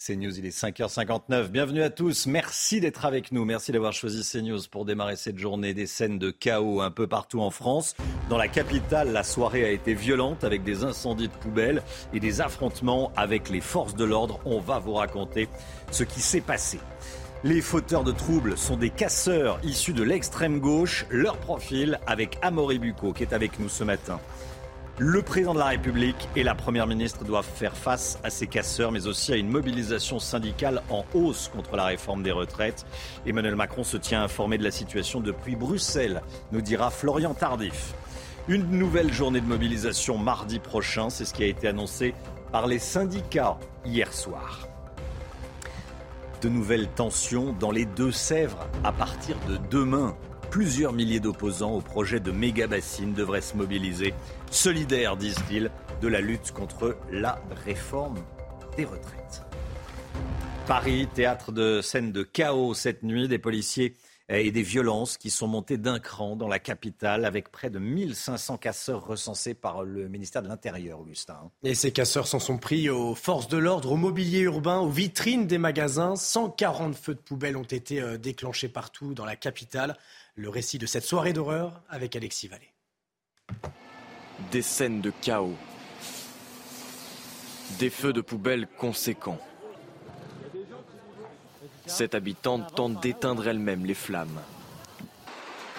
CNews, il est 5h59. Bienvenue à tous. Merci d'être avec nous. Merci d'avoir choisi CNews pour démarrer cette journée. Des scènes de chaos un peu partout en France. Dans la capitale, la soirée a été violente avec des incendies de poubelles et des affrontements avec les forces de l'ordre. On va vous raconter ce qui s'est passé. Les fauteurs de troubles sont des casseurs issus de l'extrême gauche. Leur profil avec Amaury Bucco qui est avec nous ce matin. Le président de la République et la Première ministre doivent faire face à ces casseurs, mais aussi à une mobilisation syndicale en hausse contre la réforme des retraites. Emmanuel Macron se tient informé de la situation depuis Bruxelles, nous dira Florian Tardif. Une nouvelle journée de mobilisation mardi prochain, c'est ce qui a été annoncé par les syndicats hier soir. De nouvelles tensions dans les Deux-Sèvres à partir de demain. Plusieurs milliers d'opposants au projet de méga bassine devraient se mobiliser, solidaires, disent-ils, de la lutte contre la réforme des retraites. Paris, théâtre de scènes de chaos cette nuit, des policiers et des violences qui sont montées d'un cran dans la capitale avec près de 1500 casseurs recensés par le ministère de l'Intérieur, Augustin. Et ces casseurs s'en sont pris aux forces de l'ordre, au mobilier urbain, aux vitrines des magasins. 140 feux de poubelle ont été euh, déclenchés partout dans la capitale. Le récit de cette soirée d'horreur avec Alexis Vallée. Des scènes de chaos. Des feux de poubelle conséquents. Cette habitante tente d'éteindre elle-même les flammes.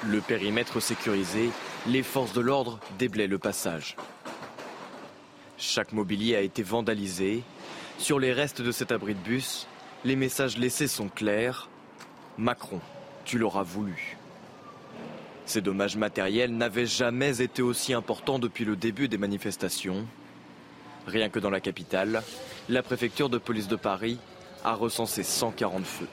Le périmètre sécurisé, les forces de l'ordre déblaient le passage. Chaque mobilier a été vandalisé. Sur les restes de cet abri de bus, les messages laissés sont clairs. Macron, tu l'auras voulu. Ces dommages matériels n'avaient jamais été aussi importants depuis le début des manifestations. Rien que dans la capitale, la préfecture de police de Paris a recensé 140 feux.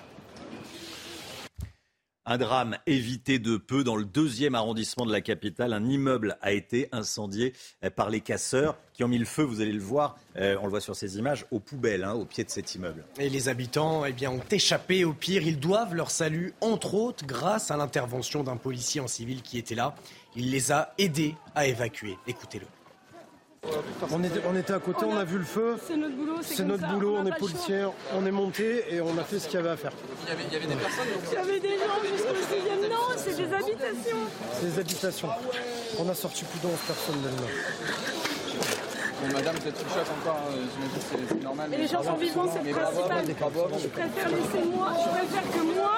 Un drame évité de peu dans le deuxième arrondissement de la capitale. Un immeuble a été incendié par les casseurs qui ont mis le feu, vous allez le voir, euh, on le voit sur ces images, aux poubelles, hein, au pied de cet immeuble. Et les habitants eh bien, ont échappé au pire. Ils doivent leur salut, entre autres, grâce à l'intervention d'un policier en civil qui était là. Il les a aidés à évacuer. Écoutez-le. On était, on était à côté, on a vu le feu. C'est notre boulot. C'est notre ça. boulot, on, est policiers, on est monté et on a fait ce qu'il y avait à faire. choix. Il y avait des gens jusqu'au sixième. Non, c'est des habitations. C'est des habitations. On a sorti plus de 11 personnes de là. Mais madame, vous êtes sous choc encore, hein, j'imagine que c'est- normal. Et les gens sont vivants, c'est le principal. Je préfère laisser moi. Je préfère que moi.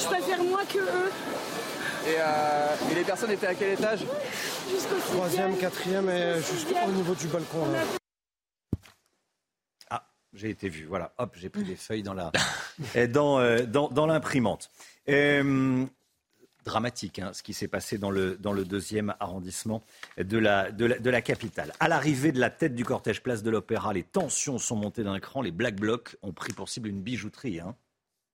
Je préfère moi que eux. Et, euh, et les personnes étaient à quel étage. Troisième, quatrième et jusqu'au niveau du balcon. là. Ah, j'ai été vu. Voilà, hop, j'ai pris des feuilles dans la, et dans, euh, dans, dans l'imprimante. Euh, dramatique, hein, ce qui s'est passé dans le, dans le deuxième arrondissement de la, de, la, de la capitale. À l'arrivée de la tête du cortège Place de l'Opéra, les tensions sont montées d'un cran. Les Black Blocs ont pris pour cible une bijouterie. Hein.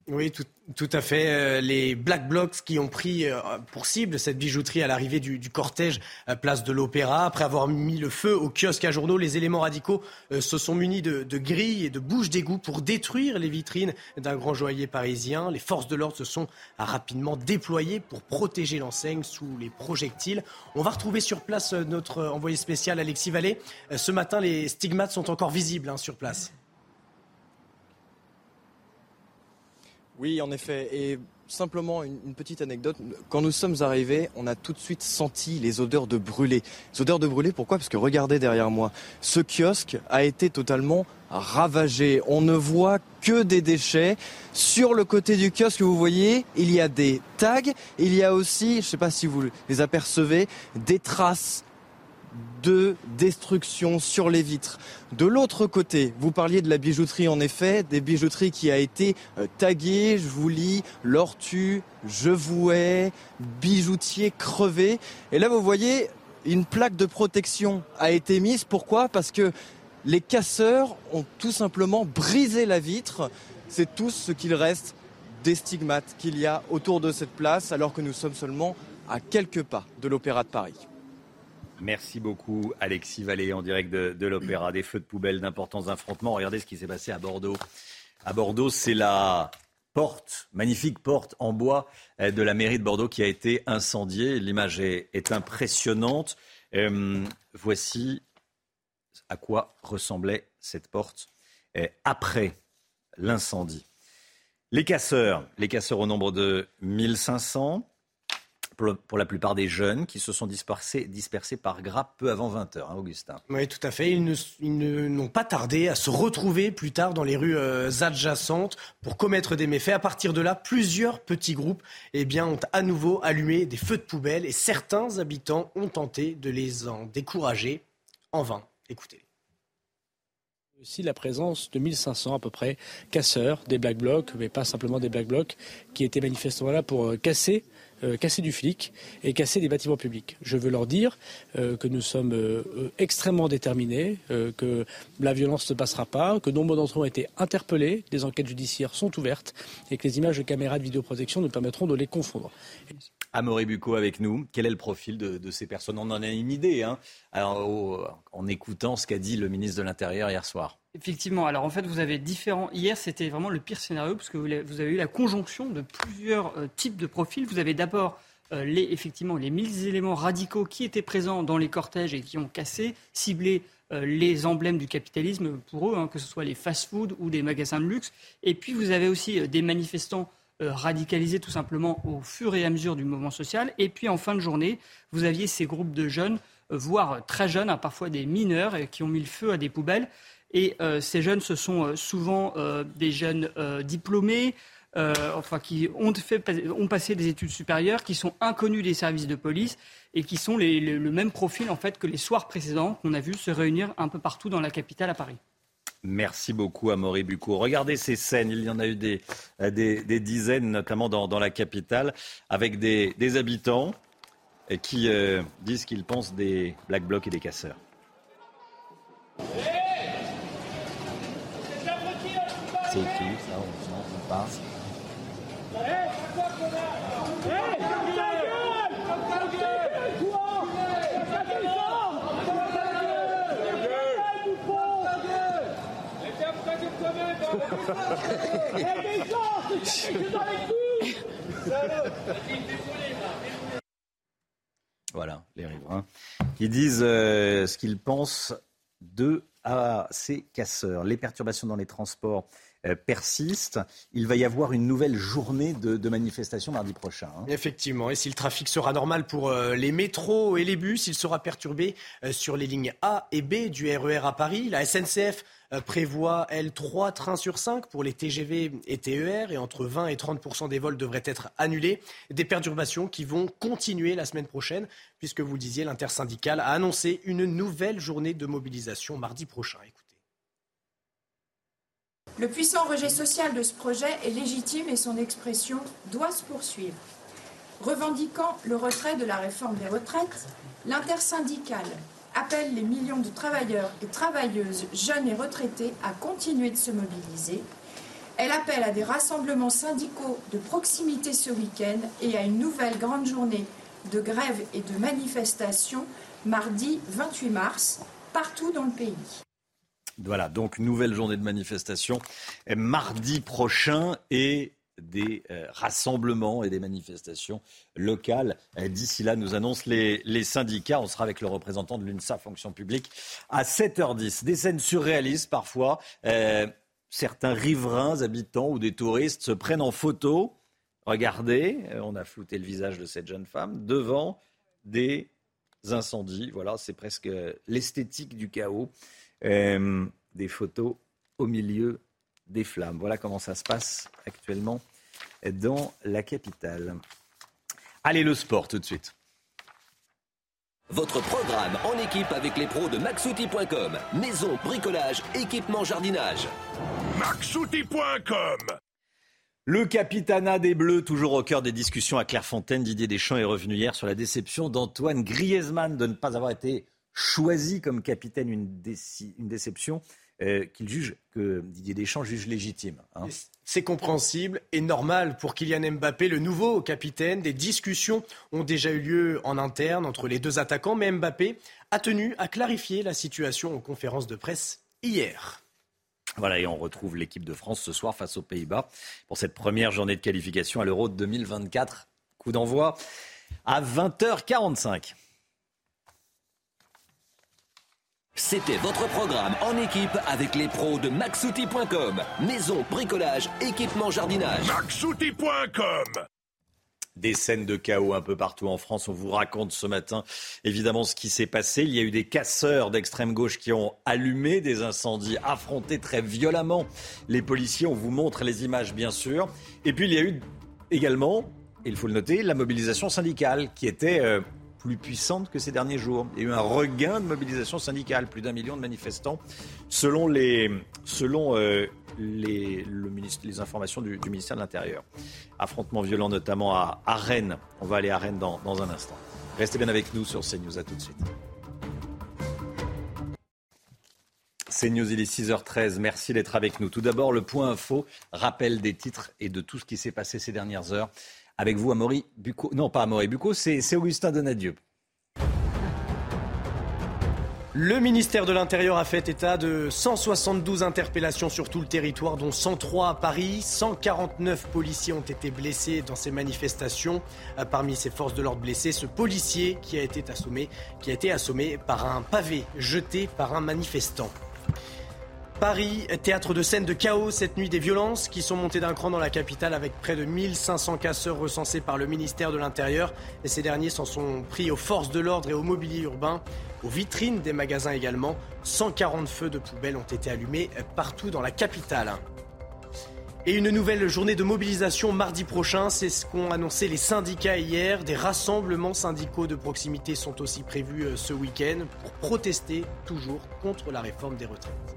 Oui, tout, tout à fait. Euh, les Black Blocs qui ont pris euh, pour cible cette bijouterie à l'arrivée du, cortège euh, place de l'Opéra. Après avoir mis le feu au kiosque à journaux, les éléments radicaux se sont munis de, grilles et de bouches d'égout pour détruire les vitrines d'un grand joaillier parisien. Les forces de l'ordre se sont rapidement déployées pour protéger l'enseigne sous les projectiles. On va retrouver sur place notre envoyé spécial Alexis Vallée. Ce matin, les stigmates sont encore visibles hein, sur place. Oui, en effet. Et simplement une, petite anecdote. Quand nous sommes arrivés, on a tout de suite senti les odeurs de brûlé. Les odeurs de brûlé, pourquoi? Parce que regardez derrière moi. Ce kiosque a été totalement ravagé. On ne voit que des déchets. Sur le côté du kiosque, vous voyez, il y a des tags. Il y a aussi, je ne sais pas si vous les apercevez, des traces de destruction sur les vitres. De l'autre côté, vous parliez de la bijouterie en effet, des bijouteries qui a été euh, taguée, je vous lis, l'ortu, je vouais, bijoutier crevé. Et là vous voyez Une plaque de protection a été mise. Pourquoi? Parce que les casseurs ont tout simplement brisé la vitre. C'est tout ce qu'il reste des stigmates qu'il y a autour de cette place, alors que nous sommes seulement à quelques pas de l'Opéra de Paris. Merci beaucoup, Alexis Vallée, en direct de, l'Opéra. Des feux de poubelle, d'importants affrontements. Regardez ce qui s'est passé à Bordeaux. À Bordeaux, c'est la porte, magnifique porte en bois euh, de la mairie de Bordeaux qui a été incendiée. L'image est, impressionnante. Euh, voici à quoi ressemblait cette porte euh, après l'incendie. Les casseurs, les casseurs au nombre de 1500, pour la plupart des jeunes qui se sont dispersés, dispersés par grappe peu avant 20h, hein, Augustin. Oui, tout à fait. Ils, n'ont pas tardé à se retrouver plus tard dans les rues euh, adjacentes pour commettre des méfaits. À partir de là, plusieurs petits groupes eh bien, ont à nouveau allumé des feux de poubelle et certains habitants ont tenté de les en décourager en vain. Écoutez aussi la présence de 1500 à peu près casseurs, des black blocs, mais pas simplement des black blocs, qui étaient manifestement là pour euh, casser, euh, casser du flic et casser des bâtiments publics. Je veux leur dire euh, que nous sommes extrêmement déterminés, que la violence ne passera pas, que nombre d'entre eux ont été interpellés, des enquêtes judiciaires sont ouvertes et que les images de caméras de vidéoprotection nous permettront de les confondre. Amaury Bucco avec nous. Quel est le profil de, ces personnes? On en a une idée, hein en écoutant ce qu'a dit le ministre de l'Intérieur hier soir. Effectivement. Alors en fait, vous avez différents. Hier, c'était vraiment le pire scénario parce que vous avez eu la conjonction de plusieurs euh, types de profils. Vous avez d'abord euh, les, effectivement les mille éléments radicaux qui étaient présents dans les cortèges et qui ont cassé, ciblé euh, les emblèmes du capitalisme pour eux, hein, que ce soit les fast-foods ou des magasins de luxe. Et puis vous avez aussi des manifestants radicalisés tout simplement au fur et à mesure du mouvement social. Et puis en fin de journée, vous aviez ces groupes de jeunes, voire très jeunes, hein, parfois des mineurs, qui ont mis le feu à des poubelles. Et euh, ces jeunes, ce sont souvent des jeunes diplômés, enfin qui ont, fait, ont passé des études supérieures, qui sont inconnus des services de police et qui sont le même profil en fait que les soirs précédents qu'on a vu se réunir un peu partout dans la capitale à Paris. Merci beaucoup à Maurice Bucco. Regardez ces scènes, il y en a eu des, euh, des, dizaines, notamment dans, la capitale, avec des, habitants euh, qui euh, disent qu'ils pensent des Black Blocs et des casseurs. Voilà, les riverains qui disent euh, ce qu'ils pensent de ces casseurs. Les perturbations dans les transports persiste. Il va y avoir une nouvelle journée de, manifestation mardi prochain. Hein. Effectivement. Et si le trafic sera normal pour euh, les métros et les bus, il sera perturbé euh, sur les lignes A et B du RER e à Paris. La SNCF prévoit, elle, 3 trains sur 5 pour les TGV et TER et entre 20 et 30 des vols devraient être annulés. Des perturbations qui vont continuer la semaine prochaine puisque vous disiez, l'intersyndicale a annoncé une nouvelle journée de mobilisation mardi prochain. Le puissant rejet social de ce projet est légitime et son expression doit se poursuivre. Revendiquant le retrait de la réforme des retraites, l'intersyndicale appelle les millions de travailleurs et travailleuses, jeunes et retraités, à continuer de se mobiliser. Elle appelle à des rassemblements syndicaux de proximité ce week-end et à une nouvelle grande journée de grève et de manifestation mardi 28 mars partout dans le pays. Voilà, donc nouvelle journée de manifestation mardi prochain et des euh, rassemblements et des manifestations locales. D'ici là, nous annoncent les, syndicats. On sera avec le représentant de l'UNSA Fonction publique à 7h10. Des scènes surréalistes parfois. Euh, certains riverains, habitants ou des touristes se prennent en photo. Regardez, euh, on a flouté le visage de cette jeune femme devant des incendies. Voilà, c'est presque l'esthétique du chaos. Euh, des photos au milieu des flammes. Voilà comment ça se passe actuellement dans la capitale. Allez, le sport tout de suite. Votre programme en équipe avec les pros de maxouti.com. Maison, bricolage, équipement, jardinage. maxouti.com Le capitanat des Bleus, toujours au cœur des discussions à Clairefontaine. Didier Deschamps est revenu hier sur la déception d'Antoine Griezmann de ne pas avoir été choisi comme capitaine, une, une déception euh, qu'il juge, que Didier Deschamps juge légitime. Hein. C'est compréhensible et normal pour Kylian Mbappé, le nouveau capitaine. Des discussions ont déjà eu lieu en interne entre les deux attaquants, mais Mbappé a tenu à clarifier la situation en conférence de presse hier. Voilà, et on retrouve l'équipe de France ce soir face aux Pays-Bas pour cette première journée de qualification à l'Euro 2024. Coup d'envoi à 20h45. C'était votre programme en équipe avec les pros de maxouti.com. Maison, bricolage, équipement, jardinage. maxouti.com des scènes de chaos un peu partout en France. On vous raconte ce matin évidemment ce qui s'est passé. Il y a eu des casseurs d'extrême gauche qui ont allumé des incendies, affronté très violemment les policiers. On vous montre les images bien sûr. Et puis il y a eu également, il faut le noter, la mobilisation syndicale qui était euh, plus puissante que ces derniers jours. Il y a eu un regain de mobilisation syndicale, plus d'un million de manifestants, selon les, selon, euh, les, le les informations du, ministère de l'Intérieur. Affrontement violent notamment à, Rennes. On va aller à Rennes dans, dans un instant. Restez bien avec nous sur CNews. À tout de suite. CNews, il est 6h13. Merci d'être avec nous. Tout d'abord, le point info, rappel des titres et de tout ce qui s'est passé ces dernières heures. Avec vous, Amaury Bucco. Non, pas Amaury Bucco, c'est Augustin Donadieu. Le ministère de l'Intérieur a fait état de 172 interpellations sur tout le territoire, dont 103 à Paris. 149 policiers ont été blessés dans ces manifestations. Euh, parmi ces forces de l'ordre blessées, ce policier qui a été assommé, qui a été assommé par un pavé jeté par un manifestant. Paris, théâtre de scènes de chaos cette nuit, des violences qui sont montées d'un cran dans la capitale avec près de 1500 casseurs recensés par le ministère de l'Intérieur. Et ces derniers s'en sont pris aux forces de l'ordre et au mobilier urbain, aux vitrines des magasins également. 140 feux de poubelles ont été allumés partout dans la capitale. Et une nouvelle journée de mobilisation mardi prochain, c'est ce qu'ont annoncé les syndicats hier. Des rassemblements syndicaux de proximité sont aussi prévus euh, ce week-end pour protester toujours contre la réforme des retraites.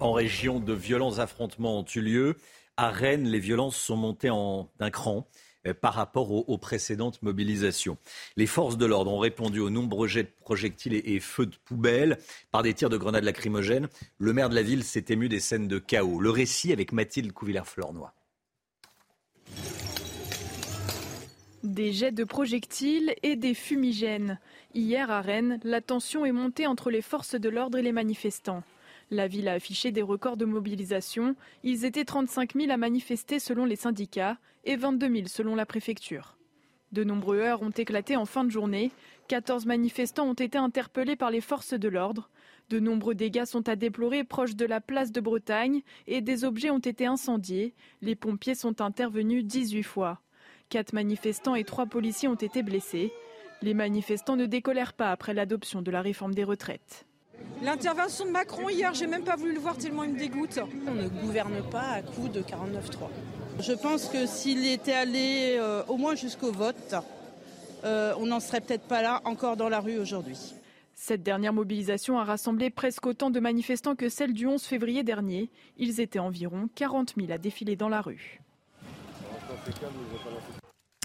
En région, de violents affrontements ont eu lieu. À Rennes, les violences sont montées d'un cran euh, par rapport aux, précédentes mobilisations. Les forces de l'ordre ont répondu aux nombreux jets de projectiles et, feux de poubelle par des tirs de grenades lacrymogènes. Le maire de la ville s'est ému des scènes de chaos. Le récit avec Mathilde Couvillère-Flornois. Des jets de projectiles et des fumigènes. Hier à Rennes, la tension est montée entre les forces de l'ordre et les manifestants. La ville a affiché des records de mobilisation. Ils étaient 35 000 à manifester selon les syndicats et 22 000 selon la préfecture. De nombreux heurts ont éclaté en fin de journée. 14 manifestants ont été interpellés par les forces de l'ordre. De nombreux dégâts sont à déplorer proches de la place de Bretagne et des objets ont été incendiés. Les pompiers sont intervenus 18 fois. Quatre manifestants et trois policiers ont été blessés. Les manifestants ne décolèrent pas après l'adoption de la réforme des retraites. L'intervention de Macron hier, j'ai même pas voulu le voir tellement il me dégoûte. On ne gouverne pas à coup de 49-3. Je pense que s'il était allé euh, au moins jusqu'au vote, euh, on n'en serait peut-être pas là encore dans la rue aujourd'hui. Cette dernière mobilisation a rassemblé presque autant de manifestants que celle du 11 février dernier. Ils étaient environ 40 000 à défiler dans la rue.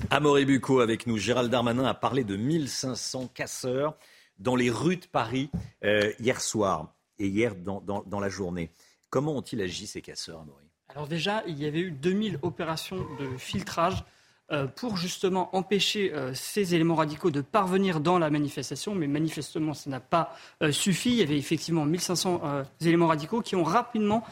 Amaury Bucco avec nous. Gérald Darmanin a parlé de 1500 casseurs dans les rues de Paris euh, hier soir et hier dans, la journée. Comment ont-ils agi ces casseurs, Amaury? Alors déjà, il y avait eu 2000 opérations de filtrage euh, pour justement empêcher euh, ces éléments radicaux de parvenir dans la manifestation, mais manifestement ça n'a pas suffi. Il y avait effectivement 1500 éléments radicaux qui ont rapidement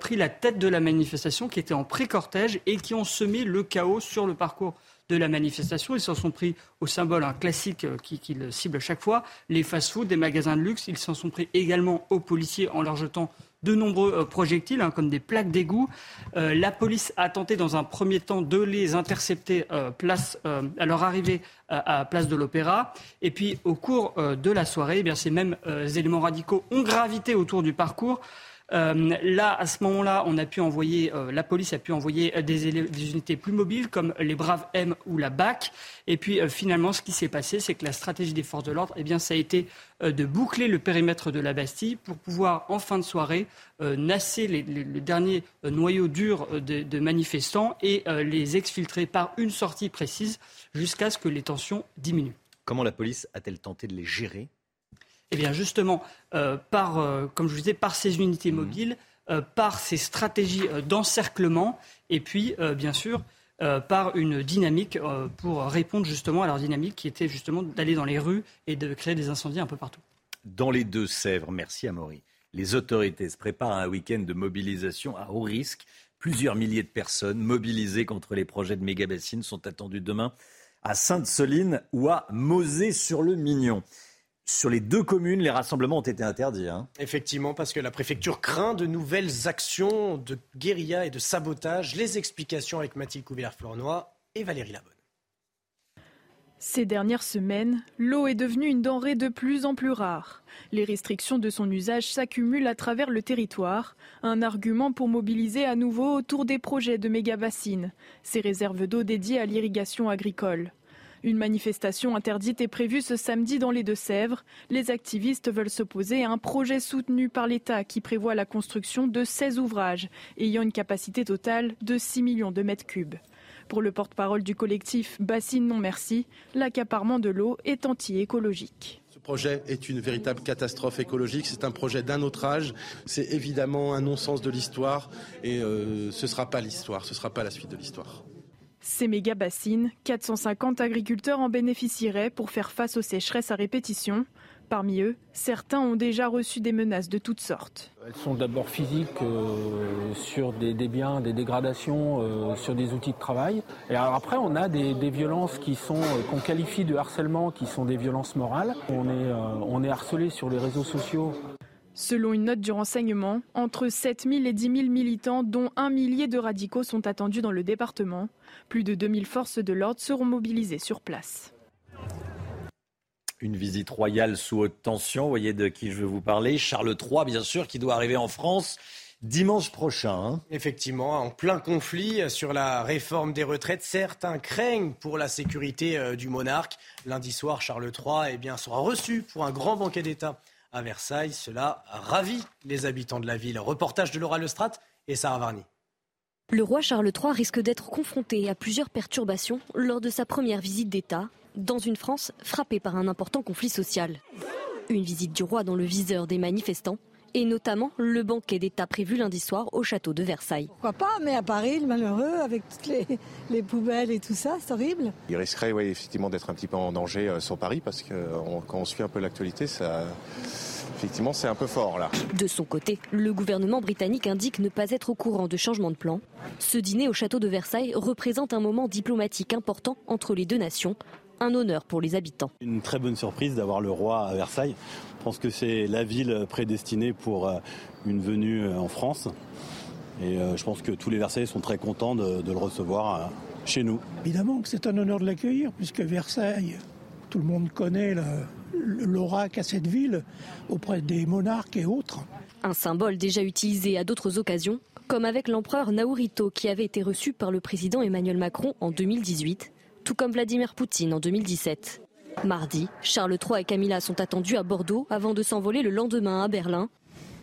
pris la tête de la manifestation, qui était en pré-cortège et qui ont semé le chaos sur le parcours de la manifestation. Ils s'en sont pris au symbole un classique euh, qu'ils qui ciblent à chaque fois, les fast-foods, des magasins de luxe. Ils s'en sont pris également aux policiers en leur jetant de nombreux euh, projectiles, hein, comme des plaques d'égout. Euh, la police a tenté dans un premier temps de les intercepter place, à leur arrivée à, place de l'Opéra. Et puis au cours de la soirée, eh bien, ces mêmes éléments radicaux ont gravité autour du parcours là, à ce moment-là, on a pu envoyer, la police a pu envoyer des, des, unités plus mobiles comme les Braves M ou la BAC. Et puis finalement, ce qui s'est passé, c'est que la stratégie des forces de l'ordre, eh bien, ça a été de boucler le périmètre de la Bastille pour pouvoir, en fin de soirée, nasser les, les, derniers noyaux durs de, de manifestants et les exfiltrer par une sortie précise jusqu'à ce que les tensions diminuent. Comment la police a-t-elle tenté de les gérer? Eh bien, justement, euh, par, euh, comme je vous disais, par ces unités mmh. mobiles, euh, par ces stratégies d'encerclement, et puis, bien sûr, par une dynamique pour répondre justement à leur dynamique qui était justement d'aller dans les rues et de créer des incendies un peu partout. Dans les Deux-Sèvres, merci à Maury. Les autorités se préparent à un week-end de mobilisation à haut risque. Plusieurs milliers de personnes mobilisées contre les projets de méga sont attendues demain à Sainte-Soline ou à Mosée-sur-le-Mignon. Sur les deux communes, les rassemblements ont été interdits. Hein. Effectivement, parce que la préfecture craint de nouvelles actions de guérilla et de sabotage. Les explications avec Mathilde Couvillard-Flornoy et Valérie Labonne. Ces dernières semaines, l'eau est devenue une denrée de plus en plus rare. Les restrictions de son usage s'accumulent à travers le territoire, un argument pour mobiliser à nouveau autour des projets de méga-bassines, ces réserves d'eau dédiées à l'irrigation agricole. Une manifestation interdite est prévue ce samedi dans les Deux-Sèvres. Les activistes veulent s'opposer à un projet soutenu par l'État qui prévoit la construction de 16 ouvrages ayant une capacité totale de 6 millions de mètres cubes. Pour le porte-parole du collectif Bassine Non Merci, l'accaparement de l'eau est anti-écologique. Ce projet est une véritable catastrophe écologique. C'est un projet d'un autre âge. C'est évidemment un non-sens de l'histoire. Et euh, ce ne sera pas l'histoire, ce ne sera pas la suite de l'histoire. Ces méga bassines, 450 agriculteurs en bénéficieraient pour faire face aux sécheresses à répétition. Parmi eux, certains ont déjà reçu des menaces de toutes sortes. Elles sont d'abord physiques euh, sur des, biens, des dégradations, euh, sur des outils de travail. Et alors après, on a des, violences qui sont euh, qu'on qualifie de harcèlement, qui sont des violences morales. On est, on est harcelé sur les réseaux sociaux. Selon une note du renseignement, entre 7 000 et 10 000 militants, dont un millier de radicaux, sont attendus dans le département. Plus de 2000 forces de l'ordre seront mobilisées sur place. Une visite royale sous haute tension, vous voyez de qui je veux vous parler. Charles III, bien sûr, qui doit arriver en France dimanche prochain. Hein. Effectivement, en plein conflit sur la réforme des retraites, certains craignent pour la sécurité euh, du monarque. Lundi soir, Charles III eh bien, sera reçu pour un grand banquet d'État à Versailles. Cela ravit les habitants de la ville. Reportage de Laura Lestrade et Sarah Varny. Le roi Charles III risque d'être confronté à plusieurs perturbations lors de sa première visite d'État dans une France frappée par un important conflit social. Une visite du roi dans le viseur des manifestants et notamment le banquet d'État prévu lundi soir au château de Versailles. Pourquoi pas, mais à Paris, le malheureux, avec toutes les, poubelles et tout ça, c'est horrible. Il risquerait oui, effectivement d'être un petit peu en danger euh, sur Paris parce que quand on suit un peu l'actualité, ça... Effectivement, c'est un peu fort là. De son côté, le gouvernement britannique indique ne pas être au courant de changement de plan. Ce dîner au château de Versailles représente un moment diplomatique important entre les deux nations, un honneur pour les habitants. Une très bonne surprise d'avoir le roi à Versailles. Je pense que c'est la ville prédestinée pour euh, une venue euh, en France. Et euh, je pense que tous les Versailles sont très contents de, le recevoir chez nous. Évidemment que c'est un honneur de l'accueillir, puisque Versailles, tout le monde connaît l'aura qu'a cette ville auprès des monarques et autres. Un symbole déjà utilisé à d'autres occasions, comme avec l'empereur Naurito qui avait été reçu par le président Emmanuel Macron en 2018 tout comme Vladimir Poutine en 2017. Mardi, Charles III et Camilla sont attendus à Bordeaux avant de s'envoler le lendemain à Berlin.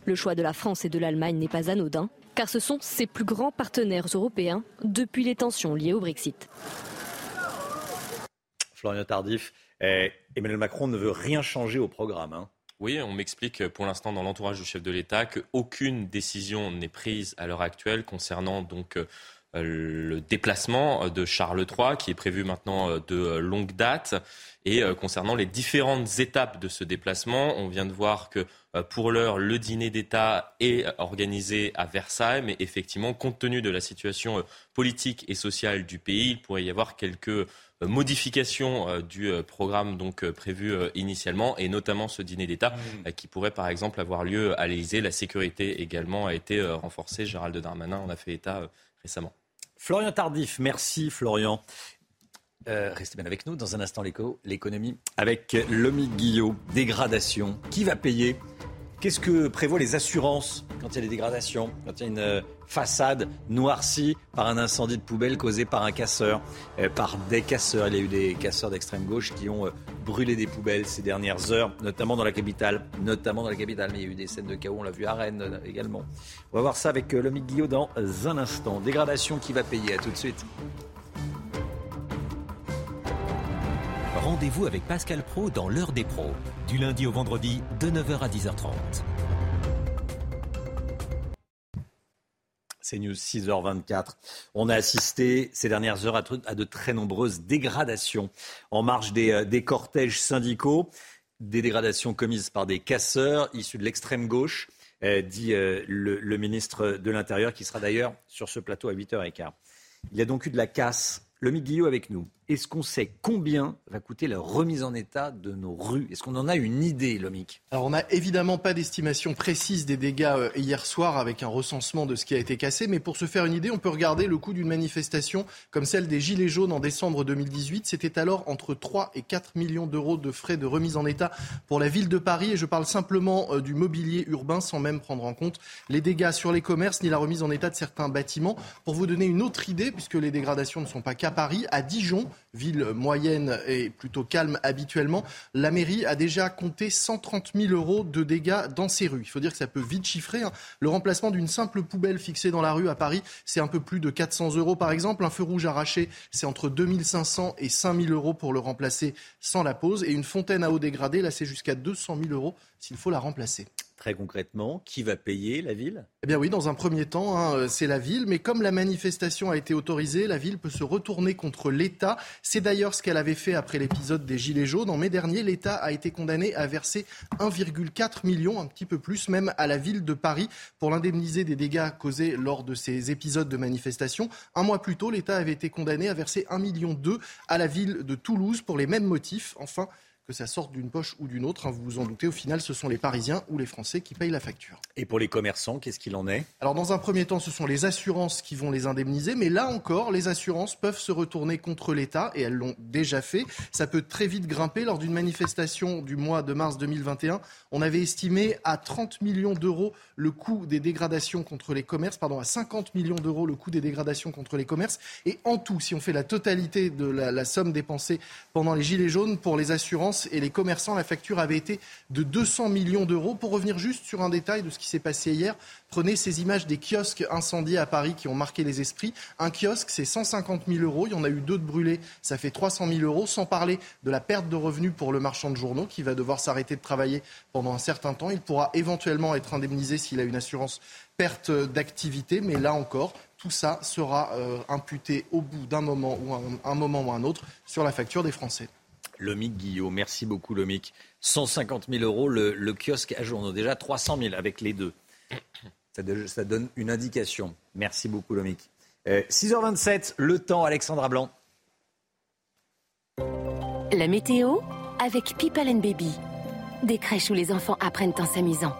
Le choix de la France et de l'Allemagne n'est pas anodin, car ce sont ses plus grands partenaires européens depuis les tensions liées au Brexit. Florian Tardif, eh, Emmanuel Macron ne veut rien changer au programme. Hein. Oui, on m'explique pour l'instant dans l'entourage du chef de l'État qu'aucune décision n'est prise à l'heure actuelle concernant donc euh, le déplacement de Charles III, qui est prévu maintenant euh, de longue date. Et euh, concernant les différentes étapes de ce déplacement, on vient de voir que pour l'heure, le dîner d'État est organisé à Versailles, mais effectivement, compte tenu de la situation politique et sociale du pays, il pourrait y avoir quelques modifications du programme donc prévu initialement, et notamment ce dîner d'État mmh. qui pourrait par exemple avoir lieu à l'Élysée. La sécurité également a été renforcée. Gérald Darmanin en a fait état récemment. Florian Tardif, merci Florian. Euh, restez bien avec nous dans un instant l'économie avec Lomi Guillot. Dégradation. Qui va payer Qu'est-ce que prévoient les assurances quand il y a des dégradations, quand il y a une euh, façade noircie par un incendie de poubelle causé par un casseur, euh, par des casseurs Il y a eu des casseurs d'extrême gauche qui ont euh, brûlé des poubelles ces dernières heures, notamment dans la capitale, notamment dans la capitale. Mais il y a eu des scènes de chaos, on l'a vu à Rennes également. On va voir ça avec Lomi Guillot dans un instant. Dégradation qui va payer. À tout de suite. Rendez-vous avec Pascal Pro dans l'heure des pros, du lundi au vendredi de 9h à 10h30. C'est News 6h24. On a assisté ces dernières heures à, de très nombreuses dégradations en marge des, des cortèges syndicaux, des dégradations commises par des casseurs issus de l'extrême gauche, euh, dit euh, le, ministre de l'Intérieur, qui sera d'ailleurs sur ce plateau à 8h15. Il y a donc eu de la casse. Le Guillot avec nous. Est-ce qu'on sait combien va coûter la remise en état de nos rues? Est-ce qu'on en a une idée, Lomic Alors, on n'a évidemment pas d'estimation précise des dégâts euh, hier soir avec un recensement de ce qui a été cassé, mais pour se faire une idée, on peut regarder le coût d'une manifestation comme celle des Gilets jaunes en décembre 2018. C'était alors entre 3 et 4 millions d'euros de frais de remise en état pour la ville de Paris, et je parle simplement euh, du mobilier urbain sans même prendre en compte les dégâts sur les commerces ni la remise en état de certains bâtiments. Pour vous donner une autre idée, puisque les dégradations ne sont pas qu'à Paris, à Dijon, ville moyenne et plutôt calme habituellement, la mairie a déjà compté 130 000 euros de dégâts dans ses rues. Il faut dire que ça peut vite chiffrer. Hein. Le remplacement d'une simple poubelle fixée dans la rue à Paris, c'est un peu plus de 400 euros par exemple. Un feu rouge arraché, c'est entre 2500 et 5000 euros pour le remplacer sans la pause. Et une fontaine à eau dégradée, là, c'est jusqu'à 200 000 euros s'il faut la remplacer. Très concrètement, qui va payer la ville? Eh bien oui, dans un premier temps, hein, euh, c'est la ville. Mais comme la manifestation a été autorisée, la ville peut se retourner contre l'État. C'est d'ailleurs ce qu'elle avait fait après l'épisode des Gilets jaunes. En mai dernier, l'État a été condamné à verser 1,4 million, un petit peu plus même, à la ville de Paris pour l'indemniser des dégâts causés lors de ces épisodes de manifestation. Un mois plus tôt, l'État avait été condamné à verser 1,2 million à la ville de Toulouse pour les mêmes motifs. Enfin, que ça sorte d'une poche ou d'une autre. Hein, vous vous en doutez, au final, ce sont les Parisiens ou les Français qui payent la facture. Et pour les commerçants, qu'est-ce qu'il en est? Alors, dans un premier temps, ce sont les assurances qui vont les indemniser. Mais là encore, les assurances peuvent se retourner contre l'État et elles l'ont déjà fait. Ça peut très vite grimper. Lors d'une manifestation du mois de mars 2021, on avait estimé à 30 millions d'euros le coût des dégradations contre les commerces, pardon, à 50 millions d'euros le coût des dégradations contre les commerces. Et en tout, si on fait la totalité de la, la somme dépensée pendant les Gilets jaunes pour les assurances, et les commerçants. La facture avait été de 200 millions d'euros. Pour revenir juste sur un détail de ce qui s'est passé hier, prenez ces images des kiosques incendiés à Paris qui ont marqué les esprits. Un kiosque, c'est 150 000 euros. Il y en a eu deux de brûlés, ça fait 300 000 euros, sans parler de la perte de revenus pour le marchand de journaux qui va devoir s'arrêter de travailler pendant un certain temps. Il pourra éventuellement être indemnisé s'il a une assurance perte d'activité, mais là encore, tout ça sera euh, imputé au bout d'un moment ou un moment ou un autre sur la facture des Français. Lomic Guillaume. Merci beaucoup, Lomic. 150 000 euros le, kiosque à journaux. Déjà 300 000 avec les deux. Ça, donne une indication. Merci beaucoup, Lomic. 6h27, euh, le temps, Alexandra Blanc. La météo avec People and Baby. Des crèches où les enfants apprennent en s'amusant.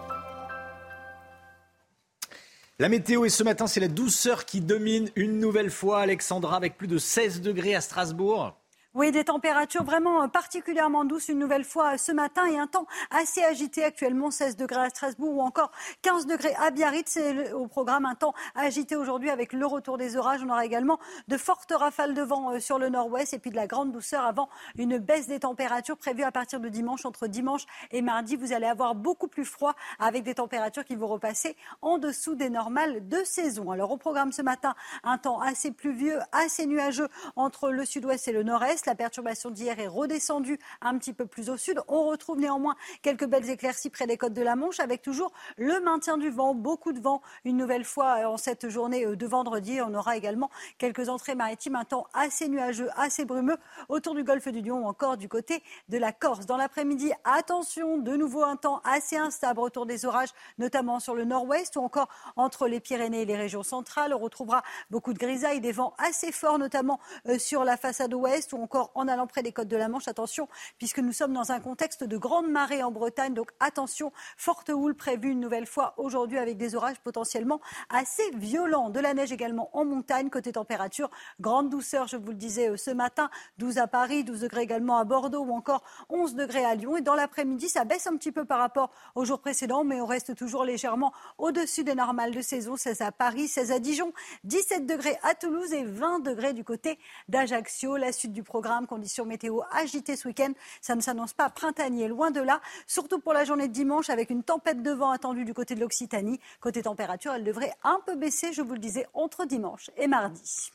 La météo et ce matin, c'est la douceur qui domine une nouvelle fois, Alexandra, avec plus de 16 degrés à Strasbourg. Oui, des températures vraiment euh, particulièrement douces une nouvelle fois euh, ce matin et un temps assez agité actuellement, 16 degrés à Strasbourg ou encore 15 degrés à Biarritz. C'est au programme un temps agité aujourd'hui avec le retour des orages. On aura également de fortes rafales de vent euh, sur le nord-ouest et puis de la grande douceur avant une baisse des températures prévues à partir de dimanche. Entre dimanche et mardi, vous allez avoir beaucoup plus froid avec des températures qui vont repasser en dessous des normales de saison. Alors au programme ce matin, un temps assez pluvieux, assez nuageux entre le sud-ouest et le nord-est. La perturbation d'hier est redescendue un petit peu plus au sud. On retrouve néanmoins quelques belles éclaircies près des côtes de la Manche avec toujours le maintien du vent, beaucoup de vent une nouvelle fois euh, en cette journée euh, de vendredi. On aura également quelques entrées maritimes, un temps assez nuageux, assez brumeux autour du golfe du Lion ou encore du côté de la Corse. Dans l'après-midi, attention, de nouveau un temps assez instable autour des orages, notamment sur le nord-ouest ou encore entre les Pyrénées et les régions centrales. On retrouvera beaucoup de grisailles, des vents assez forts, notamment euh, sur la façade ouest ou encore en allant près des côtes de la Manche. Attention, puisque nous sommes dans un contexte de grande marée en Bretagne. Donc attention, forte houle prévue une nouvelle fois aujourd'hui avec des orages potentiellement assez violents. De la neige également en montagne. Côté température, grande douceur, je vous le disais euh, ce matin. 12 à Paris, 12 degrés également à Bordeaux ou encore 11 degrés à Lyon. Et dans l'après-midi, ça baisse un petit peu par rapport au jour précédent, mais on reste toujours légèrement au-dessus des normales de saison. 16 à Paris, 16 à Dijon, 17 degrés à Toulouse et 20 degrés du côté d'Ajaccio. La suite du programme, conditions météo agitées ce week-end, ça ne s'annonce pas printanier, loin de là. Surtout pour la journée de dimanche, avec une tempête de vent attendue du côté de l'Occitanie. Côté température, elle devrait un peu baisser, je vous le disais, entre dimanche et mardi.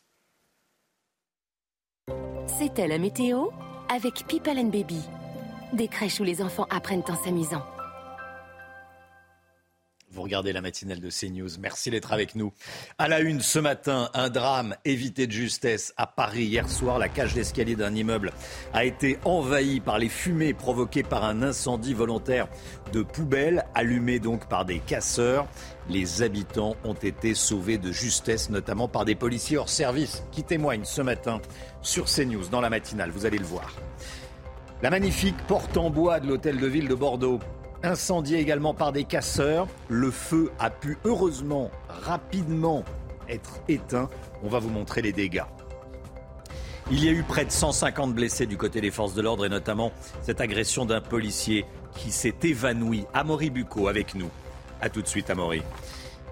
C'était la météo avec People and Baby. Des crèches où les enfants apprennent en s'amusant. Vous regardez la matinale de CNews. Merci d'être avec nous. À la une ce matin, un drame évité de justesse à Paris. Hier soir, la cage d'escalier d'un immeuble a été envahie par les fumées provoquées par un incendie volontaire de poubelles, allumé donc par des casseurs. Les habitants ont été sauvés de justesse, notamment par des policiers hors service qui témoignent ce matin sur CNews dans la matinale. Vous allez le voir. La magnifique porte en bois de l'hôtel de ville de Bordeaux Incendié également par des casseurs, le feu a pu heureusement rapidement être éteint. On va vous montrer les dégâts. Il y a eu près de 150 blessés du côté des forces de l'ordre et notamment cette agression d'un policier qui s'est évanoui. Amaury Bucco avec nous. A tout de suite Amaury.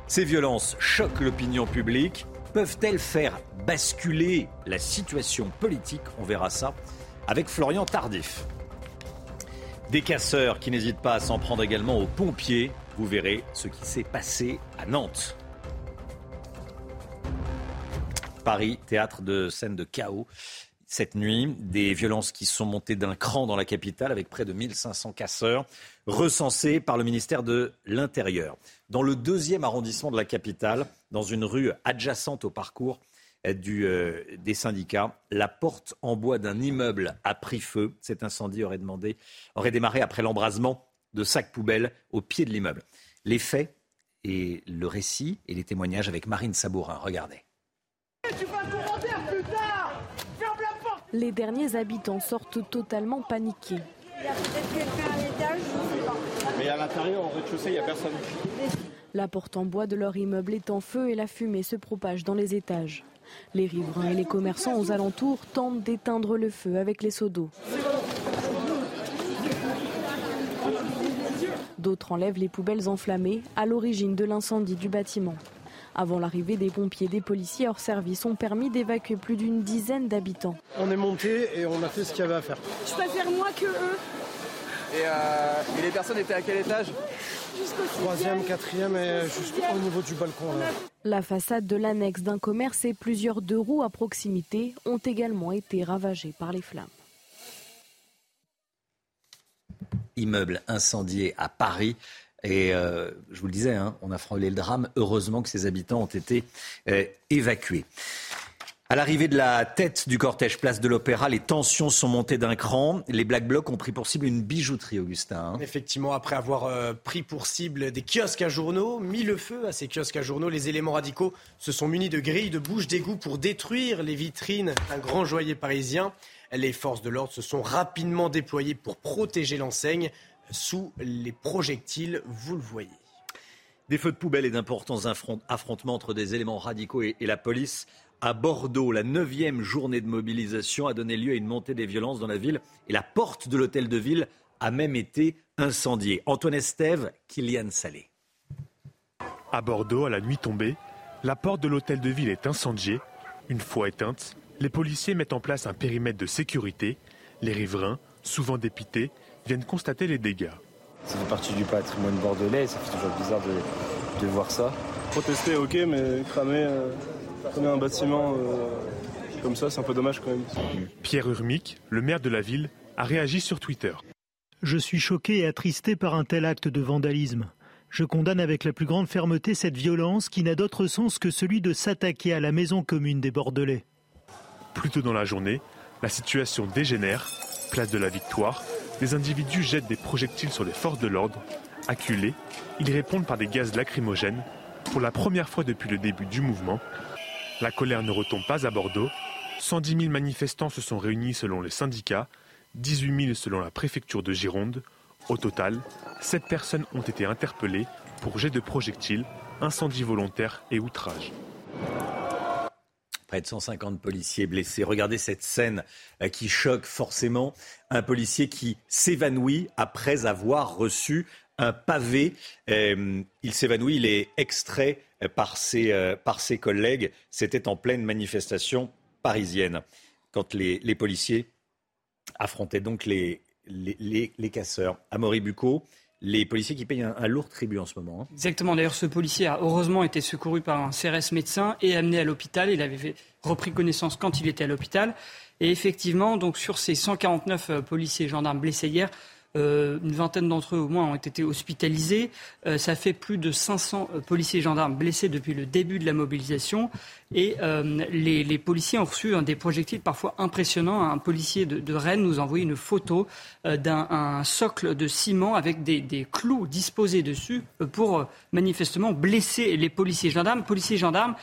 Ces violences choquent l'opinion publique. Peuvent-elles faire basculer la situation politique? On verra ça avec Florian Tardif. Des casseurs qui n'hésitent pas à s'en prendre également aux pompiers. Vous verrez ce qui s'est passé à Nantes. Paris, théâtre de scènes de chaos. Cette nuit, des violences qui sont montées d'un cran dans la capitale avec près de 1500 casseurs recensés par le ministère de l'Intérieur. Dans le deuxième arrondissement de la capitale, dans une rue adjacente au parcours du, euh, des syndicats. La porte en bois d'un immeuble a pris feu. Cet incendie aurait, demandé, aurait démarré après l'embrasement de sacs poubelles au pied de l'immeuble. Les faits et le récit et les témoignages avec Marine Sabourin. Regardez. Les derniers habitants sortent totalement paniqués. Il y a peut-être quelqu'un à l'étage, Mais à l'intérieur, au rez-de-chaussée, il n'y a personne. La porte en bois de leur immeuble est en feu et la fumée se propage dans les étages. Les riverains et les commerçants aux alentours tentent d'éteindre le feu avec les seaux d'eau. D'autres enlèvent les poubelles enflammées à l'origine de l'incendie du bâtiment. Avant l'arrivée des pompiers, des policiers hors service ont permis d'évacuer plus d'une dizaine d'habitants. On est monté et on a fait ce qu'il y avait à faire. Je préfère moi que eux. Et, euh, et les personnes étaient à quel étage? Troisième, quatrième et juste au niveau du balcon. La façade de l'annexe d'un commerce et plusieurs deux roues à proximité ont également été ravagées par les flammes. Immeuble incendié à Paris. Et euh, je vous le disais, hein, on a frôlé le drame. Heureusement que ces habitants ont été euh, évacués. À l'arrivée de la tête du cortège place de l'Opéra, les tensions sont montées d'un cran. Les Black Blocs ont pris pour cible une bijouterie, Augustin. Hein. Effectivement, après avoir euh, pris pour cible des kiosques à journaux, mis le feu à ces kiosques à journaux, les éléments radicaux se sont munis de grilles, de bouches d'égout pour détruire les vitrines d'un grand joaillier parisien. Les forces de l'ordre se sont rapidement déployées pour protéger l'enseigne sous les projectiles, vous le voyez. Des feux de poubelle et d'importants affrontements entre des éléments radicaux et la police à Bordeaux. La neuvième journée de mobilisation a donné lieu à une montée des violences dans la ville et la porte de l'hôtel de ville a même été incendiée. Antoine Estève, Kylian Salé. À Bordeaux, à la nuit tombée, la porte de l'hôtel de ville est incendiée. Une fois éteinte, les policiers mettent en place un périmètre de sécurité. Les riverains, souvent dépités, viennent constater les dégâts. Ça fait partie du patrimoine bordelais, ça fait toujours bizarre de, voir ça. Protester, ok, mais cramer, euh, un bâtiment euh, comme ça, c'est un peu dommage quand même. Pierre Urmic, le maire de la ville, a réagi sur Twitter. Je suis choqué et attristé par un tel acte de vandalisme. Je condamne avec la plus grande fermeté cette violence qui n'a d'autre sens que celui de s'attaquer à la maison commune des Bordelais. Plus tôt dans la journée, la situation dégénère. Place de la Victoire, des individus jettent des projectiles sur les forces de l'ordre. Acculés, ils répondent par des gaz lacrymogènes. Pour la première fois depuis le début du mouvement, la colère ne retombe pas à Bordeaux. 110 000 manifestants se sont réunis selon les syndicats, 18 000 selon la préfecture de Gironde. Au total, 7 personnes ont été interpellées pour jet de projectiles, incendie volontaire et outrage. Près de 150 policiers blessés. Regardez cette scène euh, qui choque forcément. Un policier qui s'évanouit après avoir reçu un pavé. Euh, il s'évanouit, il est extrait par ses, par ses collègues. C'était en pleine manifestation parisienne quand les, policiers affrontaient donc les, les, les casseurs. Amaury Bucco, les policiers qui payent un, lourd tribut en ce moment. Hein. Exactement. D'ailleurs, ce policier a heureusement été secouru par un CRS médecin et amené à l'hôpital. Il avait repris connaissance quand il était à l'hôpital. Et effectivement, donc sur ces 149 euh, policiers et gendarmes blessés hier, euh, une vingtaine d'entre eux au moins ont été hospitalisés. Euh, ça fait plus de 500 policiers et gendarmes blessés depuis le début de la mobilisation. Et euh, les, policiers ont reçu des projectiles parfois impressionnants. Un policier de, Rennes nous a envoyé une photo euh, d'un socle de ciment avec des, clous disposés dessus euh, pour manifestement blesser les policiers gendarmes. Policiers gendarmes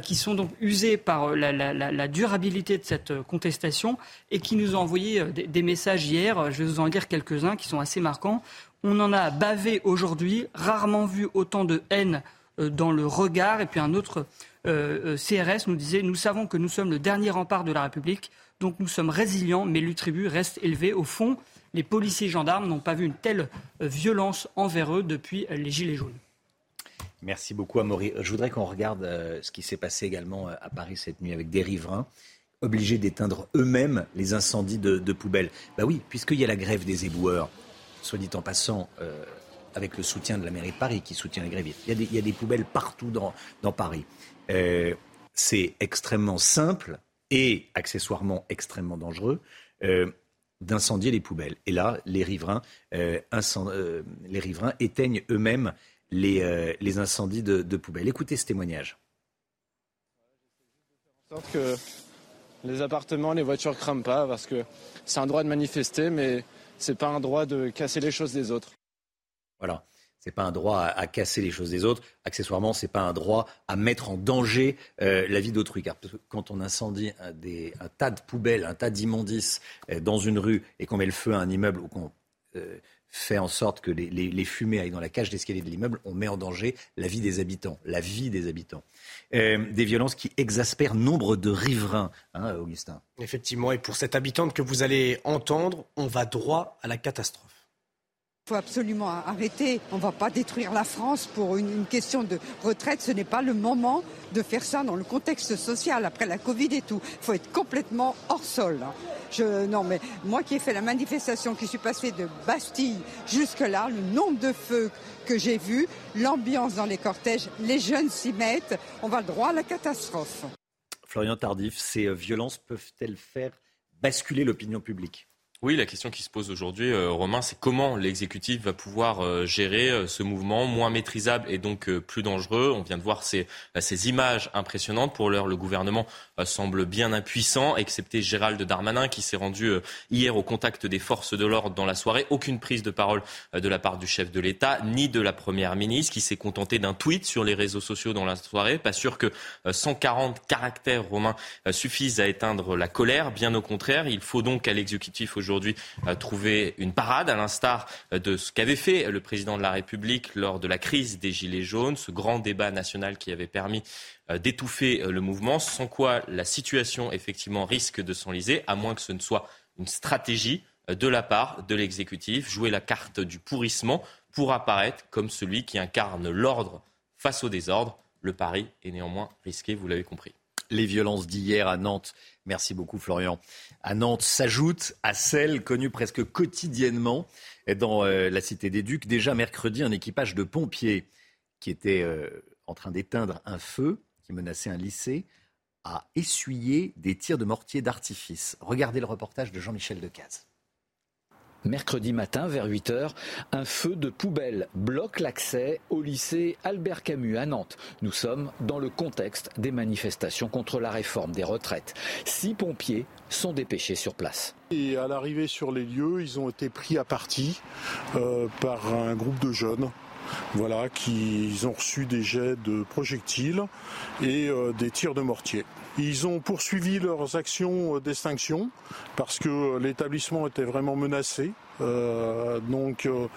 qui sont donc usés par la, durabilité de cette contestation et qui nous ont envoyé des, des messages hier. Je vais vous en lire quelques-uns qui sont assez marquants. On en a bavé aujourd'hui, rarement vu autant de haine dans le regard. Et puis un autre euh, euh, CRS nous disait Nous savons que nous sommes le dernier rempart de la République, donc nous sommes résilients, mais l'utribut reste élevé. Au fond, les policiers et gendarmes n'ont pas vu une telle euh, violence envers eux depuis les Gilets jaunes. Merci beaucoup, Amaury. Je voudrais qu'on regarde ce qui s'est passé également à Paris cette nuit avec des riverains obligés d'éteindre eux-mêmes les incendies de, poubelles. Bah oui, puisqu'il y a la grève des éboueurs, soit dit en passant, avec le soutien de la mairie de Paris qui soutient les grévistes. Il y a des, poubelles partout dans Paris. Euh, c'est extrêmement simple et accessoirement extrêmement dangereux euh, d'incendier les poubelles. Et là, les riverains, euh, les riverains éteignent eux-mêmes les, les, incendies de, poubelles. Écoutez ce témoignage. sorte que les appartements, les voitures crament pas parce que c'est un droit de manifester, mais c'est pas un droit de casser les choses des autres. Voilà n'est pas un droit à, casser les choses des autres. Accessoirement, c'est pas un droit à mettre en danger euh, la vie d'autrui. Car quand on incendie un, tas de poubelles, un tas d'immondices euh, dans une rue et qu'on met le feu à un immeuble ou qu'on euh, fait en sorte que les, fumées aillent dans la cage d'escalier de l'immeuble, on met en danger la vie des habitants, la vie des habitants. des violences qui exaspèrent nombre de riverains, hein, Augustin. Effectivement, et pour cette habitante que vous allez entendre, on va droit à la catastrophe. Il faut absolument arrêter. On ne va pas détruire la France pour une, question de retraite. Ce n'est pas le moment de faire ça dans le contexte social, après la Covid et tout. Il faut être complètement hors sol. Non, mais moi qui ai fait la manifestation, qui suis passé de Bastille jusque-là, le nombre de feux que j'ai vus, l'ambiance dans les cortèges, les jeunes s'y mettent, on va droit à la catastrophe. Florian Tardif, ces violences peuvent-elles faire basculer l'opinion publique? Oui, la question qui se pose aujourd'hui, euh, Romain, c'est comment l'exécutif va pouvoir euh, gérer euh, ce mouvement moins maîtrisable et donc plus dangereux. On vient de voir ces, ces images impressionnantes. Pour l'heure, le gouvernement semble bien impuissant, excepté Gérald Darmanin qui s'est rendu hier au contact des forces de l'ordre dans la soirée. Aucune prise de parole de la part du chef de l'État ni de la première ministre qui s'est contenté d'un tweet sur les réseaux sociaux dans la soirée. Pas sûr que 140 caractères romains suffisent à éteindre la colère. Bien au contraire, il faut donc à l'exécutif aujourd'hui aujourd'hui trouver une parade, à l'instar de ce qu'avait fait le président de la République lors de la crise des Gilets jaunes, ce grand débat national qui avait permis euh, d'étouffer euh, le mouvement, sans quoi la situation effectivement risque de s'enliser, à moins que ce ne soit une stratégie euh, de la part de l'exécutif, jouer la carte du pourrissement pour apparaître comme celui qui incarne l'ordre face au désordre. Le pari est néanmoins risqué, vous l'avez compris. Les violences d'hier à Nantes Merci beaucoup Florian. À Nantes s'ajoute à celles connues presque quotidiennement dans euh, la Cité des Ducs. Déjà mercredi, un équipage de pompiers qui était euh, en train d'éteindre un feu qui menaçait un lycée a essuyé des tirs de mortier d'artifice. Regardez le reportage de Jean-Michel Decaze. Mercredi matin, vers 8 h un feu de poubelle bloque l'accès au lycée Albert Camus à Nantes. Nous sommes dans le contexte des manifestations contre la réforme des retraites. Six pompiers sont dépêchés sur place. Et à l'arrivée sur les lieux, ils ont été pris à partie euh, par un groupe de jeunes voilà, qui ont reçu des jets de projectiles et des tirs de mortier. Ils ont poursuivi leurs actions d'extinction parce que l'établissement était vraiment menacé. Euh, donc, euh,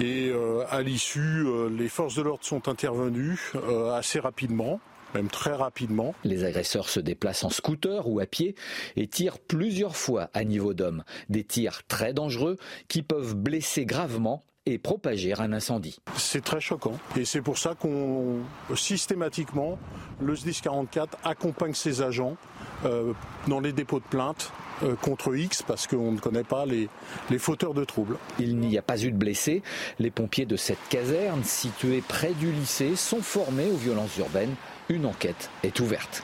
et euh, à l'issue, les forces de l'ordre sont intervenues assez rapidement même très rapidement. Les agresseurs se déplacent en scooter ou à pied et tirent plusieurs fois à niveau d'homme. Des tirs très dangereux qui peuvent blesser gravement et propager un incendie. C'est très choquant et c'est pour ça qu'on systématiquement le SDIS 44 accompagne ses agents euh, dans les dépôts de plainte euh, contre X parce qu'on ne connaît pas les, les fauteurs de troubles. Il n'y a pas eu de blessés. Les pompiers de cette caserne située près du lycée sont formés aux violences urbaines. Une enquête est ouverte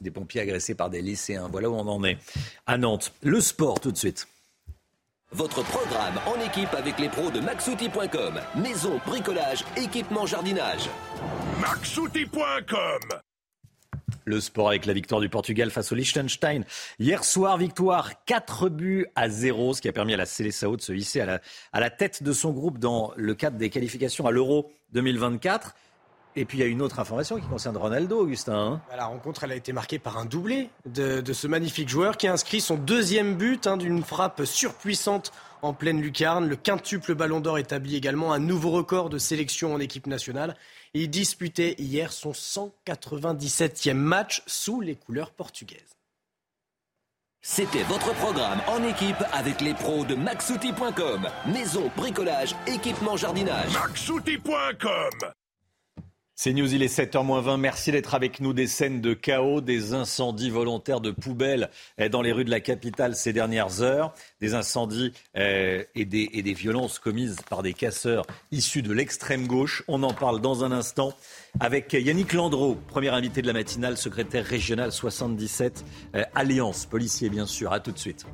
des pompiers agressés par des lycéens. Voilà où on en est. À Nantes, le sport tout de suite. Votre programme en équipe avec les pros de maxouti.com. Maison, bricolage, équipement, jardinage. maxouti.com le sport avec la victoire du Portugal face au Liechtenstein. Hier soir, victoire 4 buts à 0, ce qui a permis à la Célessao de se hisser à la, à la tête de son groupe dans le cadre des qualifications à l'Euro 2024. Et puis il y a une autre information qui concerne Ronaldo, Augustin. Hein. Bah, la rencontre, elle a été marquée par un doublé de, ce magnifique joueur qui a inscrit son deuxième but hein, d'une frappe surpuissante en pleine lucarne. Le quintuple ballon d'or établit également un nouveau record de sélection en équipe nationale. Il disputait hier son 197e match sous les couleurs portugaises. C'était votre programme en équipe avec les pros de maxouti.com. Maison, bricolage, équipement, jardinage. maxouti.com c'est News, il est 7h20. Merci d'être avec nous. Des scènes de chaos, des incendies volontaires de poubelles eh, dans les rues de la capitale ces dernières heures, des incendies eh, et, des, et des violences commises par des casseurs issus de l'extrême gauche. On en parle dans un instant avec Yannick Landreau, premier invité de la matinale, secrétaire régional 77, eh, Alliance, policier bien sûr. À tout de suite.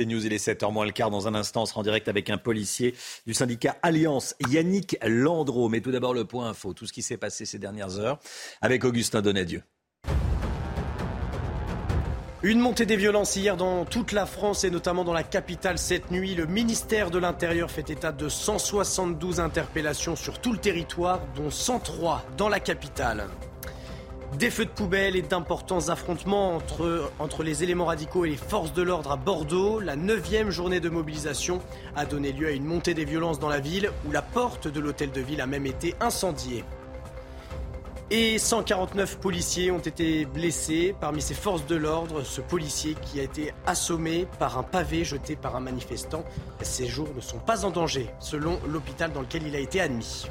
C'est News, il est 7h moins le quart. Dans un instant, on sera en direct avec un policier du syndicat Alliance, Yannick Landreau. Mais tout d'abord, le point info, tout ce qui s'est passé ces dernières heures avec Augustin Donadieu. Une montée des violences hier dans toute la France et notamment dans la capitale cette nuit. Le ministère de l'Intérieur fait état de 172 interpellations sur tout le territoire, dont 103 dans la capitale. Des feux de poubelle et d'importants affrontements entre, entre les éléments radicaux et les forces de l'ordre à Bordeaux. La neuvième journée de mobilisation a donné lieu à une montée des violences dans la ville où la porte de l'hôtel de ville a même été incendiée. Et 149 policiers ont été blessés. Parmi ces forces de l'ordre, ce policier qui a été assommé par un pavé jeté par un manifestant. Ses jours ne sont pas en danger, selon l'hôpital dans lequel il a été admis.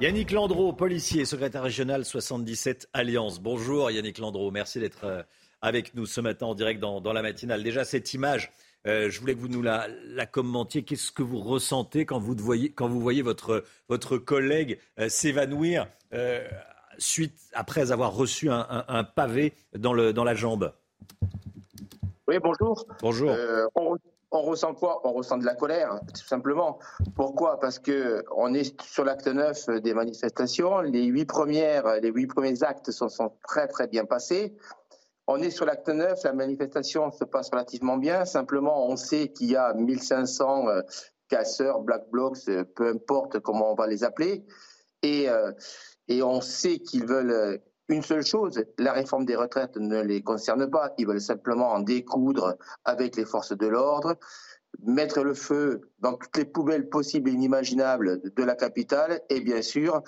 Yannick Landreau, policier, secrétaire régional 77 Alliance. Bonjour Yannick Landreau, merci d'être euh, avec nous ce matin en direct dans, la matinale. Déjà cette image, euh, je voulais que vous nous la, commentiez. Qu'est-ce que vous ressentez quand vous voyez, quand vous voyez votre, votre collègue euh, s'évanouir suite après avoir reçu un, pavé dans, le, dans la jambe? Oui, bonjour. Bonjour on ressent quoi? On ressent de la colère, tout simplement. Pourquoi? Parce que on est sur l'acte 9 des manifestations. Les huit premières, les huit premiers actes sont, sont très très bien passés. On est sur l'acte 9, la manifestation se passe relativement bien. Simplement, on sait qu'il y a 1500 euh, casseurs, black blocs, euh, peu importe comment on va les appeler, et, euh, et on sait qu'ils veulent une seule chose, la réforme des retraites ne les concerne pas. Ils veulent simplement en découdre avec les forces de l'ordre, mettre le feu dans toutes les poubelles possibles et inimaginables de la capitale et bien sûr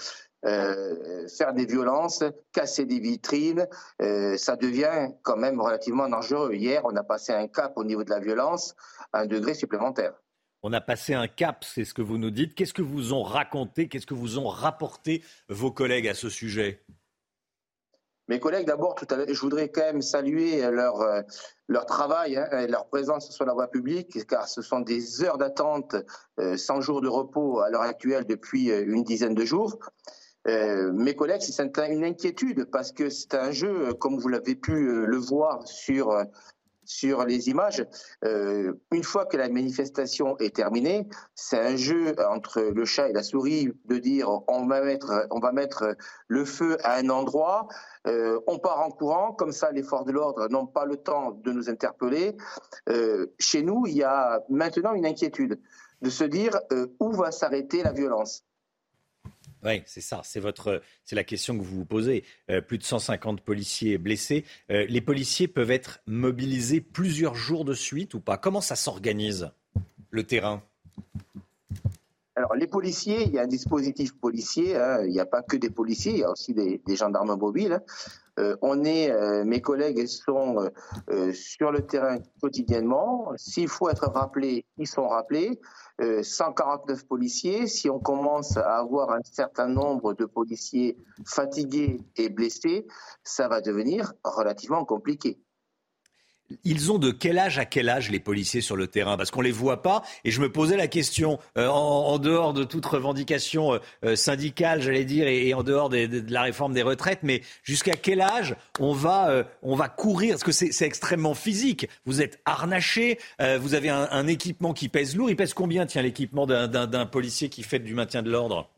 euh, faire des violences, casser des vitrines. Euh, ça devient quand même relativement dangereux. Hier, on a passé un cap au niveau de la violence, un degré supplémentaire. On a passé un cap, c'est ce que vous nous dites. Qu'est-ce que vous ont raconté, qu'est-ce que vous ont rapporté vos collègues à ce sujet? Mes collègues, d'abord, tout à je voudrais quand même saluer leur, euh, leur travail hein, et leur présence sur la voie publique, car ce sont des heures d'attente, euh, jours de repos à l'heure actuelle depuis euh, une dizaine de jours. mes collègues, c'est une inquiétude parce que c'est un jeu, comme vous l'avez pu le voir sur sur les images. Euh, une fois que la manifestation est terminée, c'est un jeu entre le chat et la souris de dire on va mettre, le feu à un endroit, euh, on part en courant, comme ça les forces de l'ordre n'ont pas le temps de nous interpeller. Euh, chez nous, il y a maintenant une inquiétude de se dire où va s'arrêter la violence? Oui, c'est ça. C'est la question que vous vous posez. Euh, plus de 150 policiers blessés. Euh, les policiers peuvent être mobilisés plusieurs jours de suite ou pas? Comment ça s'organise le terrain? Alors, les policiers, il y a un dispositif policier. Hein. il n'y a pas que des policiers, il y a aussi des, gendarmes mobiles. Euh, on est, mes collègues sont sur le terrain quotidiennement. S'il faut être rappelés, ils sont rappelés. 149 euh, policiers. Si on commence à avoir un certain nombre de policiers fatigués et blessés, ça va devenir relativement compliqué. Ils ont de quel âge à quel âge les policiers sur le terrain? Parce qu'on ne les voit pas. Et je me posais la question, euh, en, dehors de toute revendication euh, euh, syndicale, j'allais dire, et, en dehors de, la réforme des retraites, mais jusqu'à quel âge on va, courir? Parce que c'est extrêmement physique. Vous êtes harnaché, vous avez un, équipement qui pèse lourd. Il pèse combien, tiens, l'équipement d'un policier qui fait du maintien de l'ordre?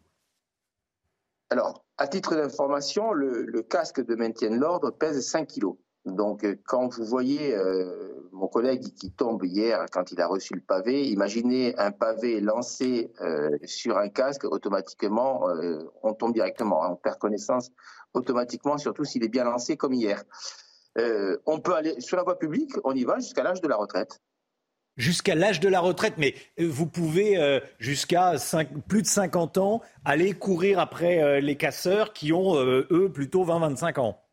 Alors, à titre d'information, le, le casque de maintien de l'ordre pèse 5 kilos. Donc, euh, quand vous voyez euh, mon collègue qui tombe hier quand il a reçu le pavé, imaginez un pavé lancé euh, sur un casque, automatiquement, on tombe directement, hein. on perd connaissance automatiquement, surtout s'il est bien lancé comme hier. on peut aller sur la voie publique, on y va jusqu'à l'âge de la retraite. Jusqu'à l'âge de la retraite, mais vous pouvez jusqu'à plus de 50 ans aller courir après les casseurs qui ont, eux, plutôt 20-25 ans.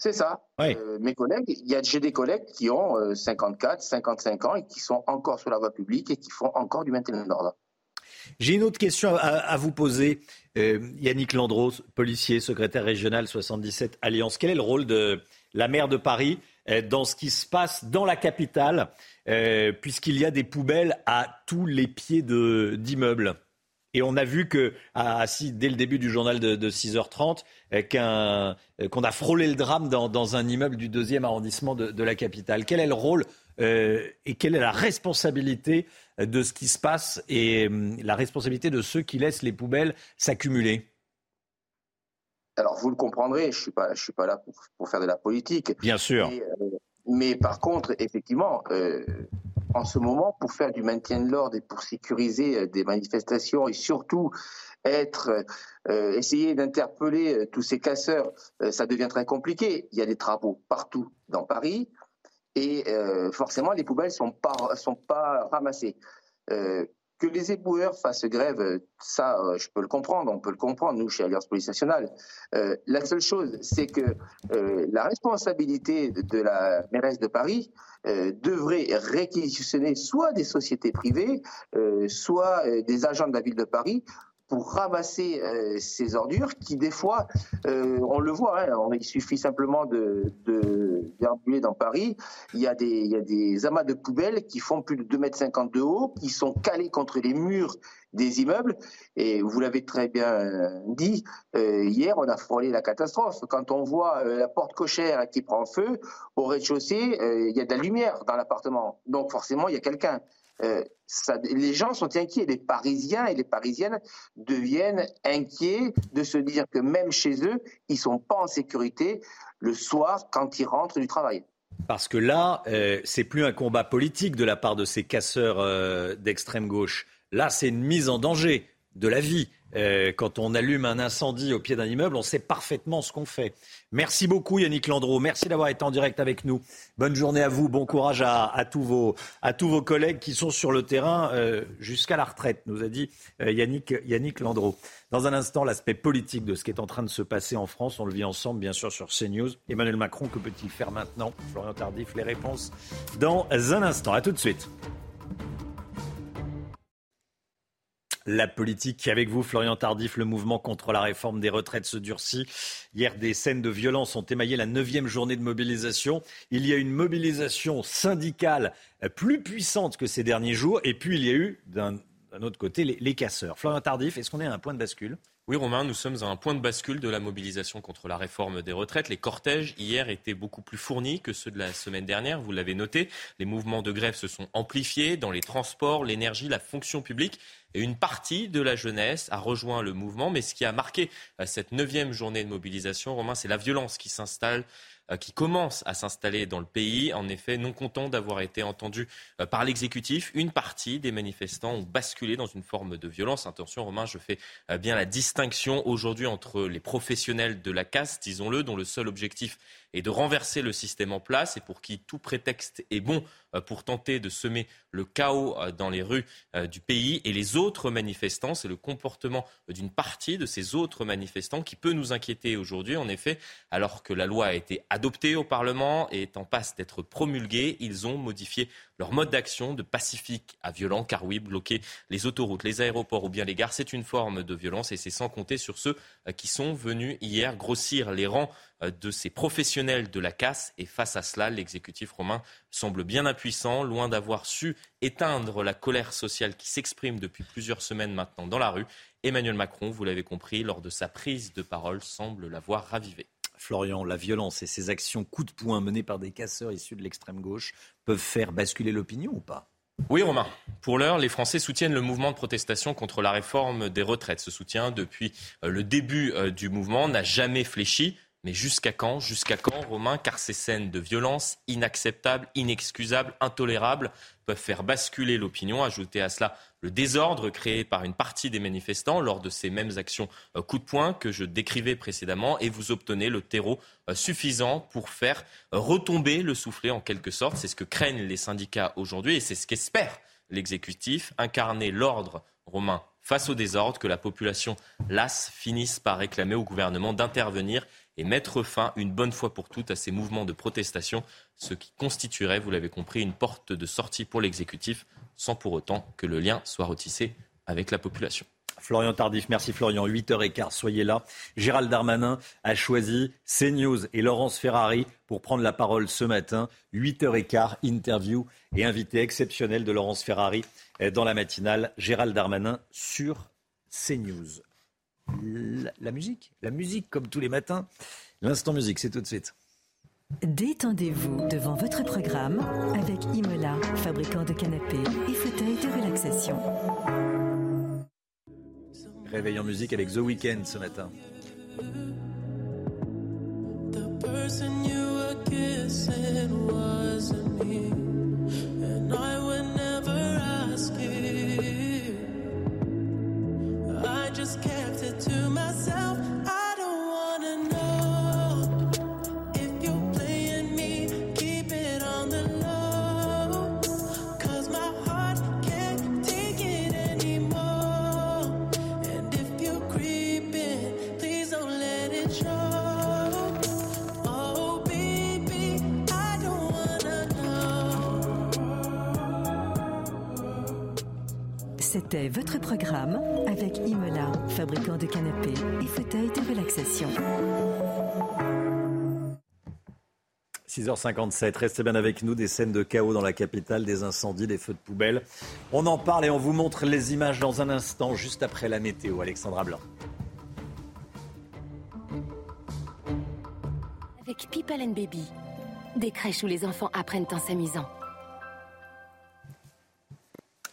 C'est ça. Euh, mes collègues, j'ai des collègues qui ont 54, euh, 55 ans et qui sont encore sur la voie publique et qui font encore du maintien de l'ordre. J'ai une autre question à, vous poser. Euh, Yannick Landreau, policier, secrétaire régional 77 Alliance. Quel est le rôle de la maire de Paris dans ce qui se passe dans la capitale, puisqu'il y a des poubelles à tous les pieds d'immeubles et on a vu que, dès le début du journal de, 6h30, euh, euh, qu'on a frôlé le drame dans, un immeuble du deuxième arrondissement de, la capitale. Quel est le rôle euh, et quelle est la responsabilité de ce qui se passe et la responsabilité de ceux qui laissent les poubelles s'accumuler? Alors, vous le comprendrez, je ne suis, pas, je suis pas là pour, faire de la politique. Bien sûr. Mais, par contre, effectivement, en ce moment pour faire du maintien de l'ordre et pour sécuriser euh, des manifestations et surtout être euh, essayer d'interpeller euh, tous ces casseurs, ça devient très compliqué. Il y a des travaux partout dans Paris et forcément les poubelles sont pas sont pas ramassées. Que les éboueurs fassent grève, ça, je peux le comprendre, on peut le comprendre, nous, chez Alliance Police Nationale. la seule chose, c'est que la responsabilité de la mairesse de Paris, euh, devrait réquisitionner soit des sociétés privées, euh, soit euh, des agents de la ville de Paris pour ramasser ces ordures qui, des fois, on le voit, hein, il suffit simplement de, de dans Paris, il y, a des, amas de poubelles qui font plus de 2,50 m de haut, qui sont calés contre les murs des immeubles. Et vous l'avez très bien dit, euh, hier, on a frôlé la catastrophe. Quand on voit euh, la porte cochère qui prend feu, au rez-de-chaussée, euh, il y a de la lumière dans l'appartement. Donc forcément, il y a quelqu'un. Les gens sont inquiets, les Parisiens et les Parisiennes deviennent inquiets de se dire que même chez eux, ils sont pas en sécurité le soir quand ils rentrent du travail. Parce que là, c'est plus un combat politique de la part de ces casseurs d'extrême gauche. Là, c'est une mise en danger de la vie. Euh, quand on allume un incendie au pied d'un immeuble, on sait parfaitement ce qu'on fait. Merci beaucoup Yannick Landreau. Merci d'avoir été en direct avec nous. Bonne journée à vous. Bon courage à, tous, vos, à tous vos collègues qui sont sur le terrain euh, jusqu'à la retraite, nous a dit euh, Yannick, Yannick Landreau. Dans un instant, l'aspect politique de ce qui est en train de se passer en France, on le vit ensemble, bien sûr, sur CNews. Emmanuel Macron, que peut-il faire maintenant? Florian Tardif, les réponses dans un instant. À tout de suite. La politique avec vous, Florian Tardif, le mouvement contre la réforme des retraites se durcit. Hier, des scènes de violence ont émaillé la neuvième journée de mobilisation. Il y a une mobilisation syndicale plus puissante que ces derniers jours. Et puis, il y a eu, d'un autre côté, les, casseurs. Florian Tardif, est-ce qu'on est à un point de bascule? Oui, Romain, nous sommes à un point de bascule de la mobilisation contre la réforme des retraites. Les cortèges, hier, étaient beaucoup plus fournis que ceux de la semaine dernière, vous l'avez noté. Les mouvements de grève se sont amplifiés dans les transports, l'énergie, la fonction publique. Et une partie de la jeunesse a rejoint le mouvement. Mais ce qui a marqué euh, cette neuvième journée de mobilisation, Romain, c'est la violence qui s'installe qui commence à s'installer dans le pays. En effet, non content d'avoir été entendu euh, par l'exécutif, une partie des manifestants ont basculé dans une forme de violence. Attention, Romain, je fais euh, bien la distinction aujourd'hui entre les professionnels de la casse, disons-le, dont le seul objectif et de renverser le système en place et pour qui tout prétexte est bon euh, pour tenter de semer le chaos euh, dans les rues euh, du pays. Et les autres manifestants, c'est le comportement d'une partie de ces autres manifestants qui peut nous inquiéter aujourd'hui. En effet, alors que la loi a été adoptée au Parlement et est en passe d'être promulguée, ils ont modifié leur mode d'action de pacifique à violent, car oui, bloquer les autoroutes, les aéroports ou bien les gares, c'est une forme de violence et c'est sans compter sur ceux qui sont venus hier grossir les rangs de ces professionnels de la casse. Et face à cela, l'exécutif romain semble bien impuissant, loin d'avoir su éteindre la colère sociale qui s'exprime depuis plusieurs semaines maintenant dans la rue. Emmanuel Macron, vous l'avez compris, lors de sa prise de parole, semble l'avoir ravivé. Florian, la violence et ces actions coup de poing menées par des casseurs issus de l'extrême gauche peuvent faire basculer l'opinion ou pas? Oui, Romain. Pour l'heure, les Français soutiennent le mouvement de protestation contre la réforme des retraites. Ce soutien, depuis euh, le début euh, du mouvement, n'a jamais fléchi. Mais jusqu'à quand Jusqu'à quand, Romain Car ces scènes de violence inacceptables, inexcusables, intolérables peuvent faire basculer l'opinion? Ajouter à cela le désordre créé par une partie des manifestants lors de ces mêmes actions euh, coup de poing que je décrivais précédemment et vous obtenez le terreau euh, suffisant pour faire euh, retomber le soufflet en quelque sorte. C'est ce que craignent les syndicats aujourd'hui et c'est ce qu'espère l'exécutif, incarner l'ordre romain face au désordre, que la population lasse finisse par réclamer au gouvernement d'intervenir et mettre fin une bonne fois pour toutes à ces mouvements de protestation, ce qui constituerait, vous l'avez compris, une porte de sortie pour l'exécutif, sans pour autant que le lien soit retissé avec la population. Florian Tardif, merci Florian. 8h15, soyez là. Gérald Darmanin a choisi CNews et Laurence Ferrari pour prendre la parole ce matin. 8h15, interview et invité exceptionnel de Laurence Ferrari dans la matinale. Gérald Darmanin sur CNews la, musique. La musique, comme tous les matins. L'instant musique, c'est tout de suite. Détendez-vous devant votre programme avec Imola, fabricant de canapés et fauteuils de relaxation. Réveil en musique avec The Weeknd ce matin. C'était votre programme avec Imola, fabricant de canapés et fauteuils de relaxation. 6h57, restez bien avec nous, des scènes de chaos dans la capitale, des incendies, des feux de poubelle. On en parle et on vous montre les images dans un instant, juste après la météo. Alexandra Blanc. Avec People and Baby, des crèches où les enfants apprennent en s'amusant.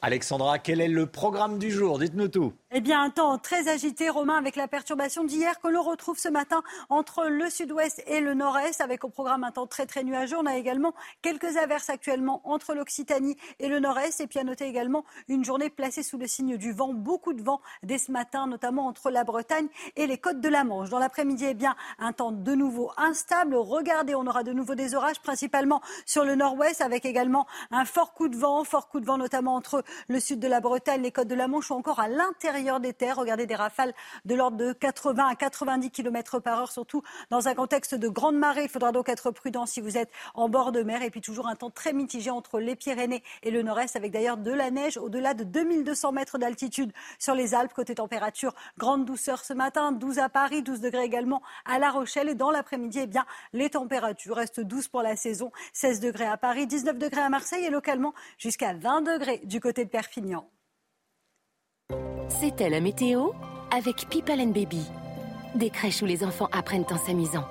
Alexandra, quel est le programme du jour? Dites-nous tout. Eh bien, un temps très agité, Romain, avec la perturbation d'hier que l'on retrouve ce matin entre le sud-ouest et le nord-est, avec au programme un temps très très nuageux. On a également quelques averses actuellement entre l'Occitanie et le nord-est. Et puis à noter également une journée placée sous le signe du vent. Beaucoup de vent dès ce matin, notamment entre la Bretagne et les côtes de la Manche. Dans l'après-midi, eh bien, un temps de nouveau instable. Regardez, on aura de nouveau des orages, principalement sur le nord-ouest, avec également un fort coup de vent, fort coup de vent notamment entre le sud de la Bretagne, les côtes de la Manche ou encore à l'intérieur des terres. Regardez des rafales de l'ordre de 80 à 90 km par heure, surtout dans un contexte de grande marée. Il faudra donc être prudent si vous êtes en bord de mer. Et puis toujours un temps très mitigé entre les Pyrénées et le nord-est, avec d'ailleurs de la neige au-delà de 2200 mètres d'altitude sur les Alpes. Côté température, grande douceur ce matin, 12 à Paris, 12 degrés également à La Rochelle. Et dans l'après-midi, eh bien, les températures restent douces pour la saison. 16 degrés à Paris, 19 degrés à Marseille et localement jusqu'à 20 degrés du côté de Perpignan. C'était la météo avec People and Baby. Des crèches où les enfants apprennent en s'amusant.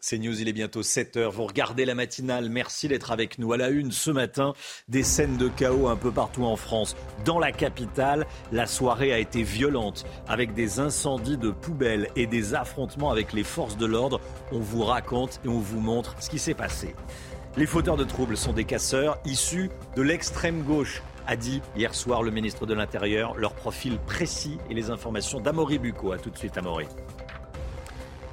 C'est News, il est bientôt 7h. Vous regardez la matinale. Merci d'être avec nous. À la une ce matin, des scènes de chaos un peu partout en France. Dans la capitale, la soirée a été violente avec des incendies de poubelles et des affrontements avec les forces de l'ordre. On vous raconte et on vous montre ce qui s'est passé. Les fauteurs de troubles sont des casseurs issus de l'extrême gauche a dit hier soir le ministre de l'Intérieur. Leur profil précis et les informations d'Amaury Bucco. A tout de suite, Amaury.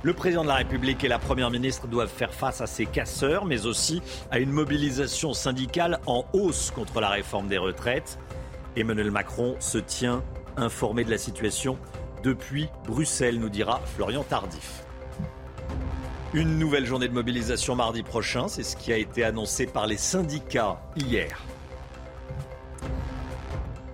Le président de la République et la Première ministre doivent faire face à ces casseurs, mais aussi à une mobilisation syndicale en hausse contre la réforme des retraites. Emmanuel Macron se tient informé de la situation depuis Bruxelles, nous dira Florian Tardif. Une nouvelle journée de mobilisation mardi prochain, c'est ce qui a été annoncé par les syndicats hier.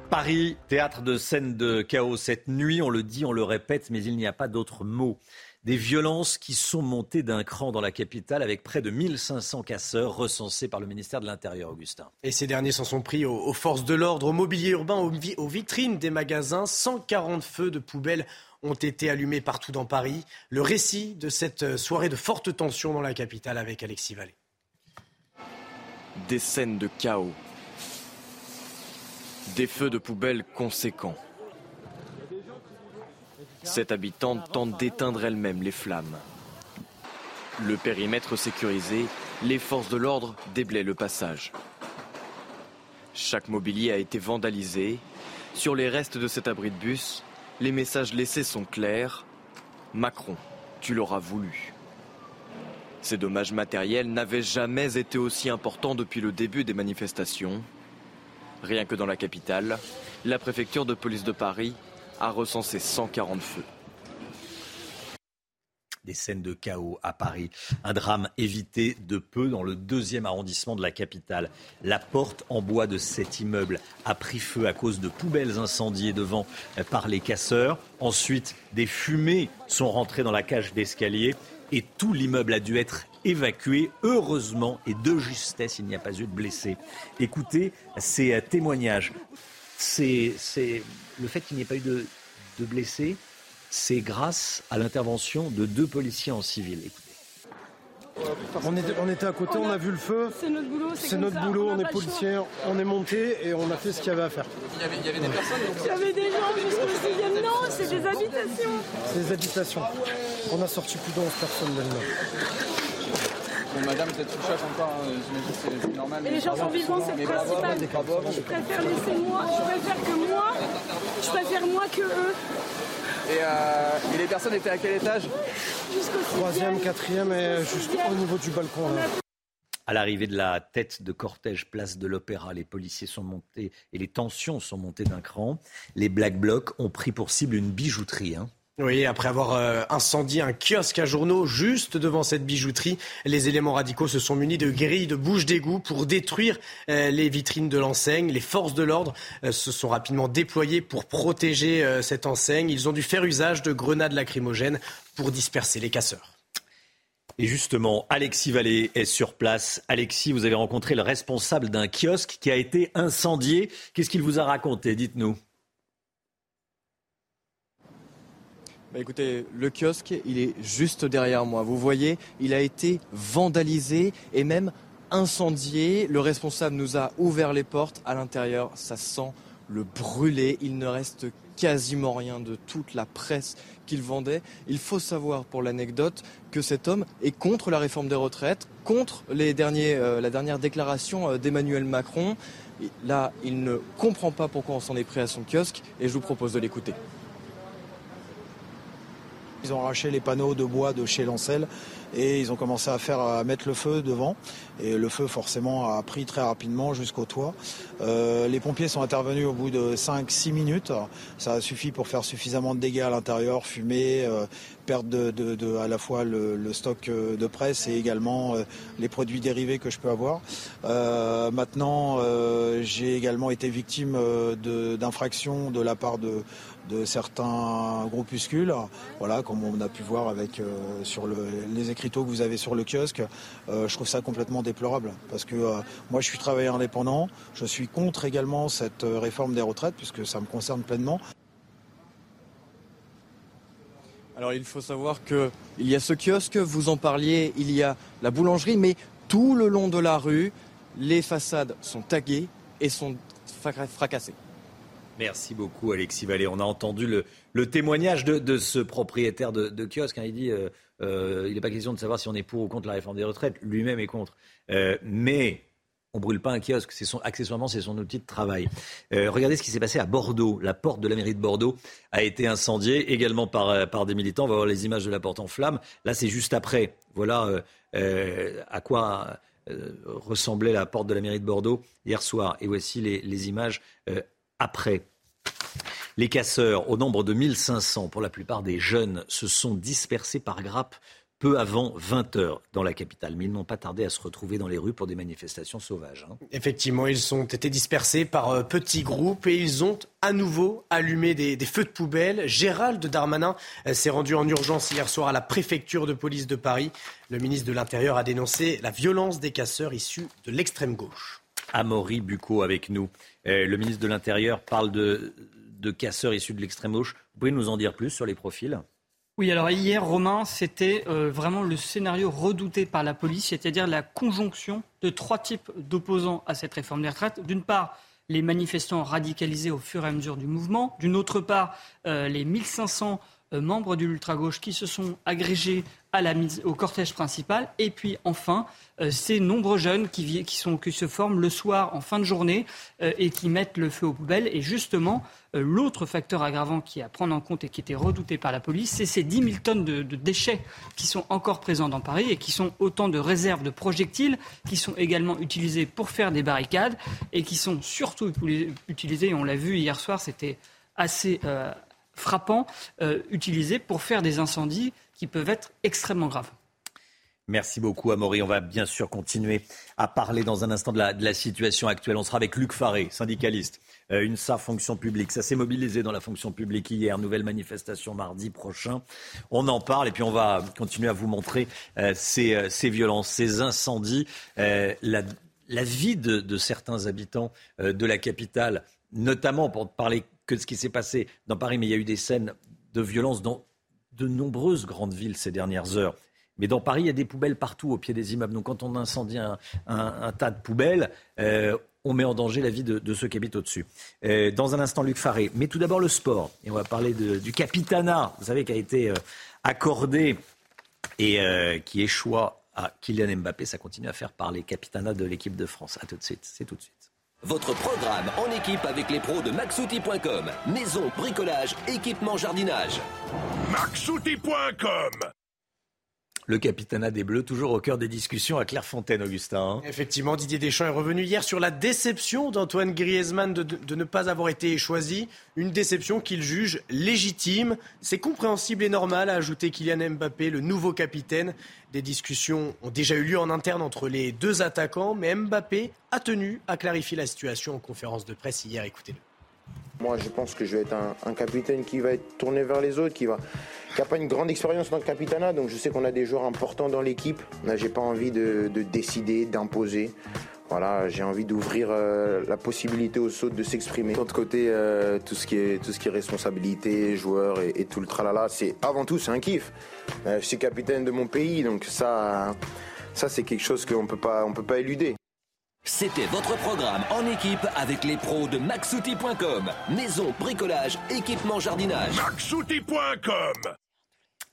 Paris, théâtre de scènes de chaos cette nuit, on le dit, on le répète, mais il n'y a pas d'autre mot des violences qui sont montées d'un cran dans la capitale avec près de 1500 casseurs recensés par le ministère de l'Intérieur, Augustin. Et ces derniers s'en sont pris aux, forces de l'ordre, au mobilier urbain, aux, vitrines des magasins. 140 feux de poubelles ont été allumés partout dans Paris. Le récit de cette soirée de forte tension dans la capitale avec Alexis Vallée. Des scènes de chaos. Des feux de poubelles conséquents. Cette habitante tente d'éteindre elle-même les flammes. Le périmètre sécurisé, les forces de l'ordre déblaient le passage. Chaque mobilier a été vandalisé. Sur les restes de cet abri de bus, les messages laissés sont clairs. Macron, tu l'auras voulu. Ces dommages matériels n'avaient jamais été aussi importants depuis le début des manifestations. Rien que dans la capitale, la préfecture de police de Paris a recensé 140 feux. Des scènes de chaos à Paris. Un drame évité de peu dans le deuxième arrondissement de la capitale. La porte en bois de cet immeuble a pris feu à cause de poubelles incendiées devant par les casseurs. Ensuite, des fumées sont rentrées dans la cage d'escalier et tout l'immeuble a dû être évacué. Heureusement et de justesse, il n'y a pas eu de blessés. Écoutez ces témoignages c'est le fait qu'il n'y ait pas eu de, blessés, c'est grâce à l'intervention de deux policiers en civil. On, était, à côté, on a, vu le feu. C'est notre boulot. C'est notre boulot, on, est policiers, on est monté et on a fait ce qu'il y avait à faire. Il y avait, des personnes Il y avait des gens jusqu'au 6 Non, c'est des habitations. C'est des habitations. On a sorti plus de 11 personnes là madame, peut-être sous choc encore, hein, j'imagine c'est normal. Et les gens sont vivants, c'est le principal. Je préfère laisser moi, je préfère que moi, je préfère moi que eux. Et, euh, et les personnes étaient à quel étage? Jusqu'au Troisième, quatrième et juste au niveau du balcon. À l'arrivée de la tête de cortège place de l'Opéra, les policiers sont montés et les tensions sont montées d'un cran. Les Black Blocs ont pris pour cible une bijouterie. Hein. Oui, après avoir euh, incendié un kiosque à journaux juste devant cette bijouterie, les éléments radicaux se sont munis de grilles de bouches d'égout pour détruire euh, les vitrines de l'enseigne. Les forces de l'ordre euh, se sont rapidement déployées pour protéger cette enseigne. Ils ont dû faire usage de grenades lacrymogènes pour disperser les casseurs. Et justement, Alexis Vallée est sur place. Alexis, vous avez rencontré le responsable d'un kiosque qui a été incendié. Qu'est-ce qu'il vous a raconté? Dites-nous. Bah, écoutez, le kiosque, il est juste derrière moi. Vous voyez, il a été vandalisé et même incendié. Le responsable nous a ouvert les portes. À l'intérieur, ça sent le brûlé. Il ne reste quasiment rien de toute la presse qu'il vendait. Il faut savoir pour l'anecdote que cet homme est contre la réforme des retraites, contre les derniers, euh, la dernière déclaration euh, d'Emmanuel Macron. Là, il ne comprend pas pourquoi on s'en est pris à son kiosque et je vous propose de l'écouter. Ils ont arraché les panneaux de bois de chez Lancel et ils ont commencé à faire à mettre le feu devant. Et le feu forcément a pris très rapidement jusqu'au toit. Euh, les pompiers sont intervenus au bout de 5-6 minutes. Ça a suffi pour faire suffisamment de dégâts à l'intérieur, fumée, euh, perte de, à la fois le, stock euh, de presse et également les produits dérivés que je peux avoir. maintenant, j'ai également été victime d'infractions de, la part de, de certains groupuscules, voilà, comme on a pu voir avec sur les l'écriteau que vous avez sur le kiosque, je trouve ça complètement déplorable. Parce que moi, je suis travailleur indépendant, je suis contre également cette réforme des retraites, puisque ça me concerne pleinement. Alors il faut savoir qu'il y a ce kiosque, vous en parliez, il y a la boulangerie, mais tout le long de la rue, les façades sont taguées et sont fracassées. Merci beaucoup Alexis Vallée. On a entendu le, témoignage de, ce propriétaire de, kiosque. Hein. Il dit euh, euh, il n'est pas question de savoir si on est pour ou contre la réforme des retraites. Lui-même est contre. Euh, mais on brûle pas un kiosque, accessoirement c'est son outil de travail. Euh, regardez ce qui s'est passé à Bordeaux. La porte de la mairie de Bordeaux a été incendiée également par, des militants. On va voir les images de la porte en flammes. Là c'est juste après. Voilà à quoi ressemblait la porte de la mairie de Bordeaux hier soir. Et voici les images après. Les casseurs, au nombre de 1500, pour la plupart des jeunes, se sont dispersés par grappes peu avant 20 heures dans la capitale. Mais ils n'ont pas tardé à se retrouver dans les rues pour des manifestations sauvages. Hein. Effectivement, ils ont été dispersés par euh, petits groupes et ils ont à nouveau allumé des, feux de poubelle. Gérald Darmanin euh, s'est rendu en urgence hier soir à la préfecture de police de Paris. Le ministre de l'Intérieur a dénoncé la violence des casseurs issus de l'extrême gauche. Amaury Bucco avec nous. Euh, le ministre de l'Intérieur parle de, casseurs issus de l'extrême gauche. Vous pouvez nous en dire plus sur les profils? Oui, alors hier, Romain, c'était euh, vraiment le scénario redouté par la police, c'est-à-dire la conjonction de trois types d'opposants à cette réforme des retraites. D'une part, les manifestants radicalisés au fur et à mesure du mouvement. D'une autre part, euh, les 1500 euh, membres de l'ultra-gauche qui se sont agrégés au cortège principal. Et puis enfin, euh, ces nombreux jeunes qui, qui, se forment le soir en fin de journée euh, et qui mettent le feu aux poubelles. Et justement, l'autre facteur aggravant qui est à prendre en compte et qui était redouté par la police, c'est ces 10 000 tonnes de, de, déchets qui sont encore présents dans Paris et qui sont autant de réserves de projectiles qui sont également utilisés pour faire des barricades et qui sont surtout utilisés, on l'a vu hier soir, c'était assez frappants euh, utilisés pour faire des incendies qui peuvent être extrêmement graves. Merci beaucoup, Amaury. On va bien sûr continuer à parler dans un instant de la, situation actuelle. On sera avec Luc Faré, syndicaliste. Euh, une SAR fonction publique. Ça s'est mobilisé dans la fonction publique hier. Nouvelle manifestation mardi prochain. On en parle et puis on va continuer à vous montrer euh, ces, violences, ces incendies, la, vie de, de certains habitants de la capitale, notamment pour parler que ce qui s'est passé dans Paris, mais il y a eu des scènes de violence dans de nombreuses grandes villes ces dernières heures. Mais dans Paris, il y a des poubelles partout au pied des immeubles. Donc quand on incendie un, tas de poubelles, euh, on met en danger la vie de, ceux qui habitent au-dessus. Euh, dans un instant, Luc Faré. Mais tout d'abord, le sport. Et on va parler du capitana, vous savez, qui a été euh, accordé et qui échoua à Kylian Mbappé. Ça continue à faire parler. Capitana de l'équipe de France. À tout de suite. C'est tout de suite. Votre programme en équipe avec les pros de maxouti.com. Maison, bricolage, équipement, jardinage. maxouti.com le capitanat des Bleus, toujours au cœur des discussions à Clairefontaine, Augustin. Effectivement, Didier Deschamps est revenu hier sur la déception d'Antoine Griezmann de, ne pas avoir été choisi. Une déception qu'il juge légitime. C'est compréhensible et normal, a ajouté Kylian Mbappé, le nouveau capitaine. Des discussions ont déjà eu lieu en interne entre les deux attaquants, mais Mbappé a tenu à clarifier la situation en conférence de presse hier. Écoutez-le. Moi, je pense que je vais être un, capitaine qui va être tourné vers les autres, qui va, n'a pas une grande expérience dans le capitanat. Donc, je sais qu'on a des joueurs importants dans l'équipe. J'ai pas envie de, décider, d'imposer. Voilà, j'ai envie d'ouvrir euh, la possibilité aux autres de s'exprimer. De côté, euh, tout ce qui est tout ce qui est responsabilité, joueurs et, tout le tralala, c'est avant tout c'est un kiff. Euh, je suis capitaine de mon pays, donc ça, ça c'est quelque chose qu'on peut pas on peut pas éluder. C'était votre programme en équipe avec les pros de maxouti.com. Maison, bricolage, équipement, jardinage. maxouti.com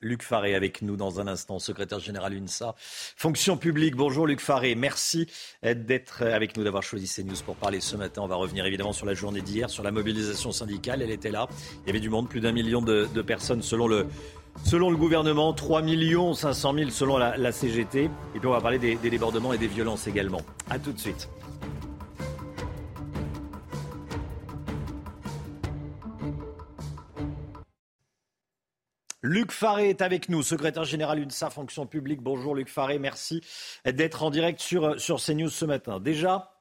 Luc Faré avec nous dans un instant, secrétaire général UNSA. Fonction publique, bonjour Luc Faré, merci d'être avec nous, d'avoir choisi CNews pour parler ce matin. On va revenir évidemment sur la journée d'hier, sur la mobilisation syndicale, elle était là. Il y avait du monde, plus d'un million de, personnes selon le, Selon le gouvernement, 3 500 000 selon la, CGT. Et puis on va parler des, débordements et des violences également. A tout de suite. Luc Faré est avec nous, secrétaire général UNSA Fonction publique. Bonjour Luc Faré, merci d'être en direct sur, sur CNews ce matin. Déjà,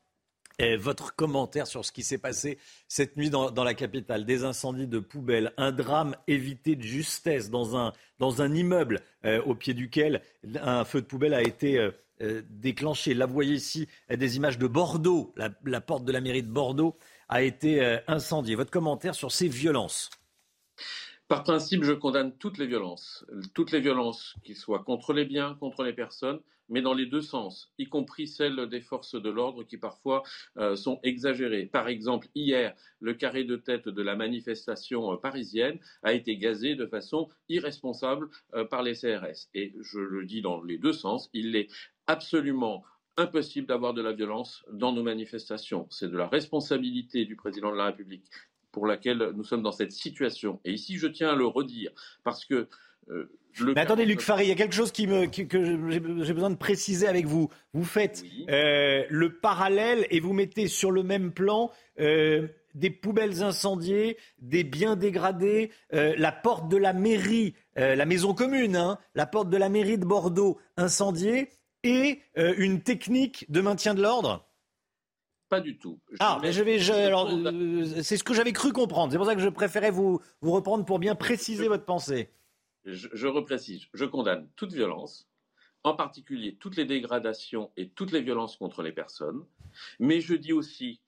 votre commentaire sur ce qui s'est passé cette nuit dans, la capitale. Des incendies de poubelles, un drame évité de justesse dans un, immeuble euh, au pied duquel un feu de poubelle a été euh, euh, déclenché. Là, vous voyez ici des images de Bordeaux. La, porte de la mairie de Bordeaux a été incendiée. Votre commentaire sur ces violences par principe, je condamne toutes les violences, toutes les violences, qu'ils soient contre les biens, contre les personnes, mais dans les deux sens, y compris celles des forces de l'ordre qui parfois euh, sont exagérées. Par exemple, hier, le carré de tête de la manifestation euh, parisienne a été gazé de façon irresponsable euh, par les CRS. Et je le dis dans les deux sens, il est absolument impossible d'avoir de la violence dans nos manifestations. C'est de la responsabilité du président de la République pour laquelle nous sommes dans cette situation. Et ici, je tiens à le redire, parce que mais attendez, Luc il y a quelque chose qui me, que j'ai besoin de préciser avec vous. Vous faites euh, le parallèle et vous mettez sur le même plan euh, des poubelles incendiées, des biens dégradés, euh, la porte de la mairie, la maison commune, hein, la porte de la mairie de Bordeaux incendiée et une technique de maintien de l'ordre pas du tout. ah, mais je vais. c'est ce que j'avais cru comprendre. C'est pour ça que je préférais vous, vous reprendre pour bien préciser votre pensée je, reprécise, je condamne toute violence, en particulier toutes les dégradations et toutes les violences contre les personnes, mais je dis aussi,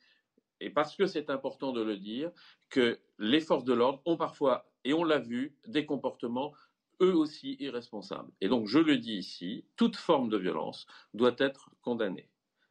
et parce que c'est important de le dire, que les forces de l'ordre ont parfois, et on l'a vu, des comportements eux aussi irresponsables. Et donc je le dis ici, toute forme de violence doit être condamnée,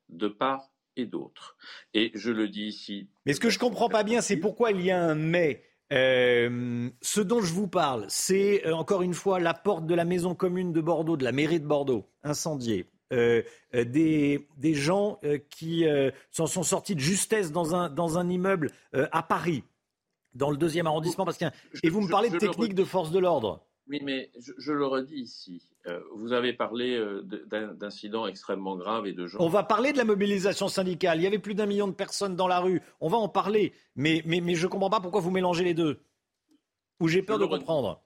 de part et d'autre. Et je le dis ici. Mais ce que je ne comprends pas bien, c'est pourquoi il y a un mais. Euh, ce dont je vous parle, c'est euh, encore une fois la porte de la maison commune de Bordeaux, de la mairie de Bordeaux, incendiée. Euh, des, des, gens qui s'en sont sortis de justesse dans un, dans un immeuble à Paris, dans le deuxième arrondissement. Parce Et vous me parlez de techniques de force de l'ordre. Oui, mais je, le redis ici. Euh, vous avez parlé euh, d'incidents extrêmement graves et de gens. On va parler de la mobilisation syndicale. Il y avait plus d'un million de personnes dans la rue. On va en parler. Mais, mais, mais je ne comprends pas pourquoi vous mélangez les deux. Ou j'ai peur de comprendre.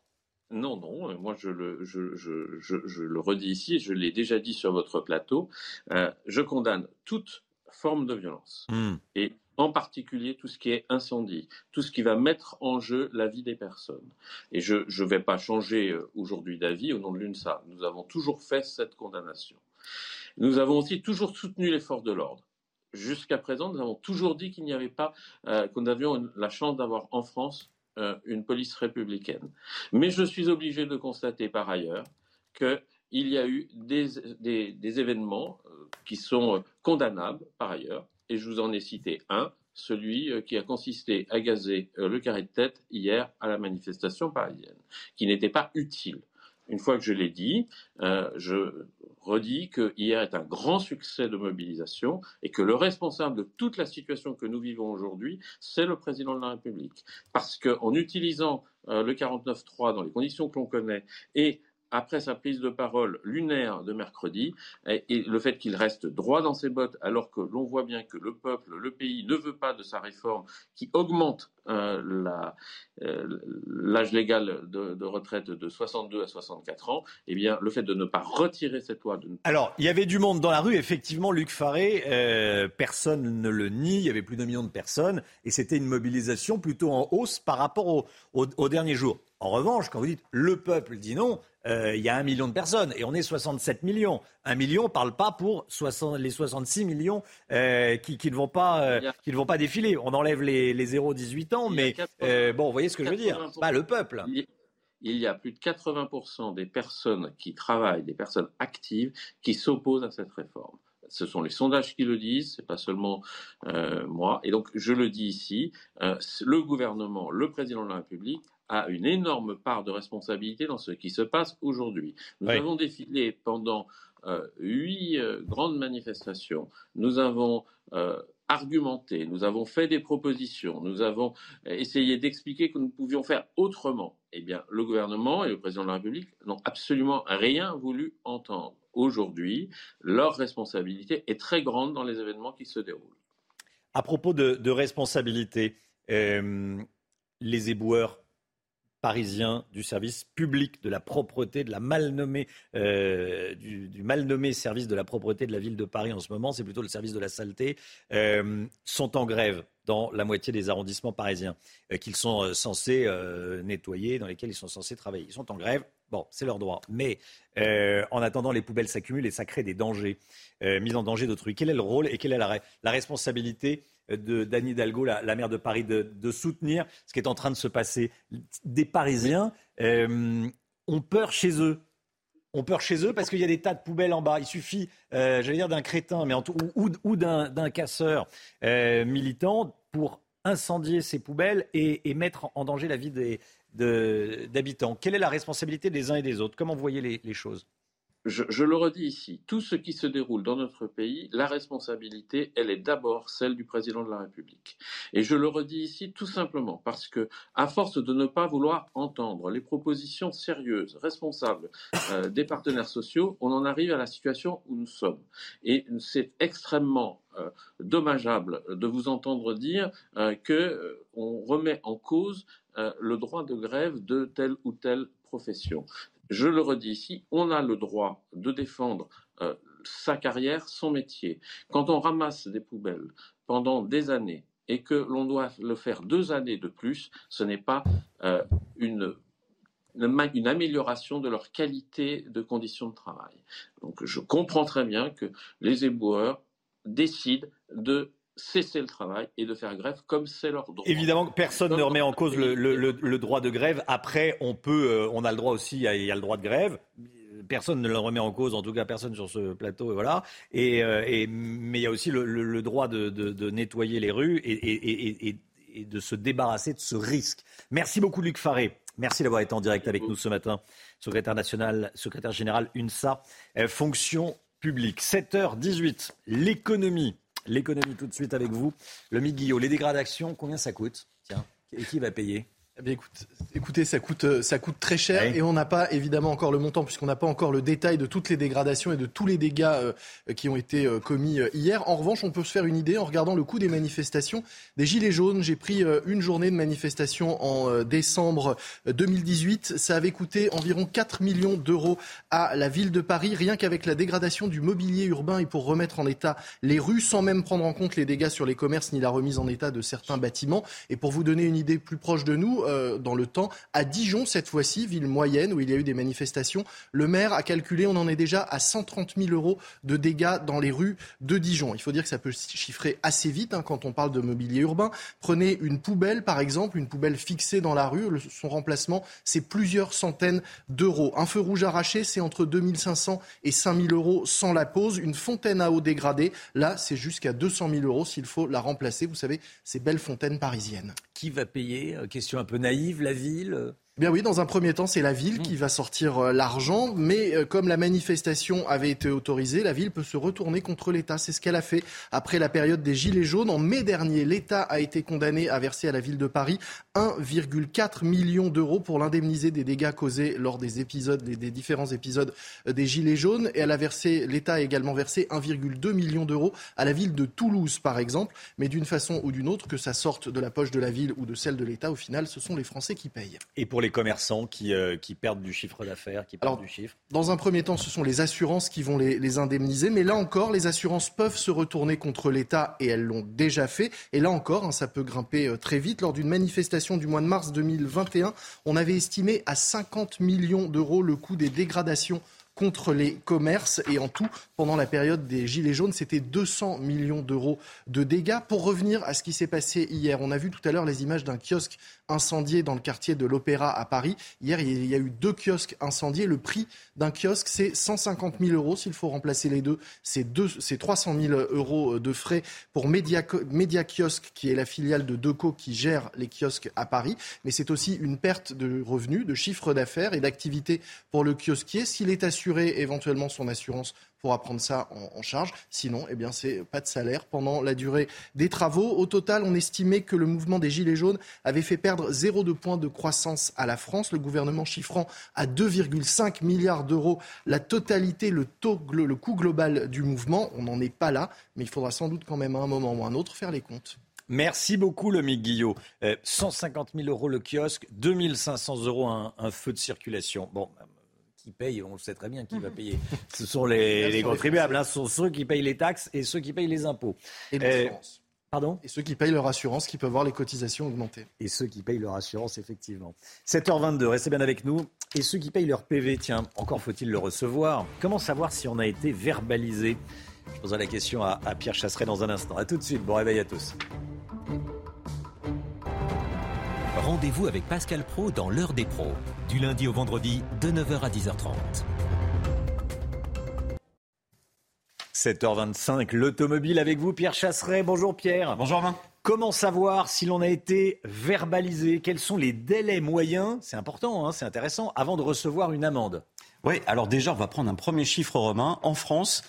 Non, non, moi je le, je, je, je, le redis ici, je l'ai déjà dit sur votre plateau, euh, je condamne toute forme de violence. Hmm. Et en particulier tout ce qui est incendie, tout ce qui va mettre en jeu la vie des personnes. Et je ne vais pas changer euh, aujourd'hui d'avis au nom de l'UNSA. Nous avons toujours fait cette condamnation. Nous avons aussi toujours soutenu les forces de l'ordre. Jusqu'à présent, nous avons toujours dit qu'il n'y avait pas, euh, que nous avions la chance d'avoir en France euh, une police républicaine. Mais je suis obligé de constater par ailleurs qu'il y a eu des événements qui sont condamnables par ailleurs, et je vous en ai cité un, celui euh, qui a consisté à gazer euh, le carré de tête hier à la manifestation parisienne, qui n'était pas utile. Une fois que je l'ai dit, euh, je redis que hier est un grand succès de mobilisation et que le responsable de toute la situation que nous vivons aujourd'hui, c'est le président de la République. Parce qu'en utilisant le 49.3 dans les conditions que l'on connaît et après sa prise de parole lunaire de mercredi, et, le fait qu'il reste droit dans ses bottes alors que l'on voit bien que le peuple, le pays ne veut pas de sa réforme qui augmente euh, euh, l'âge légal de, retraite de 62 à 64 ans, eh bien, le fait de ne pas retirer cette loi. Alors, il y avait du monde dans la rue, effectivement, Luc Faré, euh, personne ne le nie, il y avait plus d'un million de personnes, et c'était une mobilisation plutôt en hausse par rapport aux au, au derniers jours. En revanche, quand vous dites le peuple dit non, il y a un million de personnes et on est 67 millions. Un million ne parle pas pour les 66 millions euh, qui, ne vont pas, euh, qui ne vont pas défiler. On enlève les, les 0-18 ans, mais bon, vous voyez ce que je veux dire. Pas le peuple. Il y a plus de 80% des personnes qui travaillent, des personnes actives, qui s'opposent à cette réforme ce sont les sondages qui le disent, c'est pas seulement moi. Et donc, je le dis ici, le gouvernement, le président de la République a une énorme part de responsabilité dans ce qui se passe aujourd'hui. Nous avons défilé pendant euh, huit euh, grandes manifestations. Nous avons euh, argumenté, nous avons fait des propositions, nous avons essayé d'expliquer que nous pouvions faire autrement. Eh bien, le gouvernement et le président de la République n'ont absolument rien voulu entendre. Aujourd'hui, leur responsabilité est très grande dans les événements qui se déroulent. À propos de, de responsabilité, les éboueurs parisien du service public de la propreté, de la euh, du, mal nommé service de la propreté de la ville de Paris en ce moment, c'est plutôt le service de la saleté, euh, sont en grève dans la moitié des arrondissements parisiens euh, qu'ils sont censés nettoyer, dans lesquels ils sont censés travailler. Ils sont en grève, bon, c'est leur droit. Mais en attendant, les poubelles s'accumulent et ça crée des dangers, mise en danger d'autrui. Quel est le rôle et quelle est la, responsabilité de d'Anne Hidalgo, la, maire de Paris, de, soutenir ce qui est en train de se passer? Des Parisiens euh, ont peur chez eux. Ont peur chez eux parce qu'il y a des tas de poubelles en bas. Il suffit, euh, j'allais dire, d'un crétin, mais ou, d'un casseur euh, militant pour incendier ces poubelles et, mettre en danger la vie des d'habitants. Quelle est la responsabilité des uns et des autres? Comment voyez les choses? Je, le redis ici, tout ce qui se déroule dans notre pays, la responsabilité, elle est d'abord celle du président de la République. Et je le redis ici tout simplement parce que, à force de ne pas vouloir entendre les propositions sérieuses, responsables euh, des partenaires sociaux, on en arrive à la situation où nous sommes. Et c'est extrêmement euh, dommageable de vous entendre dire euh, que on remet en cause le droit de grève de telle ou telle profession je le redis ici, on a le droit de défendre euh, sa carrière, son métier. Quand on ramasse des poubelles pendant des années et que l'on doit le faire deux années de plus, ce n'est pas euh, une, une, amélioration de leur qualité de conditions de travail. Donc je comprends très bien que les éboueurs décident de cesser le travail et de faire grève comme c'est leur droit. Évidemment, personne ne remet en cause le, droit de grève. Après, on peut, euh, on a le droit aussi, il y a le droit de grève. Personne ne le remet en cause, en tout cas personne sur ce plateau, et voilà. Et, euh, mais il y a aussi le, droit de, nettoyer les rues et, et, de se débarrasser de ce risque. Merci beaucoup, Luc Faré. Merci d'avoir été en direct avec nous ce matin, secrétaire national, secrétaire général UNSA, euh, fonction publique. 7h18, l'économie. L'économie tout de suite avec vous. Le Guillot, les dégradations, combien ça coûte? Tiens, et qui va payer? Eh écoute, écoutez, ça coûte, euh, ça coûte très cher et on n'a pas évidemment encore le montant puisqu'on n'a pas encore le détail de toutes les dégradations et de tous les dégâts euh, qui ont été euh, commis hier. En revanche, on peut se faire une idée en regardant le coût des manifestations des Gilets jaunes. J'ai pris une journée de manifestation en décembre 2018. Ça avait coûté environ 4 millions d'euros à la ville de Paris, rien qu'avec la dégradation du mobilier urbain et pour remettre en état les rues, sans même prendre en compte les dégâts sur les commerces ni la remise en état de certains bâtiments. Et pour vous donner une idée plus proche de nous, euh, dans le temps. À Dijon, cette fois-ci, ville moyenne où il y a eu des manifestations, le maire a calculé, on en est déjà à 130 000 euros de dégâts dans les rues de Dijon. Il faut dire que ça peut chiffrer assez vite hein, quand on parle de mobilier urbain. Prenez une poubelle, par exemple, une poubelle fixée dans la rue, son remplacement, c'est plusieurs centaines d'euros. Un feu rouge arraché, c'est entre 2500 et 5000 euros sans la pause. Une fontaine à eau dégradée, là, c'est jusqu'à 200 000 euros s'il faut la remplacer. Vous savez, ces belles fontaines parisiennes. Qui va payer? Euh, Question un peu naïve, la ville euh Bien oui, dans un premier temps, c'est la ville qui va sortir euh, l'argent, mais euh, comme la manifestation avait été autorisée, la ville peut se retourner contre l'État. C'est ce qu'elle a fait après la période des Gilets jaunes. En mai dernier, l'État a été condamné à verser à la ville de Paris 1,4 million d'euros pour l'indemniser des dégâts causés lors des épisodes, des, différents épisodes euh, des Gilets jaunes. Et elle a versé, l'État a également versé 1,2 million d'euros à la ville de Toulouse, par exemple. Mais d'une façon ou d'une autre, que ça sorte de la poche de la ville ou de celle de l'État, au final, ce sont les Français qui payent. Et pour les commerçants qui, euh, qui perdent du chiffre d'affaires, qui perdent du chiffre Dans un premier temps, ce sont les assurances qui vont les, les indemniser. Mais là encore, les assurances peuvent se retourner contre l'État et elles l'ont déjà fait. Et là encore, hein, ça peut grimper euh, très vite. Lors d'une manifestation du mois de mars 2021, on avait estimé à 50 millions d'euros le coût des dégradations contre les commerces. Et en tout, pendant la période des Gilets jaunes, c'était 200 millions d'euros de dégâts. Pour revenir à ce qui s'est passé hier, on a vu tout à l'heure les images d'un kiosque incendié dans le quartier de l'Opéra à Paris. Hier, il y a eu deux kiosques incendiés. Le prix d'un kiosque, c'est 150 000 euros. S'il faut remplacer les deux, c'est 300 000 euros de frais pour Media, Media Kiosque, qui est la filiale de Deco qui gère les kiosques à Paris. Mais c'est aussi une perte de revenus, de chiffre d'affaires et d'activité pour le kiosquier. S'il est assuré éventuellement son assurance pourra prendre ça en, charge. Sinon, eh bien, c'est pas de salaire pendant la durée des travaux. Au total, on estimait que le mouvement des Gilets jaunes avait fait perdre 0,2 points de croissance à la France, le gouvernement chiffrant à 2,5 milliards d'euros la totalité, le, taux, le coût global du mouvement. On n'en est pas là, mais il faudra sans doute quand même à un moment ou à un autre faire les comptes. Merci beaucoup, le Mick Guillot. 150 000 euros le kiosque, 2500 euros un, un feu de circulation. Bon, qui paye, on le sait très bien qui va payer. Ce sont les, contribuables, hein. ce sont ceux qui payent les taxes et ceux qui payent les impôts. Et l'assurance. Pardon Et ceux qui payent leur assurance, qui peuvent voir les cotisations augmenter. Et ceux qui payent leur assurance, effectivement. 7h22, restez bien avec nous. Et ceux qui payent leur PV, tiens, encore faut-il le recevoir. Comment savoir si on a été verbalisé? Je poserai la question à, à Pierre Chasseret dans un instant. A tout de suite, bon réveil à tous. Rendez-vous avec Pascal Pro dans l'heure des pros, du lundi au vendredi de 9h à 10h30. 7h25, l'automobile avec vous, Pierre Chasseret. Bonjour Pierre. Bonjour Romain. Comment savoir si l'on a été verbalisé? Quels sont les délais moyens? C'est important, hein, c'est intéressant, avant de recevoir une amende. Oui, alors déjà, on va prendre un premier chiffre romain. En France,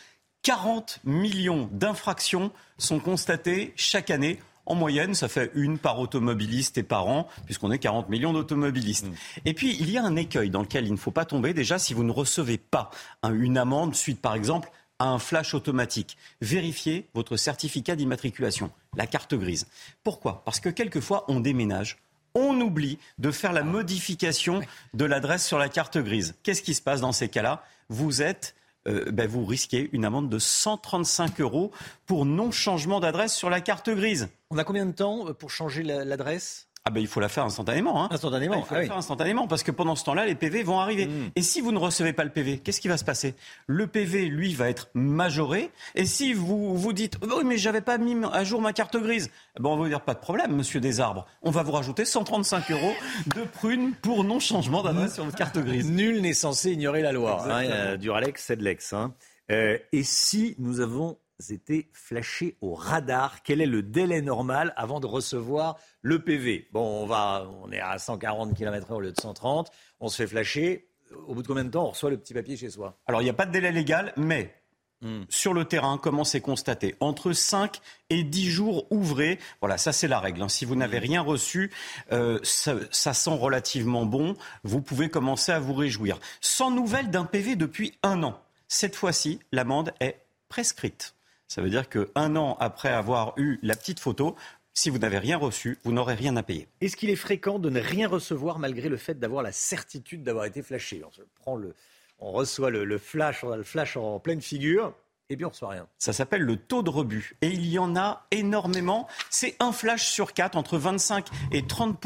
40 millions d'infractions sont constatées chaque année en moyenne, ça fait une par automobiliste et par an, puisqu'on est 40 millions d'automobilistes. Mmh. Et puis, il y a un écueil dans lequel il ne faut pas tomber. Déjà, si vous ne recevez pas une amende suite, par exemple, à un flash automatique. Vérifiez votre certificat d'immatriculation, la carte grise. Pourquoi? Parce que quelquefois, on déménage, on oublie de faire la modification de l'adresse sur la carte grise. Qu'est-ce qui se passe dans ces cas-là? Vous êtes euh, ben, vous risquez une amende de 135 euros pour non-changement d'adresse sur la carte grise. On a combien de temps pour changer l'adresse? Ah ben il faut la faire instantanément. Hein. Instantanément. il faut la ah faire instantanément parce que pendant ce temps-là, les PV vont arriver. Hmm. Et si vous ne recevez pas le PV, qu'est-ce qui va se passer? Le PV, lui, va être majoré. Et si vous vous dites, oh, oui, mais j'avais pas mis à jour ma carte grise, eh ben on va vous dire pas de problème, Monsieur Desarbres. On va vous rajouter 135 euros de prune pour non changement d'adresse sur votre carte grise. Nul n'est censé ignorer la loi. Hein, Duralex, c'est de l'ex. Hein. Euh, et si nous avons été flashés au radar. Quel est le délai normal avant de recevoir le PV Bon, on, va, on est à 140 km/h au lieu de 130. On se fait flasher. Au bout de combien de temps on reçoit le petit papier chez soi? Alors, il n'y a pas de délai légal, mais hmm. Sur le terrain, comment c'est constaté? Entre 5 et 10 jours ouvrés, voilà, ça c'est la règle. Hein. Si vous n'avez hmm. rien reçu, euh, ça, ça, sent relativement bon, vous pouvez commencer à vous réjouir. Sans nouvelles d'un PV depuis un an. Cette fois-ci, l'amende est prescrite. Ça veut dire qu'un an après avoir eu la petite photo, si vous n'avez rien reçu, vous n'aurez rien à payer. Est-ce qu'il est fréquent de ne rien recevoir malgré le fait d'avoir la certitude d'avoir été flashé? On, prend le, on reçoit le, flash, on a le flash en pleine figure. Et bien, on ne reçoit rien. Ça s'appelle le taux de rebut. Et il y en a énormément. C'est un flash sur quatre. Entre 25 et 30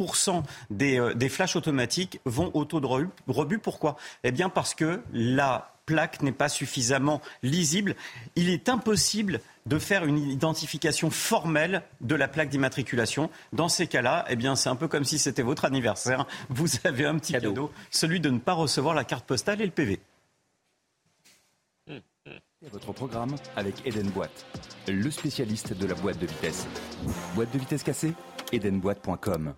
des, euh, des flashs automatiques vont au taux de rebut. Pourquoi? Eh bien, parce que la plaque n'est pas suffisamment lisible. Il est impossible de faire une identification formelle de la plaque d'immatriculation. Dans ces cas-là, eh bien, c'est un peu comme si c'était votre anniversaire. Vous avez un petit cadeau. celui de ne pas recevoir la carte postale et le PV. Votre programme avec Eden Boîte, le spécialiste de la boîte de vitesse. Boîte de vitesse cassée Edenboîte.com.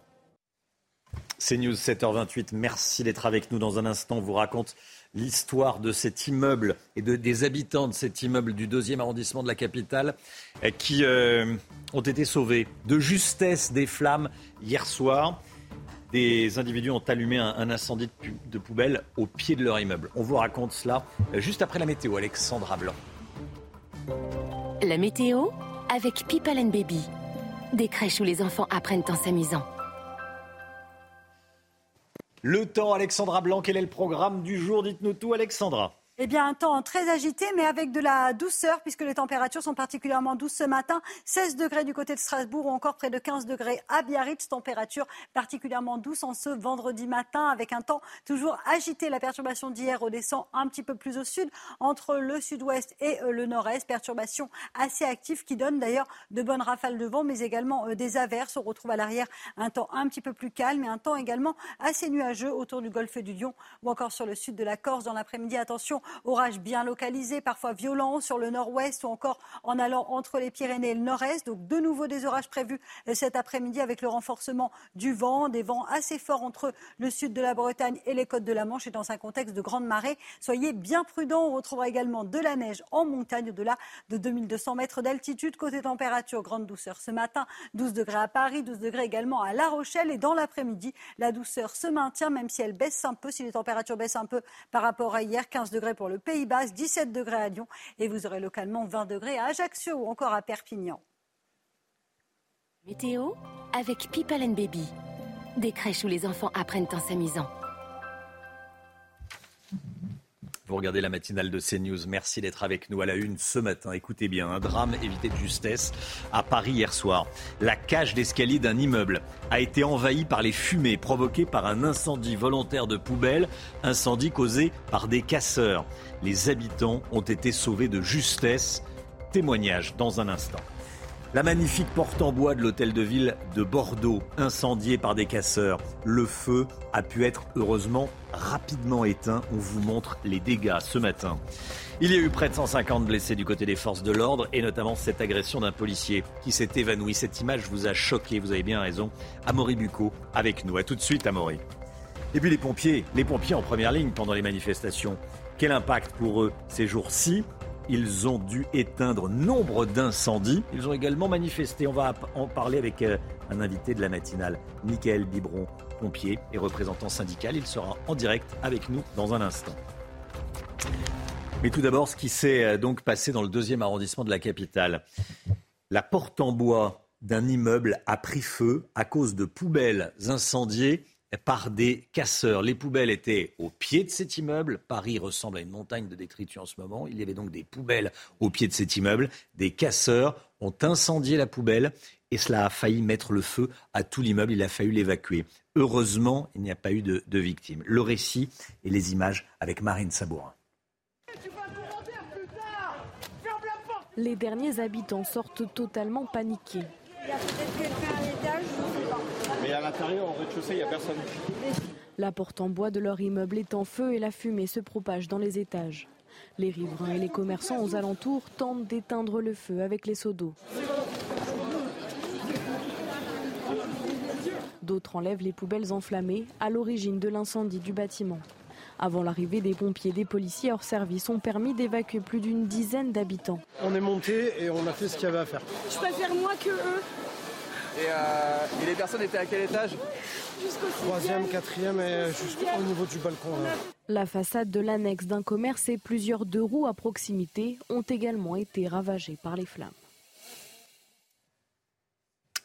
C'est News 7h28. Merci d'être avec nous. Dans un instant, on vous raconte l'histoire de cet immeuble et de, des habitants de cet immeuble du deuxième arrondissement de la capitale eh, qui euh, ont été sauvés de justesse des flammes hier soir. Des individus ont allumé un, incendie de, poubelle au pied de leur immeuble. On vous raconte cela euh, juste après la météo. Alexandra Blanc. La météo avec People and Baby. Des crèches où les enfants apprennent en s'amusant. Le temps, Alexandra Blanc, quel est le programme du jour? Dites-nous tout, Alexandra. Eh bien, un temps très agité, mais avec de la douceur, puisque les températures sont particulièrement douces ce matin. 16 degrés du côté de Strasbourg ou encore près de 15 degrés à Biarritz. Température particulièrement douce en ce vendredi matin, avec un temps toujours agité. La perturbation d'hier redescend un petit peu plus au sud, entre le sud-ouest et euh, le nord-est. Perturbation assez active qui donne d'ailleurs de bonnes rafales de vent, mais également euh, des averses. On retrouve à l'arrière un temps un petit peu plus calme et un temps également assez nuageux autour du golfe du Lion ou encore sur le sud de la Corse dans l'après-midi. Attention Orage bien localisé, parfois violent sur le nord-ouest ou encore en allant entre les Pyrénées et le nord-est. Donc de nouveau des orages prévus euh, cet après-midi avec le renforcement du vent, des vents assez forts entre le sud de la Bretagne et les côtes de la Manche et dans un contexte de grande marée. Soyez bien prudents. On retrouvera également de la neige en montagne au-delà de 2200 mètres d'altitude. Côté température, grande douceur ce matin, 12 degrés à Paris, 12 degrés également à La Rochelle et dans l'après-midi, la douceur se maintient même si elle baisse un peu, si les températures baissent un peu par rapport à hier, 15 degrés pour le Pays Basque, 17 degrés à Lyon et vous aurez localement 20 degrés à Ajaccio ou encore à Perpignan. Météo avec People and Baby. Des crèches où les enfants apprennent en s'amusant. Regardez la matinale de CNews. Merci d'être avec nous à la une ce matin. Écoutez bien, un drame évité de justesse à Paris hier soir. La cage d'escalier d'un immeuble a été envahie par les fumées provoquées par un incendie volontaire de poubelle, incendie causé par des casseurs. Les habitants ont été sauvés de justesse. Témoignage dans un instant. La magnifique porte en bois de l'hôtel de ville de Bordeaux, incendiée par des casseurs. Le feu a pu être heureusement rapidement éteint. On vous montre les dégâts ce matin. Il y a eu près de 150 blessés du côté des forces de l'ordre et notamment cette agression d'un policier qui s'est évanoui. Cette image vous a choqué, vous avez bien raison. Amaury Bucco avec nous. A tout de suite Amaury. Et puis les pompiers, les pompiers en première ligne pendant les manifestations. Quel impact pour eux ces jours-ci? Ils ont dû éteindre nombre d'incendies. Ils ont également manifesté. On va en parler avec euh, un invité de la matinale, Michael Bibron, pompier et représentant syndical. Il sera en direct avec nous dans un instant. Mais tout d'abord, ce qui s'est euh, donc passé dans le deuxième arrondissement de la capitale. La porte en bois d'un immeuble a pris feu à cause de poubelles incendiées par des casseurs. Les poubelles étaient au pied de cet immeuble. Paris ressemble à une montagne de détritus en ce moment. Il y avait donc des poubelles au pied de cet immeuble. Des casseurs ont incendié la poubelle et cela a failli mettre le feu à tout l'immeuble. Il a fallu l'évacuer. Heureusement, il n'y a pas eu de, de, victimes. Le récit et les images avec Marine Sabourin. Les derniers habitants sortent totalement paniqués. Il y a peut-être quelqu'un à l'étage, mais à l'intérieur, au rez-de-chaussée, il n'y a personne. La porte en bois de leur immeuble est en feu et la fumée se propage dans les étages. Les riverains et les commerçants aux alentours tentent d'éteindre le feu avec les seaux d'eau. D'autres enlèvent les poubelles enflammées à l'origine de l'incendie du bâtiment. Avant l'arrivée des pompiers et des policiers hors service ont permis d'évacuer plus d'une dizaine d'habitants. On est monté et on a fait ce qu'il y avait à faire. Je préfère moi que eux. Et, euh, et, les personnes étaient à quel étage Troisième, quatrième et jusqu'au niveau du balcon. Là. La façade de l'annexe d'un commerce et plusieurs deux roues à proximité ont également été ravagées par les flammes.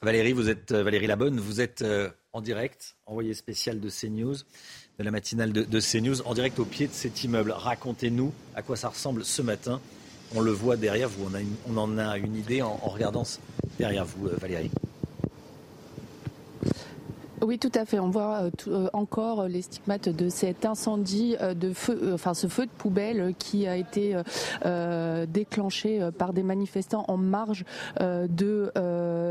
Valérie, vous êtes Valérie Labonne, vous êtes en direct, envoyé spécial de CNews, de la matinale de, de CNews, en direct au pied de cet immeuble. Racontez-nous à quoi ça ressemble ce matin. On le voit derrière vous, on, a une, on en a une idée en, en regardant derrière vous, Valérie. Oui, tout à fait. On voit euh, euh, encore les stigmates de cet incendie euh, de feu, enfin ce feu de poubelle qui a été euh, déclenché par des manifestants en marge de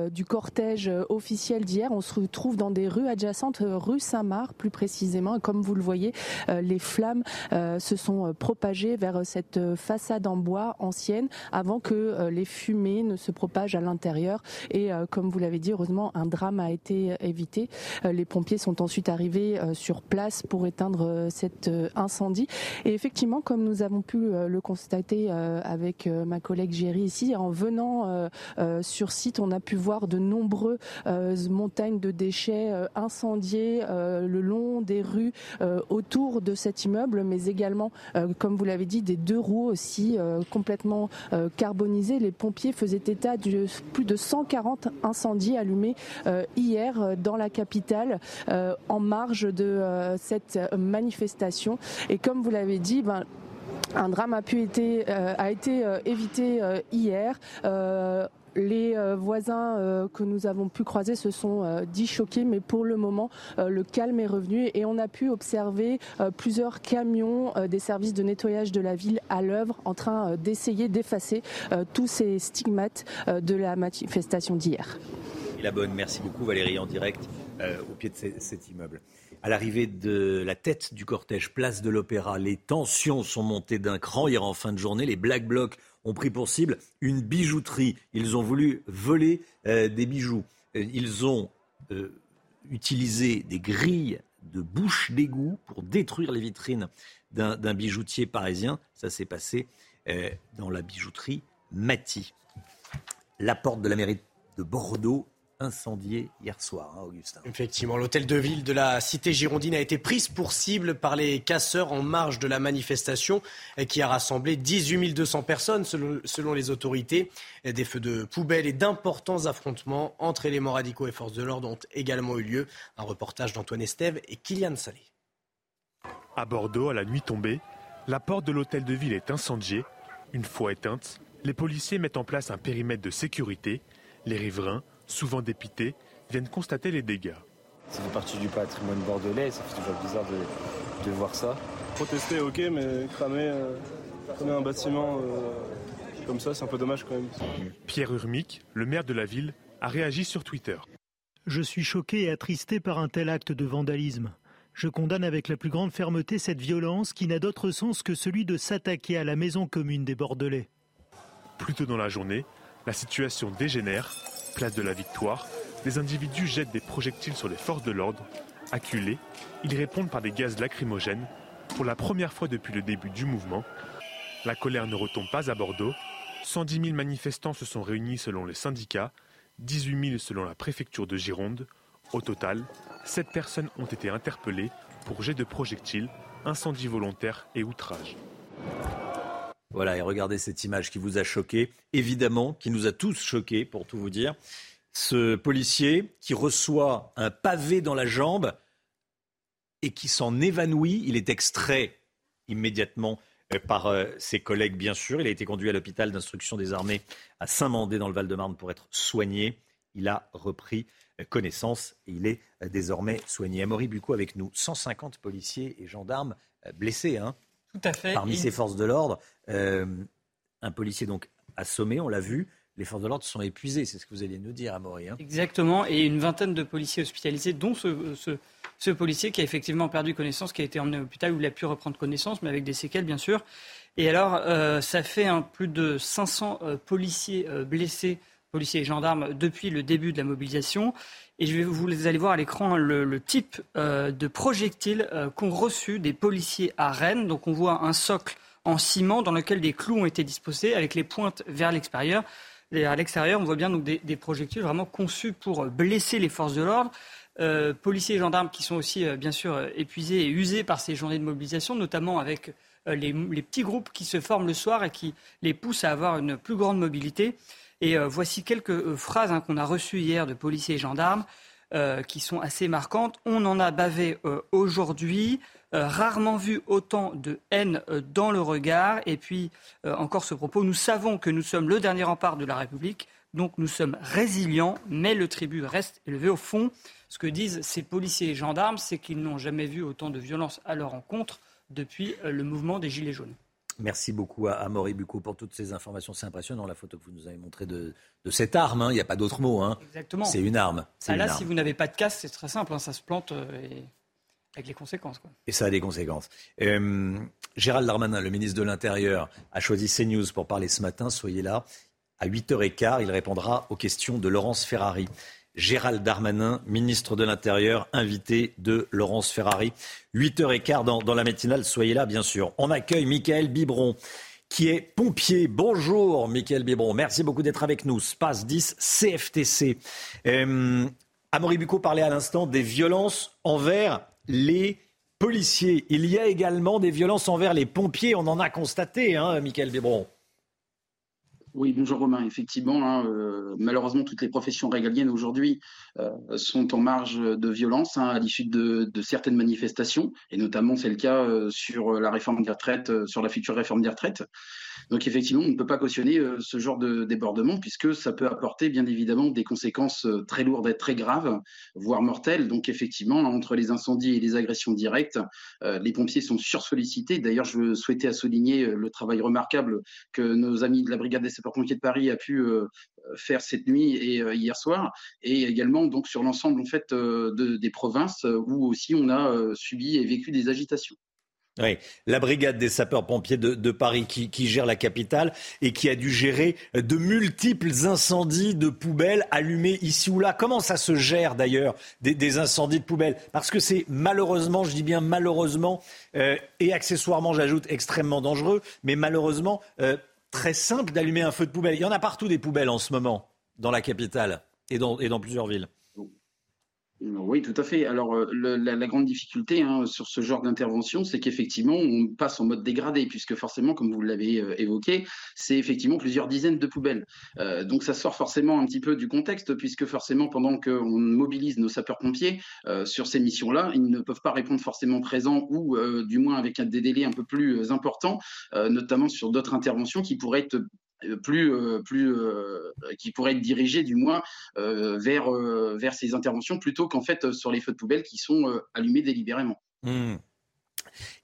du cortège officiel d'hier. On se retrouve dans des rues adjacentes, rue Saint-Marc plus précisément. Et comme vous le voyez, les flammes se sont propagées vers cette façade en bois ancienne avant que les fumées ne se propagent à l'intérieur. Et comme vous l'avez dit, heureusement, un drame a été évité. Les pompiers sont ensuite arrivés sur place pour éteindre cet incendie. Et effectivement, comme nous avons pu le constater avec ma collègue Géry ici, en venant sur site, on a pu voir de nombreuses montagnes de déchets incendiés le long des rues autour de cet immeuble, mais également, comme vous l'avez dit, des deux roues aussi complètement carbonisées. Les pompiers faisaient état de plus de 140 incendies allumés hier dans la capitale euh, en marge de euh, cette manifestation. Et comme vous l'avez dit, ben, un drame a pu été, euh, a été évité hier les voisins que nous avons pu croiser se sont dit choqués, mais pour le moment, le calme est revenu et on a pu observer plusieurs camions des services de nettoyage de la ville à l'œuvre en train d'essayer d'effacer tous ces stigmates de la manifestation d'hier. La bonne, merci beaucoup Valérie en direct euh, au pied de cet, immeuble. À l'arrivée de la tête du cortège Place de l'Opéra, les tensions sont montées d'un cran hier en fin de journée. Les Black Blocs ont pris pour cible une bijouterie. Ils ont voulu voler euh, des bijoux. Ils ont euh, utilisé des grilles de bouche d'égout pour détruire les vitrines d'un bijoutier parisien. Ça s'est passé euh, dans la bijouterie Mati. La porte de la mairie de Bordeaux incendié hier soir, hein, Augustin. Effectivement, l'hôtel de ville de la cité girondine a été prise pour cible par les casseurs en marge de la manifestation qui a rassemblé 18 200 personnes selon, selon les autorités. Des feux de poubelles et d'importants affrontements entre éléments radicaux et forces de l'ordre ont également eu lieu. Un reportage d'Antoine Estève et Kylian Salé. À Bordeaux, à la nuit tombée, la porte de l'hôtel de ville est incendiée. Une fois éteinte, les policiers mettent en place un périmètre de sécurité. Les riverains, souvent dépités, viennent constater les dégâts. Ça fait partie du patrimoine bordelais, ça fait toujours bizarre de, voir ça. Protester, ok, mais cramer, euh, un bâtiment euh, comme ça, c'est un peu dommage quand même. Pierre Urmic, le maire de la ville, a réagi sur Twitter. Je suis choqué et attristé par un tel acte de vandalisme. Je condamne avec la plus grande fermeté cette violence qui n'a d'autre sens que celui de s'attaquer à la maison commune des Bordelais. Plus tôt dans la journée, la situation dégénère. Place de la Victoire, des individus jettent des projectiles sur les forces de l'ordre. Acculés, ils répondent par des gaz lacrymogènes. Pour la première fois depuis le début du mouvement, la colère ne retombe pas à Bordeaux. 110 000 manifestants se sont réunis selon les syndicats, 18 000 selon la préfecture de Gironde. Au total, Sept personnes ont été interpellées pour jet de projectiles, incendie volontaire et outrage. Voilà, et regardez cette image qui vous a choqué, évidemment, qui nous a tous choqués, pour tout vous dire. Ce policier qui reçoit un pavé dans la jambe et qui s'en évanouit. Il est extrait immédiatement euh, par euh, ses collègues, bien sûr. Il a été conduit à l'hôpital d'instruction des armées à Saint-Mandé, dans le Val-de-Marne, pour être soigné. Il a repris connaissance et il est euh, désormais soigné. Amaury Bucco avec nous, 150 policiers et gendarmes euh, blessés. Hein, Tout à fait. Parmi ces forces de l'ordre, euh, un policier donc assommé, on l'a vu. Les forces de l'ordre sont épuisées, c'est ce que vous allez nous dire, Amaury. Hein. Exactement, et une vingtaine de policiers hospitalisés, dont ce, ce, policier qui a effectivement perdu connaissance, qui a été emmené à l'hôpital où il a pu reprendre connaissance, mais avec des séquelles, bien sûr. Et alors, ça fait plus de 500 policiers blessés policiers et gendarmes depuis le début de la mobilisation. Et je vais vous allez voir à l'écran le, type euh, de projectiles euh, qu'ont reçu des policiers à Rennes. Donc on voit un socle en ciment dans lequel des clous ont été disposés avec les pointes vers l'extérieur. À l'extérieur, on voit bien donc des, projectiles vraiment conçus pour blesser les forces de l'ordre. Euh, policiers et gendarmes qui sont aussi bien sûr épuisés et usés par ces journées de mobilisation, notamment avec les, petits groupes qui se forment le soir et qui les poussent à avoir une plus grande mobilité. Et euh, voici quelques euh, phrases hein, qu'on a reçues hier de policiers et gendarmes. Euh, qui sont assez marquantes. On en a bavé aujourd'hui, rarement vu autant de haine dans le regard. Et puis, encore ce propos, nous savons que nous sommes le dernier rempart de la République, donc nous sommes résilients, mais le tribut reste élevé. Au fond, ce que disent ces policiers et gendarmes, c'est qu'ils n'ont jamais vu autant de violence à leur encontre depuis le mouvement des Gilets jaunes. Merci beaucoup à, à Maury pour toutes ces informations. C'est impressionnant la photo que vous nous avez montrée de, cette arme. Hein. Il n'y a pas d'autre mot. Hein. Exactement. C'est une arme. Ah, là, si vous n'avez pas de casque, c'est très simple. Hein. Ça se plante euh, avec les conséquences. Et ça a des conséquences. Euh, Gérald Darmanin, le ministre de l'Intérieur, a choisi CNews pour parler ce matin. Soyez là. À 8h15, il répondra aux questions de Laurence Ferrari. Gérald Darmanin, ministre de l'Intérieur, invité de Laurence Ferrari. 8h15 dans, dans la matinale, soyez là bien sûr. On accueille Michael Biberon qui est pompier. Bonjour Michael Biberon, merci beaucoup d'être avec nous. Space 10 CFTC. Euh, Amaury Bucco parlait à l'instant des violences envers les policiers. Il y a également des violences envers les pompiers, on en a constaté, hein, Michael Biberon. Oui, bonjour Romain. Effectivement, hein, euh, malheureusement, toutes les professions régaliennes aujourd'hui euh, sont en marge de violence hein, à l'issue de, certaines manifestations, et notamment c'est le cas euh, sur la réforme des retraites, sur la future réforme des retraites. Donc effectivement, on ne peut pas cautionner euh, ce genre de débordement puisque ça peut apporter bien évidemment des conséquences euh, très lourdes et très graves, voire mortelles. Donc effectivement, entre les incendies et les agressions directes, euh, les pompiers sont sursollicités. D'ailleurs, je souhaitais souligner le travail remarquable que nos amis de la brigade des sapeurs-pompiers de Paris a pu faire cette nuit et hier soir, et également donc sur l'ensemble en fait des provinces où aussi on a subi et vécu des agitations. Oui, la brigade des sapeurs-pompiers de, Paris qui, gère la capitale et qui a dû gérer de multiples incendies de poubelles allumées ici ou là. Comment ça se gère d'ailleurs des, incendies de poubelles? Parce que c'est malheureusement, je dis bien malheureusement, euh, et accessoirement j'ajoute extrêmement dangereux, mais malheureusement euh, très simple d'allumer un feu de poubelle. Il y en a partout des poubelles en ce moment dans la capitale. et dans, et dans plusieurs villes. Oui, tout à fait. Alors, euh, la, grande difficulté hein, sur ce genre d'intervention, c'est qu'effectivement, on passe en mode dégradé, puisque forcément, comme vous l'avez euh, évoqué, c'est effectivement plusieurs dizaines de poubelles. Euh, donc, ça sort forcément un petit peu du contexte, puisque forcément, pendant qu'on mobilise nos sapeurs-pompiers sur ces missions-là, ils ne peuvent pas répondre forcément présents ou du moins avec un, des délais un peu plus importants, notamment sur d'autres interventions qui pourraient être plus, euh, plus euh, qui pourrait être dirigé du moins vers, vers ces interventions plutôt qu'en fait sur les feux de poubelle qui sont allumés délibérément. Hmm.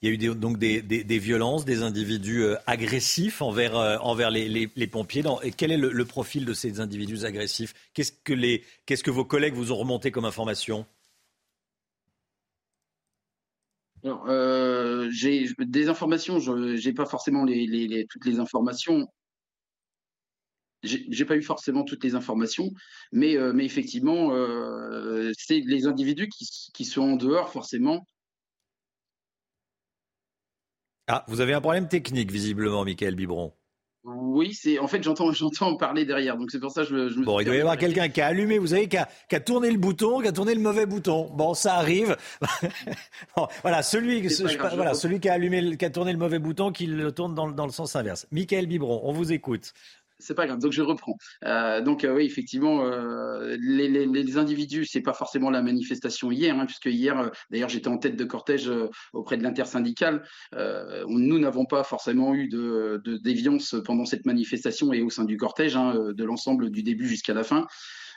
Il y a eu donc des, des, violences, des individus agressifs envers, envers les, les, pompiers. et quel est le, profil de ces individus agressifs? Qu'est-ce que, les, qu'est-ce que vos collègues vous ont remonté comme information? Alors, j'ai des informations, je n'ai pas forcément les, les, toutes les informations j'ai pas eu forcément toutes les informations, mais, euh, mais effectivement, euh, c'est les individus qui, qui, sont en dehors, forcément. Ah, vous avez un problème technique, visiblement, Michael Biberon. Oui, c'est en fait j'entends j'entends parler derrière, donc c'est pour ça que je, je me. Bon, il doit y avoir quelqu'un qui a allumé, vous savez, qui a, qui a, tourné le bouton, qui a tourné le mauvais bouton. Bon, ça arrive. voilà, celui, voilà, celui qui a allumé, qui a tourné le mauvais bouton, qui le tourne dans, dans le sens inverse. Michael Biberon, on vous écoute c'est pas grave. Donc je reprends. Euh, donc euh, oui, effectivement, euh, les, les, les, individus, c'est pas forcément la manifestation hier, hein, puisque hier, d'ailleurs, j'étais en tête de cortège auprès de l'intersyndicale. nous n'avons pas forcément eu de, déviance pendant cette manifestation et au sein du cortège, hein, de l'ensemble du début jusqu'à la fin.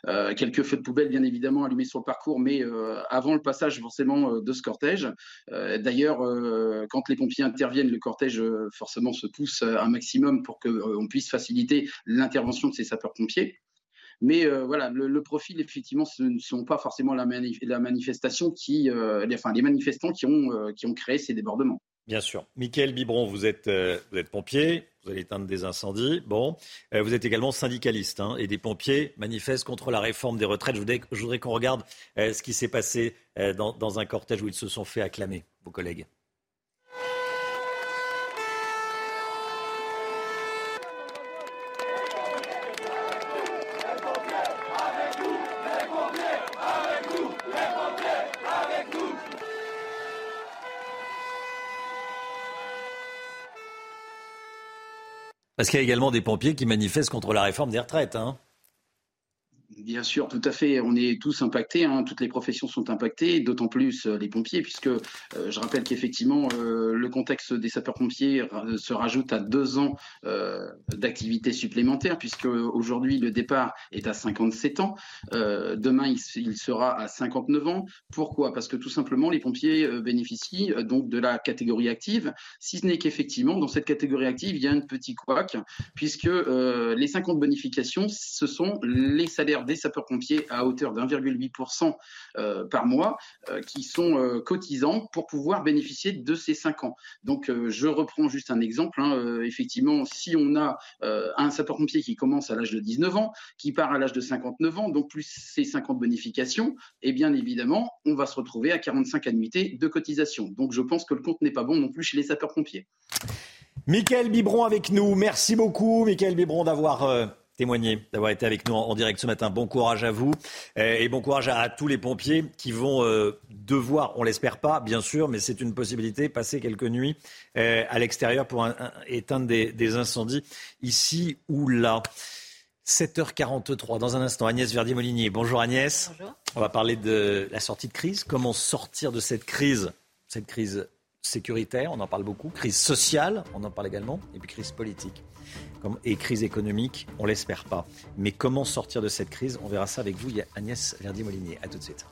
Euh, quelques feux de poubelle, bien évidemment, allumés sur le parcours, mais euh, avant le passage forcément euh, de ce cortège. D'ailleurs, quand les pompiers interviennent, le cortège forcément se pousse un maximum pour qu'on puisse faciliter l'intervention de ces sapeurs-pompiers. Mais voilà, le, profil, effectivement, ce ne sont pas forcément la, manifestation qui, les, enfin, les manifestants qui ont, qui ont créé ces débordements. Bien sûr. Michael Biberon, vous êtes, vous êtes pompier, vous allez éteindre des incendies. Bon, euh, vous êtes également syndicaliste hein, et des pompiers manifestent contre la réforme des retraites. Je voudrais, voudrais qu'on regarde euh, ce qui s'est passé euh, dans, dans un cortège où ils se sont fait acclamer, vos collègues. Parce qu'il y a également des pompiers qui manifestent contre la réforme des retraites. Hein. Bien sûr, tout à fait. On est tous impactés, hein. toutes les professions sont impactées, d'autant plus euh, les pompiers, puisque euh, je rappelle qu'effectivement, euh, le contexte des sapeurs-pompiers se rajoute à deux ans d'activité supplémentaire, puisque aujourd'hui le départ est à 57 ans, demain il, sera à 59 ans. Pourquoi? Parce que tout simplement, les pompiers bénéficient donc de la catégorie active, si ce n'est qu'effectivement, dans cette catégorie active, il y a un petit couac, puisque les 50 bonifications, ce sont les salaires des sapeurs-pompiers à hauteur d'1,8% euh, par mois euh, qui sont euh, cotisants pour pouvoir bénéficier de ces 5 ans. Donc je reprends juste un exemple. Hein, effectivement, si on a un sapeur-pompier qui commence à l'âge de 19 ans, qui part à l'âge de 59 ans, donc plus ces 50 bonifications, et eh bien évidemment, on va se retrouver à 45 annuités de cotisation. Donc je pense que le compte n'est pas bon non plus chez les sapeurs-pompiers. Michael Biberon avec nous. Merci beaucoup, Michael Biberon, d'avoir témoigner, d'avoir été avec nous en, direct ce matin. Bon courage à vous euh, et bon courage à, tous les pompiers qui vont euh, devoir, on l'espère pas, bien sûr, mais c'est une possibilité, passer quelques nuits euh, à l'extérieur pour éteindre des, incendies ici ou là. 7h43, dans un instant, Agnès Verdier-Molinier. Bonjour Agnès. Bonjour. On va parler de la sortie de crise. Comment sortir de cette crise? Cette crise sécuritaire, on en parle beaucoup. Crise sociale, on en parle également. Et puis crise politique et crise économique, on l'espère pas. Mais comment sortir de cette crise? On verra ça avec vous. Il y a Agnès Verdi-Molinier. À tout de suite.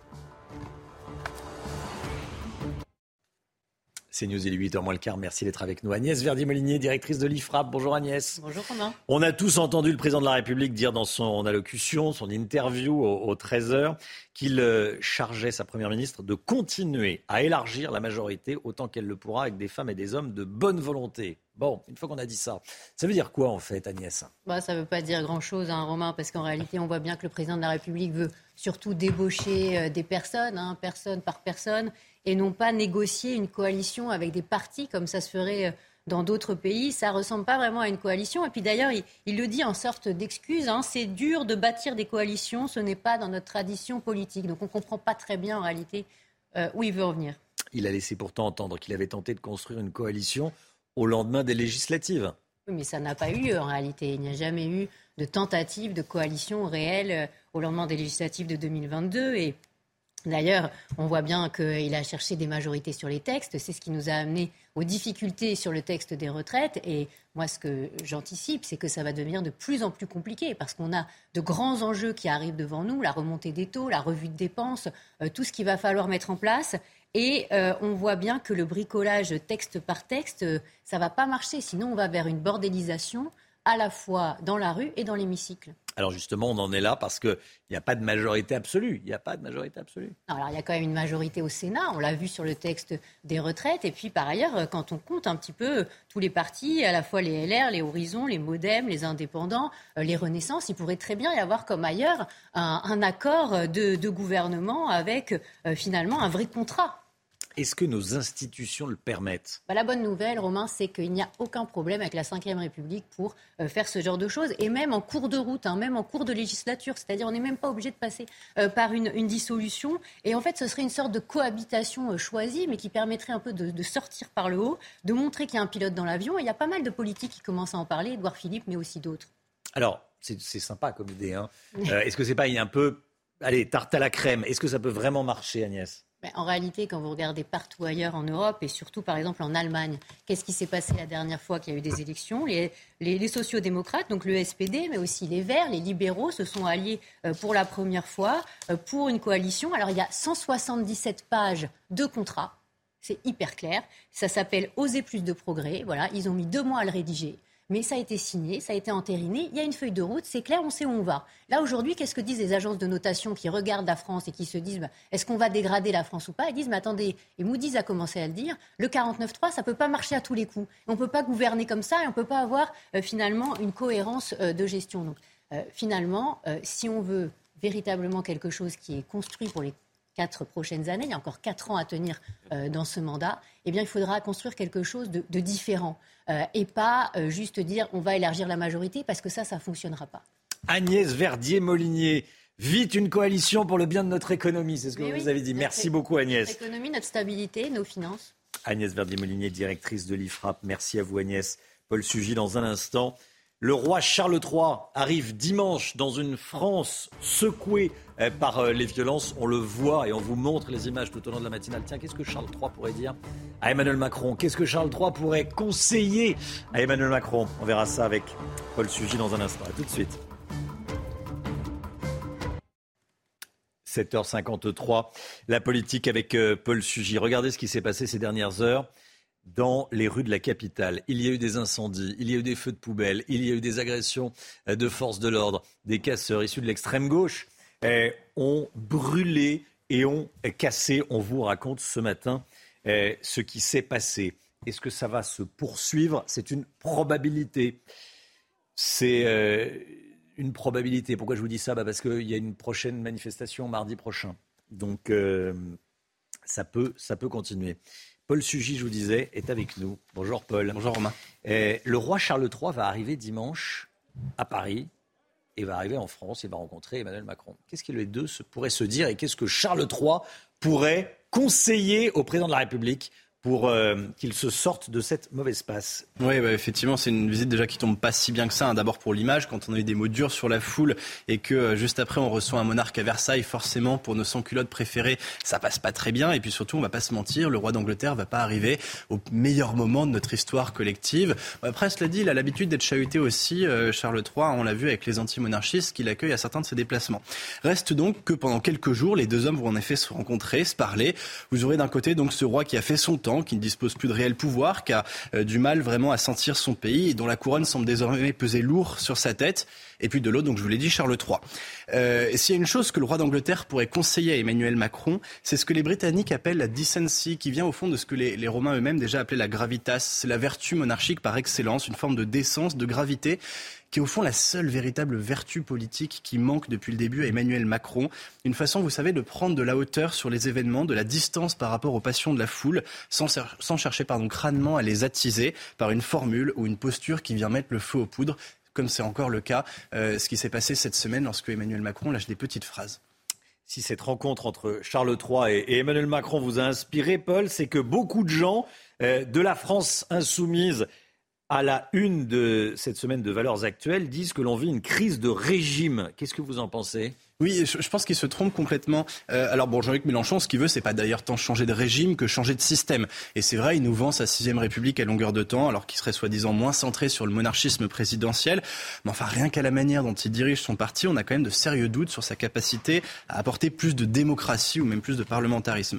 C'est News, il est 8h moins le quart. Merci d'être avec nous. Agnès Verdi-Molinier, directrice de l'IFRAP. Bonjour Agnès. Bonjour Romain. On a tous entendu le président de la République dire dans son allocution, son interview au, 13h, qu'il euh, chargeait sa première ministre de continuer à élargir la majorité autant qu'elle le pourra avec des femmes et des hommes de bonne volonté. Bon, une fois qu'on a dit ça, ça veut dire quoi en fait, Agnès? Bah, Ça ne veut pas dire grand-chose, hein, Romain, parce qu'en réalité, on voit bien que le président de la République veut surtout débaucher euh, des personnes, hein, personne par personne, et non pas négocier une coalition avec des partis comme ça se ferait dans d'autres pays, ça ressemble pas vraiment à une coalition. Et puis d'ailleurs, il, le dit en sorte d'excuse, hein, c'est dur de bâtir des coalitions, ce n'est pas dans notre tradition politique. Donc on ne comprend pas très bien en réalité euh, où il veut revenir. Il a laissé pourtant entendre qu'il avait tenté de construire une coalition au lendemain des législatives. Mais ça n'a pas eu lieu en réalité. Il n'y a jamais eu de tentative de coalition réelle euh, au lendemain des législatives de 2022. Et D'ailleurs, on voit bien qu'il a cherché des majorités sur les textes. C'est ce qui nous a amené aux difficultés sur le texte des retraites. Et moi, ce que j'anticipe, c'est que ça va devenir de plus en plus compliqué parce qu'on a de grands enjeux qui arrivent devant nous, la remontée des taux, la revue de dépenses, euh, tout ce qu'il va falloir mettre en place. Et euh, on voit bien que le bricolage texte par texte, euh, ça ne va pas marcher. Sinon, on va vers une bordélisation à la fois dans la rue et dans l'hémicycle. Alors justement, on en est là parce qu'il n'y a pas de majorité absolue. Il n'y a pas de majorité absolue. alors il y a quand même une majorité au Sénat. On l'a vu sur le texte des retraites. Et puis par ailleurs, quand on compte un petit peu tous les partis, à la fois les LR, les Horizons, les Modem, les Indépendants, euh, les Renaissances, il pourrait très bien y avoir comme ailleurs un, accord de, gouvernement avec euh, finalement un vrai contrat est-ce que nos institutions le permettent? Bah, La bonne nouvelle, Romain, c'est qu'il n'y a aucun problème avec la Ve République pour euh, faire ce genre de choses, et même en cours de route, hein, même en cours de législature. C'est-à-dire, on n'est même pas obligé de passer euh, par une, dissolution. Et en fait, ce serait une sorte de cohabitation euh, choisie, mais qui permettrait un peu de, sortir par le haut, de montrer qu'il y a un pilote dans l'avion. Et il y a pas mal de politiques qui commencent à en parler, Edouard Philippe, mais aussi d'autres. Alors, c'est sympa comme idée. Hein. Est-ce que c'est pas un peu, allez, tarte à la crème Est-ce que ça peut vraiment marcher, Agnès? En réalité, quand vous regardez partout ailleurs en Europe et surtout par exemple en Allemagne, qu'est-ce qui s'est passé la dernière fois qu'il y a eu des élections? Les, les, sociodémocrates, donc le SPD, mais aussi les Verts, les libéraux se sont alliés euh, pour la première fois euh, pour une coalition. Alors il y a 177 pages de contrat. C'est hyper clair. Ça s'appelle Oser plus de progrès. Voilà, ils ont mis deux mois à le rédiger mais ça a été signé, ça a été entériné, il y a une feuille de route, c'est clair, on sait où on va. Là, aujourd'hui, qu'est-ce que disent les agences de notation qui regardent la France et qui se disent, bah, est-ce qu'on va dégrader la France ou pas? Elles disent, mais attendez, et Moody's a commencé à le dire, le 49.3, ça ne peut pas marcher à tous les coups. On ne peut pas gouverner comme ça et on ne peut pas avoir euh, finalement une cohérence euh, de gestion. Donc, euh, finalement, si on veut véritablement quelque chose qui est construit pour les quatre prochaines années, il y a encore quatre ans à tenir euh, dans ce mandat, eh bien, il faudra construire quelque chose de, différent euh, et pas euh, juste dire on va élargir la majorité parce que ça, ça ne fonctionnera pas. Agnès Verdier-Molinier. Vite une coalition pour le bien de notre économie, c'est ce que vous avez dit. Merci beaucoup Agnès. Notre économie, notre stabilité, nos finances. Agnès Verdier-Molinier, directrice de l'IFRAP. Merci à vous Agnès. Paul Sugy dans un instant. Le roi Charles III arrive dimanche dans une France secouée euh, par euh, les violences. On le voit et on vous montre les images tout au long de la matinale. Tiens, qu'est-ce que Charles III pourrait dire à Emmanuel Macron? Qu'est-ce que Charles III pourrait conseiller à Emmanuel Macron? On verra ça avec Paul Sugy dans un instant. A tout de suite. 7h53, la politique avec euh, Paul Sugy. Regardez ce qui s'est passé ces dernières heures dans les rues de la capitale. Il y a eu des incendies, il y a eu des feux de poubelle, il y a eu des agressions euh, de forces de l'ordre, des casseurs issus de l'extrême gauche euh, ont brûlé et ont cassé. On vous raconte ce matin euh, ce qui s'est passé. Est-ce que ça va se poursuivre? C'est une probabilité. C'est une probabilité. Pourquoi je vous dis ça? Bah Parce qu'il y a une prochaine manifestation mardi prochain. Donc ça, peut, ça peut continuer. Paul Sugy, je vous disais, est avec nous. Bonjour Paul. Bonjour Romain. le roi Charles III va arriver dimanche à Paris et va arriver en France et va rencontrer Emmanuel Macron. Qu'est-ce que les deux pourraient se dire et qu'est-ce que Charles III pourrait conseiller au président de la République pour euh, qu'il se sorte de cette mauvaise passe. Oui, bah, effectivement, c'est une visite déjà qui tombe pas si bien que ça. Hein. D'abord pour l'image, quand on a eu des mots durs sur la foule et que euh, juste après on reçoit un monarque à Versailles, forcément pour nos sans-culottes préférés, ça passe pas très bien. Et puis surtout, on va pas se mentir, le roi d'Angleterre va pas arriver au meilleur moment de notre histoire collective. Après, cela dit, il a l'habitude d'être chahuté aussi. Euh, Charles III, on l'a vu avec les anti-monarchistes qu'il accueille à certains de ses déplacements. Reste donc que pendant quelques jours, les deux hommes vont en effet se rencontrer, se parler. Vous aurez d'un côté donc ce roi qui a fait son temps qui ne dispose plus de réel pouvoir, qui a euh, du mal vraiment à sentir son pays et dont la couronne semble désormais peser lourd sur sa tête. Et puis de l'autre, donc je vous l'ai dit, Charles III. Euh, s'il y a une chose que le roi d'Angleterre pourrait conseiller à Emmanuel Macron, c'est ce que les Britanniques appellent la decency, qui vient au fond de ce que les, les Romains eux-mêmes déjà appelaient la gravitas. C'est la vertu monarchique par excellence, une forme de décence, de gravité qui est au fond la seule véritable vertu politique qui manque depuis le début à Emmanuel Macron. Une façon, vous savez, de prendre de la hauteur sur les événements, de la distance par rapport aux passions de la foule, sans, chercher pardon, crânement à les attiser par une formule ou une posture qui vient mettre le feu aux poudres comme c'est encore le cas, euh, ce qui s'est passé cette semaine lorsque Emmanuel Macron lâche des petites phrases si cette rencontre entre Charles III et, Emmanuel Macron vous a inspiré, Paul, c'est que beaucoup de gens euh, de la France insoumise à la une de cette semaine de valeurs actuelles disent que l'on vit une crise de régime. Qu'est-ce que vous en pensez? Oui, je pense qu'il se trompe complètement. Euh, alors bon, Jean-Luc Mélenchon, ce qu'il veut, c'est pas d'ailleurs tant changer de régime que changer de système. Et c'est vrai, il nous vend sa sixième République à longueur de temps, alors qu'il serait soi-disant moins centré sur le monarchisme présidentiel. Mais enfin, rien qu'à la manière dont il dirige son parti, on a quand même de sérieux doutes sur sa capacité à apporter plus de démocratie ou même plus de parlementarisme.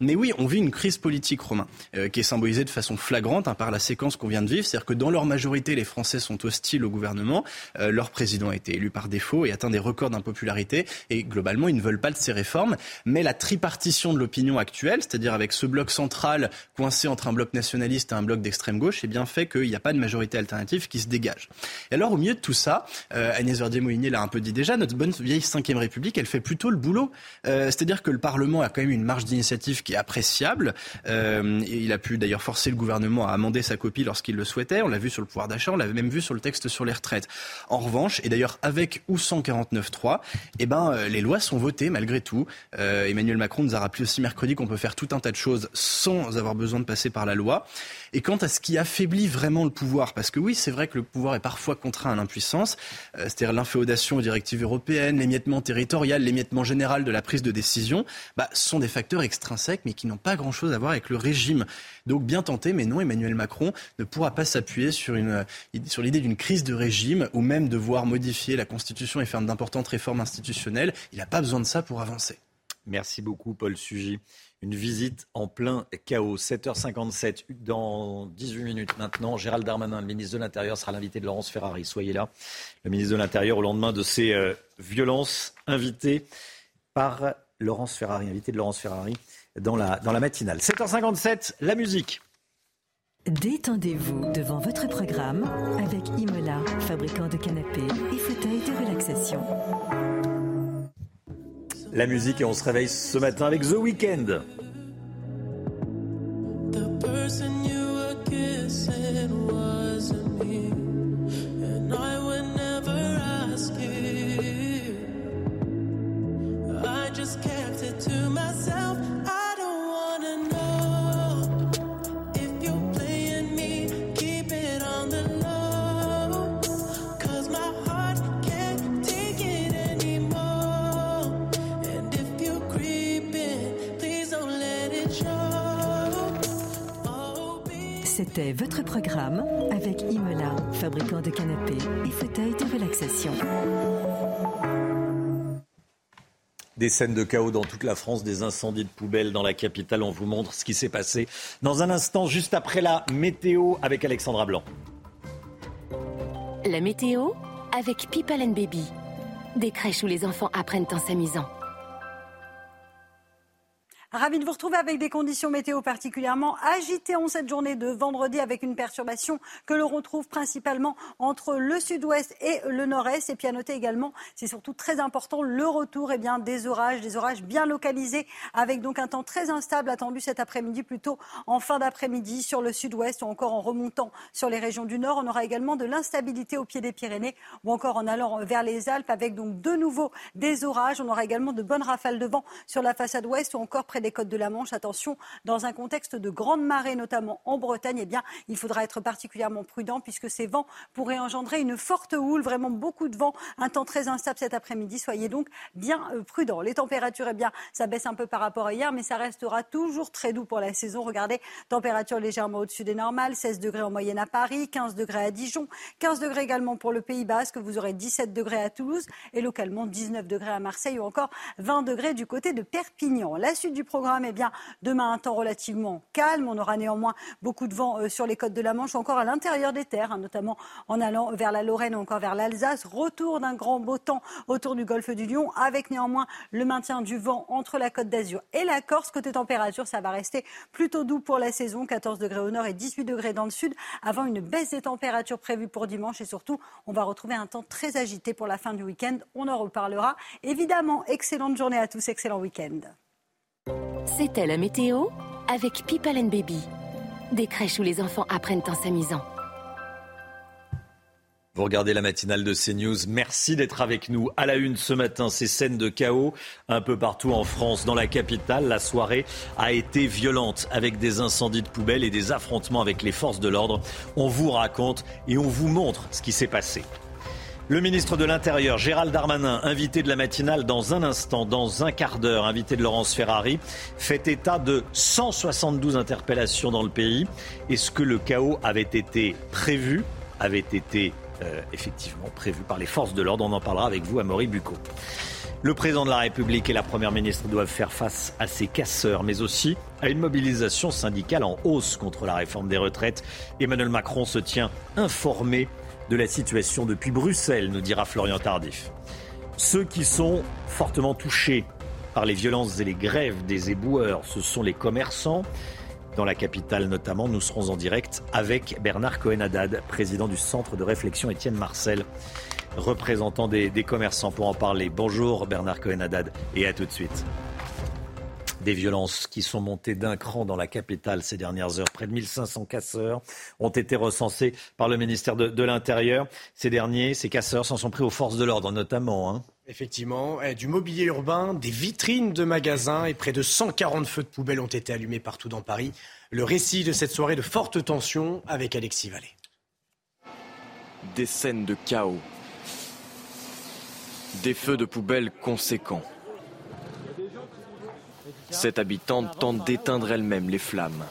Mais oui, on vit une crise politique, Romain, euh, qui est symbolisée de façon flagrante hein, par la séquence qu'on vient de vivre. C'est-à-dire que dans leur majorité, les Français sont hostiles au gouvernement. Euh, leur président a été élu par défaut et atteint des records d'impopularité. Et globalement, ils ne veulent pas de ces réformes. Mais la tripartition de l'opinion actuelle, c'est-à-dire avec ce bloc central coincé entre un bloc nationaliste et un bloc d'extrême gauche, est bien fait qu'il n'y a pas de majorité alternative qui se dégage. Et alors, au milieu de tout ça, euh, Agnès Verdier-Moïnier l'a un peu dit déjà, notre bonne vieille Ve République, elle fait plutôt le boulot. Euh, c'est-à-dire que le Parlement a quand même une marge d'initiative qui est appréciable. Euh, il a pu d'ailleurs forcer le gouvernement à amender sa copie lorsqu'il le souhaitait. On l'a vu sur le pouvoir d'achat, on l'avait même vu sur le texte sur les retraites. En revanche, et d'ailleurs avec ou sans 49.3, eh ben, euh, les lois sont votées malgré tout. Euh, Emmanuel Macron nous a rappelé aussi mercredi qu'on peut faire tout un tas de choses sans avoir besoin de passer par la loi. Et quant à ce qui affaiblit vraiment le pouvoir, parce que oui, c'est vrai que le pouvoir est parfois contraint à l'impuissance, c'est-à-dire l'inféodation aux directives européennes, l'émiettement territorial, l'émiettement général de la prise de décision, bah, sont des facteurs extrinsèques, mais qui n'ont pas grand-chose à voir avec le régime. Donc bien tenté, mais non, Emmanuel Macron ne pourra pas s'appuyer sur, sur l'idée d'une crise de régime ou même devoir modifier la Constitution et faire d'importantes réformes institutionnelles. Il n'a pas besoin de ça pour avancer. Merci beaucoup, Paul Sugy une visite en plein chaos. 7h57, dans 18 minutes maintenant, Gérald Darmanin, le ministre de l'Intérieur, sera l'invité de Laurence Ferrari. Soyez là. Le ministre de l'Intérieur, au lendemain de ces euh, violences, invité par Laurence Ferrari, invité de Laurence Ferrari dans la, dans la matinale. 7h57, la musique. Détendez-vous devant votre programme avec Imola, fabricant de canapés et fauteuils de relaxation la musique et on se réveille ce matin avec The Weeknd. Votre programme avec Imola, fabricant de canapés et fauteuils de relaxation. Des scènes de chaos dans toute la France, des incendies de poubelles dans la capitale. On vous montre ce qui s'est passé dans un instant, juste après la météo avec Alexandra Blanc. La météo avec People and Baby. Des crèches où les enfants apprennent en s'amusant. Ravi de vous retrouver avec des conditions météo particulièrement agitées en cette journée de vendredi avec une perturbation que l'on retrouve principalement entre le sud-ouest et le nord-est. Et puis à noter également, c'est surtout très important, le retour eh bien, des orages, des orages bien localisés avec donc un temps très instable attendu cet après-midi, plutôt en fin d'après-midi sur le sud-ouest ou encore en remontant sur les régions du nord. On aura également de l'instabilité au pied des Pyrénées ou encore en allant vers les Alpes avec donc de nouveau des orages. On aura également de bonnes rafales de vent sur la façade ouest ou encore près des côtes de la Manche. Attention, dans un contexte de grande marée, notamment en Bretagne, eh bien, il faudra être particulièrement prudent puisque ces vents pourraient engendrer une forte houle, vraiment beaucoup de vent, un temps très instable cet après-midi. Soyez donc bien euh, prudents. Les températures, eh bien, ça baisse un peu par rapport à hier, mais ça restera toujours très doux pour la saison. Regardez, température légèrement au-dessus des normales, 16 degrés en moyenne à Paris, 15 degrés à Dijon, 15 degrés également pour le Pays Basque. Vous aurez 17 degrés à Toulouse et localement 19 degrés à Marseille ou encore 20 degrés du côté de Perpignan. La du programme, eh bien, demain, un temps relativement calme. On aura néanmoins beaucoup de vent euh, sur les côtes de la Manche, encore à l'intérieur des terres, hein, notamment en allant vers la Lorraine ou encore vers l'Alsace. Retour d'un grand beau temps autour du golfe du Lion, avec néanmoins le maintien du vent entre la côte d'Azur et la Corse. Côté température, ça va rester plutôt doux pour la saison, 14 degrés au nord et 18 degrés dans le sud, avant une baisse des températures prévues pour dimanche. Et surtout, on va retrouver un temps très agité pour la fin du week-end. On en reparlera. Évidemment, excellente journée à tous, excellent week-end. C'était la météo avec People and Baby. Des crèches où les enfants apprennent en s'amusant. Vous regardez la matinale de CNews. Merci d'être avec nous. À la une ce matin, ces scènes de chaos un peu partout en France. Dans la capitale, la soirée a été violente avec des incendies de poubelles et des affrontements avec les forces de l'ordre. On vous raconte et on vous montre ce qui s'est passé. Le ministre de l'Intérieur, Gérald Darmanin, invité de la matinale dans un instant, dans un quart d'heure, invité de Laurence Ferrari, fait état de 172 interpellations dans le pays. Est-ce que le chaos avait été prévu, avait été euh, effectivement prévu par les forces de l'ordre? On en parlera avec vous, Amaury Bucco. Le président de la République et la première ministre doivent faire face à ces casseurs, mais aussi à une mobilisation syndicale en hausse contre la réforme des retraites. Emmanuel Macron se tient informé de la situation depuis Bruxelles, nous dira Florian Tardif. Ceux qui sont fortement touchés par les violences et les grèves des éboueurs, ce sont les commerçants. Dans la capitale notamment, nous serons en direct avec Bernard Cohen-Haddad, président du Centre de réflexion Étienne Marcel, représentant des, des commerçants pour en parler. Bonjour Bernard Cohen-Haddad et à tout de suite. Des violences qui sont montées d'un cran dans la capitale ces dernières heures. Près de 1500 casseurs ont été recensés par le ministère de, de l'Intérieur. Ces derniers, ces casseurs, s'en sont pris aux forces de l'ordre notamment. Hein. Effectivement, eh, du mobilier urbain, des vitrines de magasins et près de 140 feux de poubelle ont été allumés partout dans Paris. Le récit de cette soirée de forte tension avec Alexis Vallée. Des scènes de chaos. Des feux de poubelle conséquents. Cette habitante tente d'éteindre elle-même les flammes.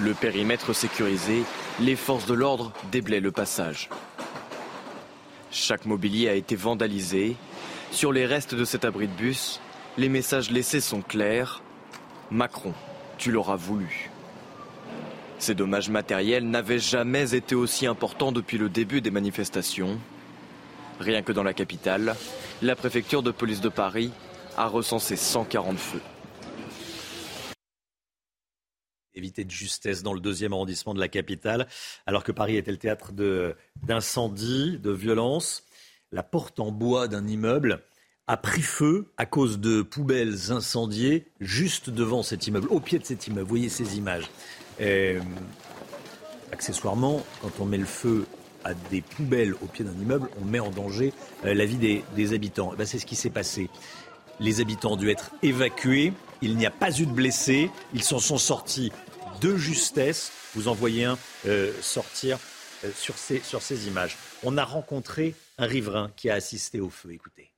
Le périmètre sécurisé, les forces de l'ordre déblaient le passage. Chaque mobilier a été vandalisé. Sur les restes de cet abri de bus, les messages laissés sont clairs. Macron, tu l'auras voulu. Ces dommages matériels n'avaient jamais été aussi importants depuis le début des manifestations. Rien que dans la capitale, la préfecture de police de Paris a recensé 140 feux. Éviter de justesse dans le deuxième arrondissement de la capitale, alors que Paris était le théâtre d'incendies, de, violences. La porte en bois d'un immeuble a pris feu à cause de poubelles incendiées juste devant cet immeuble, au pied de cet immeuble. Vous voyez ces images. Et, accessoirement, quand on met le feu à des poubelles au pied d'un immeuble, on met en danger euh, la vie des, des habitants. Ben, C'est ce qui s'est passé. Les habitants ont dû être évacués. Il n'y a pas eu de blessés. Ils s'en sont sortis de justesse. Vous en voyez un euh, sortir euh, sur, ces, sur ces images. On a rencontré un riverain qui a assisté au feu. Écoutez.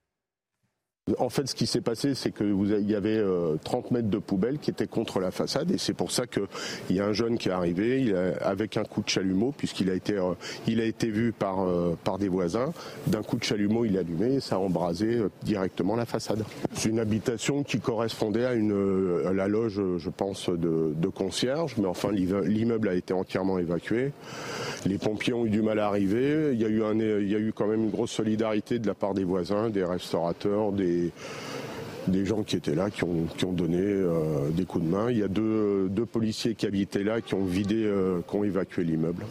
En fait, ce qui s'est passé, c'est qu'il y avait 30 mètres de poubelle qui étaient contre la façade, et c'est pour ça qu'il y a un jeune qui est arrivé il avec un coup de chalumeau, puisqu'il a été, il a été vu par, par des voisins. D'un coup de chalumeau, il a allumé et ça a embrasé directement la façade. C'est une habitation qui correspondait à, une, la loge, je pense, de, de concierge, mais enfin l'immeuble a été entièrement évacué. Les pompiers ont eu du mal à arriver. Il y a eu, il y a eu quand même une grosse solidarité de la part des voisins, des restaurateurs, des des, gens qui étaient là, qui ont, donné euh, des coups de main. Il y a deux, policiers qui habitaient là, qui ont vidé, euh, qui ont évacué l'immeuble.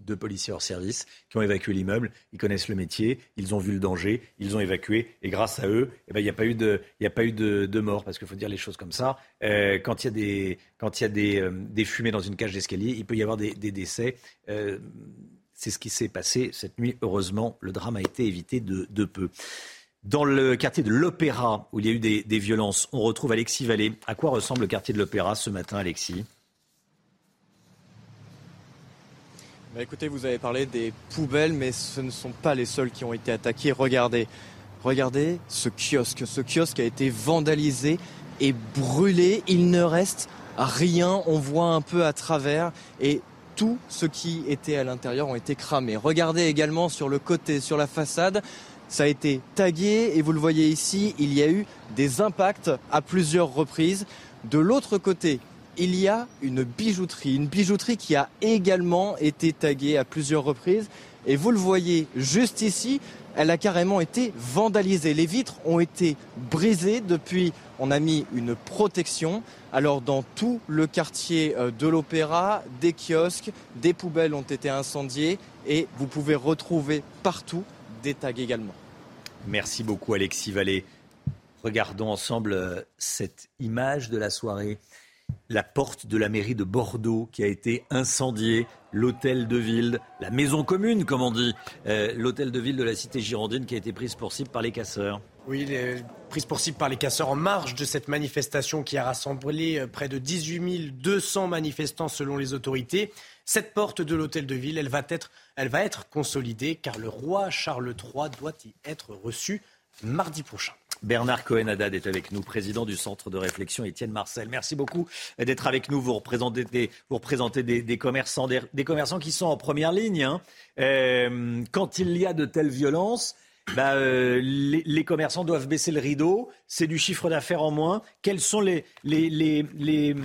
Deux policiers hors service qui ont évacué l'immeuble, ils connaissent le métier, ils ont vu le danger, ils ont évacué, et grâce à eux, eh ben, il n'y a pas eu de, il mort, parce qu'il faut dire les choses comme ça. Euh, quand il y a des, fumées dans une cage d'escalier, il peut y avoir des, décès. C'est ce qui s'est passé cette nuit. Heureusement, le drame a été évité de peu. Dans le quartier de l'Opéra, où il y a eu des, violences, on retrouve Alexis Vallée. À quoi ressemble le quartier de l'Opéra ce matin, Alexis? Bah Écoutez, vous avez parlé des poubelles, mais ce ne sont pas les seuls qui ont été attaqués. Regardez, regardez ce kiosque. Ce kiosque a été vandalisé et brûlé. Il ne reste rien. On voit un peu à travers et tout ce qui était à l'intérieur ont été cramés. Regardez également sur le côté, sur la façade, ça a été tagué et vous le voyez ici, il y a eu des impacts à plusieurs reprises. De l'autre côté, il y a une bijouterie, une bijouterie qui a également été taguée à plusieurs reprises. Et vous le voyez juste ici, elle a carrément été vandalisée. Les vitres ont été brisées. Depuis, on a mis une protection. Alors dans tout le quartier euh, de l'Opéra, des kiosques, des poubelles ont été incendiées et vous pouvez retrouver partout des tags également. Merci beaucoup Alexis Vallée. Regardons ensemble euh, cette image de la soirée la porte de la mairie de Bordeaux qui a été incendiée, l'hôtel de ville, la maison commune, comme on dit, euh, l'hôtel de ville de la cité girondine qui a été prise pour cible par les casseurs. Oui, prise pour cible par les casseurs en marge de cette manifestation qui a rassemblé euh, près de 18 200 manifestants selon les autorités. Cette porte de l'hôtel de ville, elle va être, elle va être consolidée car le roi Charles III doit y être reçu mardi prochain. Bernard Cohen-Haddad est avec nous, président du Centre de réflexion Étienne Marcel. Merci beaucoup d'être avec nous. Vous représentez des, commerçants, des, commerçants qui sont en première ligne. Hein. Euh, quand il y a de telles violences, bah, euh, les, commerçants doivent baisser le rideau. C'est du chiffre d'affaires en moins. Quels sont les, les,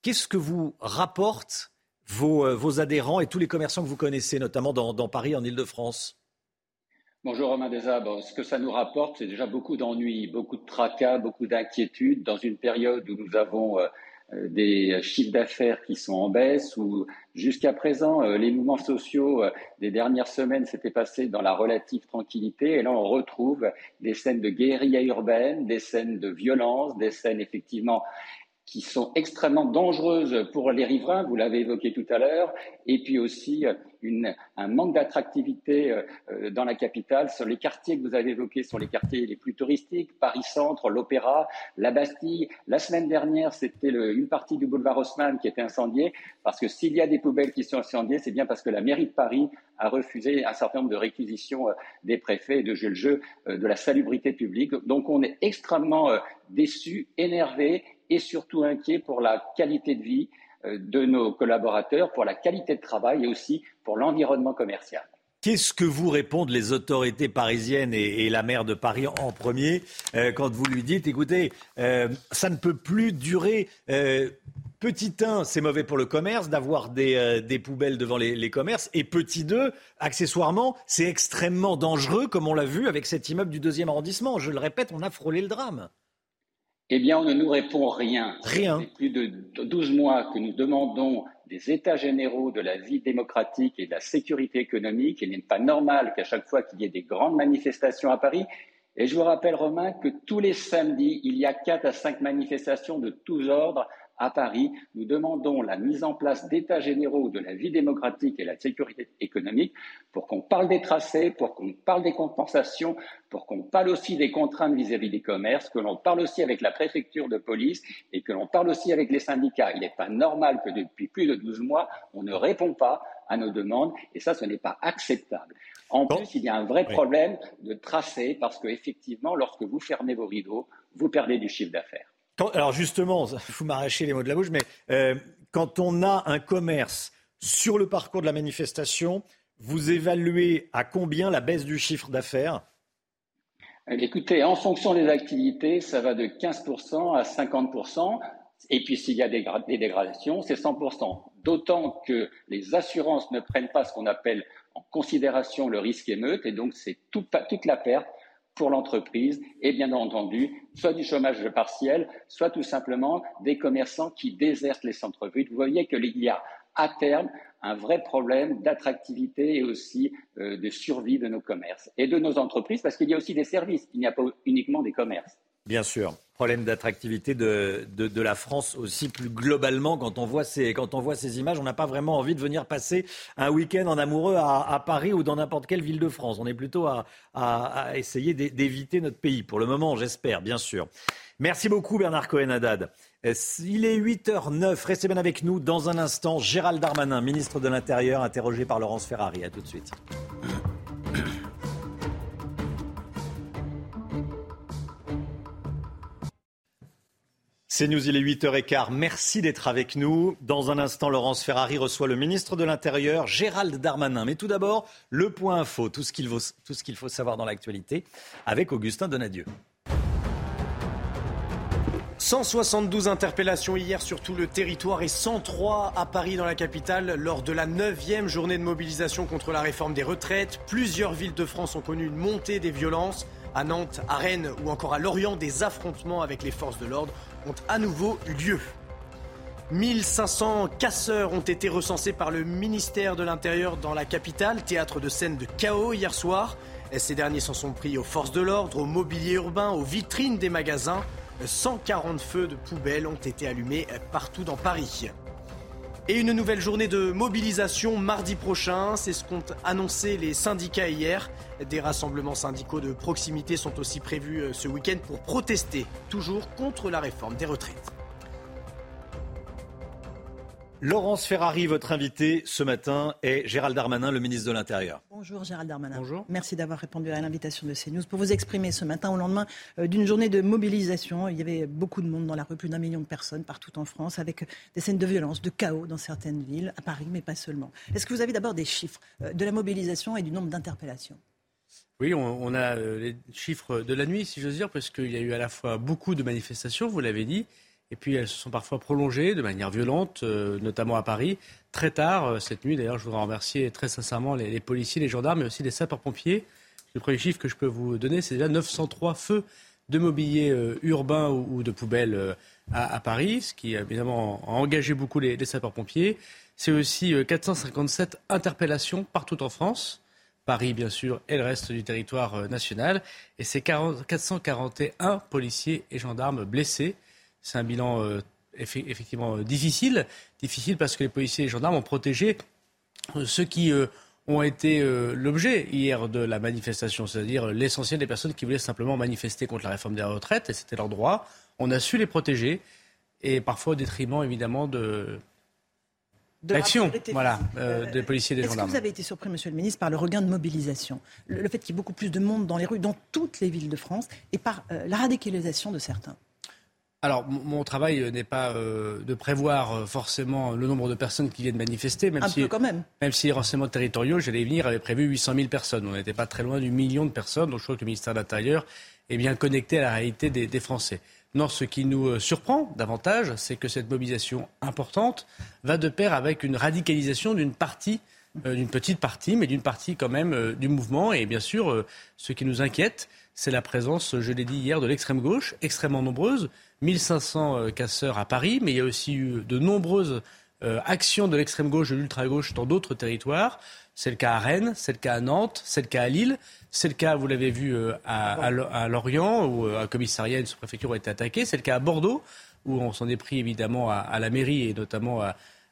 Qu'est-ce que vous rapportent vos, euh, vos, adhérents et tous les commerçants que vous connaissez, notamment dans, dans Paris, en Ile-de-France Bonjour Romain Desabres. Ce que ça nous rapporte, c'est déjà beaucoup d'ennuis, beaucoup de tracas, beaucoup d'inquiétudes dans une période où nous avons euh, euh, des chiffres d'affaires qui sont en baisse, où jusqu'à présent, les mouvements sociaux des dernières semaines s'étaient passés dans la relative tranquillité. Et là, on retrouve des scènes de guérilla urbaine, des scènes de violence, des scènes effectivement qui sont extrêmement dangereuses pour les riverains, vous l'avez évoqué tout à l'heure, et puis aussi euh, une, un manque d'attractivité euh, euh, dans la capitale. Sur les quartiers que vous avez évoqués sont les quartiers les plus touristiques, Paris-Centre, l'Opéra, la Bastille. La semaine dernière, c'était une partie du boulevard Haussmann qui était incendiée, parce que s'il y a des poubelles qui sont incendiées, c'est bien parce que la mairie de Paris a refusé un certain nombre de réquisitions des préfets et de jeu le jeu de la salubrité publique. Donc on est extrêmement déçus, énervés et surtout inquiet pour la qualité de vie euh, de nos collaborateurs, pour la qualité de travail et aussi pour l'environnement commercial. Qu'est-ce que vous répondent les autorités parisiennes et, la maire de Paris en premier euh, quand vous lui dites, écoutez, euh, ça ne peut plus durer. petit 1, c'est mauvais pour le commerce d'avoir des, poubelles devant les, les, commerces. Et petit 2, accessoirement, c'est extrêmement dangereux, comme on l'a vu avec cet immeuble du deuxième arrondissement. Je le répète, on a frôlé le drame. Eh bien, on ne nous répond rien. Rien. C'est plus de 12 mois que nous demandons des états généraux de la vie démocratique et de la sécurité économique. Il n'est pas normal qu'à chaque fois qu'il y ait des grandes manifestations à Paris, et je vous rappelle, Romain, que tous les samedis, il y a quatre à cinq manifestations de tous ordres à Paris, nous demandons la mise en place d'états généraux de la vie démocratique et de la sécurité économique pour qu'on parle des tracés, pour qu'on parle des compensations, pour qu'on parle aussi des contraintes vis-à-vis des commerces, que l'on parle aussi avec la préfecture de police et que l'on parle aussi avec les syndicats. Il n'est pas normal que depuis plus de 12 mois, on ne répond pas à nos demandes et ça, ce n'est pas acceptable. En plus, il y a un vrai problème de tracé parce qu'effectivement, lorsque vous fermez vos rideaux, vous perdez du chiffre d'affaires alors justement, vous m'arrachez les mots de la bouche, mais euh, quand on a un commerce sur le parcours de la manifestation, vous évaluez à combien la baisse du chiffre d'affaires? Euh, Écoutez, en fonction des activités, ça va de 15% à 50%. Et puis s'il y a des, des dégradations, c'est 100%. D'autant que les assurances ne prennent pas ce qu'on appelle en considération le risque émeute, et donc c'est toute la perte pour l'entreprise et bien entendu soit du chômage partiel, soit tout simplement des commerçants qui désertent les centres-villes. Vous voyez qu'il y a à terme un vrai problème d'attractivité et aussi euh, de survie de nos commerces et de nos entreprises parce qu'il y a aussi des services, il n'y a pas uniquement des commerces. Bien sûr. Problème d'attractivité de, de, la France aussi plus globalement. Quand on voit ces, quand on voit ces images, on n'a pas vraiment envie de venir passer un week-end en amoureux à, à Paris ou dans n'importe quelle ville de France. On est plutôt à, à, essayer d'éviter notre pays. Pour le moment, j'espère, bien sûr. Merci beaucoup Bernard Cohen-Haddad. Euh, il est 8h09. Restez bien avec nous. Dans un instant, Gérald Darmanin, ministre de l'Intérieur, interrogé par Laurence Ferrari. À tout de suite. C'est News, il est 8h15. Merci d'être avec nous. Dans un instant, Laurence Ferrari reçoit le ministre de l'Intérieur, Gérald Darmanin. Mais tout d'abord, le point info, tout ce qu'il faut, savoir dans l'actualité, avec Augustin Donadieu. 172 interpellations hier sur tout le territoire et 103 à Paris dans la capitale lors de la 9e journée de mobilisation contre la réforme des retraites. Plusieurs villes de France ont connu une montée des violences. À Nantes, à Rennes ou encore à Lorient, des affrontements avec les forces de l'ordre ont à nouveau eu lieu. 1500 casseurs ont été recensés par le ministère de l'Intérieur dans la capitale, théâtre de scène de chaos hier soir. Ces derniers s'en sont pris aux forces de l'ordre, au mobilier urbain, aux vitrines des magasins. 140 feux de poubelles ont été allumés partout dans Paris. Et une nouvelle journée de mobilisation mardi prochain, c'est ce qu'ont annoncé les syndicats hier. Des rassemblements syndicaux de proximité sont aussi prévus euh, ce week-end pour protester toujours contre la réforme des retraites. Laurence Ferrari, votre invité ce matin, est Gérald Darmanin, le ministre de l'Intérieur. Bonjour Gérald Darmanin. Bonjour. Merci d'avoir répondu à l'invitation de CNews pour vous exprimer ce matin au lendemain euh, d'une journée de mobilisation. Il y avait beaucoup de monde dans la rue, plus d'un million de personnes partout en France, avec des scènes de violence, de chaos dans certaines villes, à Paris, mais pas seulement. Est-ce que vous avez d'abord des chiffres euh, de la mobilisation et du nombre d'interpellations? Oui, on, a euh, les chiffres de la nuit, si j'ose dire, parce qu'il y a eu à la fois beaucoup de manifestations, vous l'avez dit, et puis elles se sont parfois prolongées de manière violente, euh, notamment à Paris, très tard euh, cette nuit. D'ailleurs, je voudrais remercier très sincèrement les, policiers, les gendarmes, mais aussi les sapeurs-pompiers. Le premier chiffre que je peux vous donner, c'est déjà 903 feux de mobilier euh, urbain ou, de poubelles à, Paris, ce qui évidemment a engagé beaucoup les, sapeurs-pompiers. C'est aussi 457 interpellations partout en France. Paris, bien sûr, et le reste du territoire national. Et c'est 441 policiers et gendarmes blessés. C'est un bilan euh, effectivement euh, difficile. Difficile parce que les policiers et les gendarmes ont protégé euh, ceux qui ont été l'objet hier de la manifestation, c'est-à-dire l'essentiel des personnes qui voulaient simplement manifester contre la réforme des retraites, et c'était leur droit. On a su les protéger, et parfois au détriment évidemment de, l'action voilà, des policiers et des gendarmes. Est-ce que vous avez été surpris, Monsieur le Ministre, par le regain de mobilisation Le, fait qu'il y ait beaucoup plus de monde dans les rues, dans toutes les villes de France, et par la radicalisation de certains? Alors, mon travail euh, n'est pas euh, de prévoir euh, forcément le nombre de personnes qui viennent manifester, même si, quand même. même si les renseignements territoriaux, j'allais venir, avaient prévu 800 000 personnes. On n'était pas très loin du million de personnes, donc je crois que le ministère de l'Intérieur est bien connecté à la réalité des, des Français. Non, ce qui nous surprend davantage, c'est que cette mobilisation importante va de pair avec une radicalisation d'une partie d'une petite partie, mais d'une partie quand même du mouvement. Et bien sûr, ce qui nous inquiète, c'est la présence, je l'ai dit hier, de l'extrême gauche, extrêmement nombreuse, 1500 euh, casseurs à Paris, mais il y a aussi eu de nombreuses euh, actions de l'extrême gauche, de l'ultra gauche dans d'autres territoires. C'est le cas à Rennes, c'est le cas à Nantes, c'est le cas à Lille, c'est le cas, vous l'avez vu, euh, à, Lorient, où un commissariat et une sous-préfecture ont été attaqués. C'est le cas à Bordeaux, où on s'en est pris évidemment à, la mairie et notamment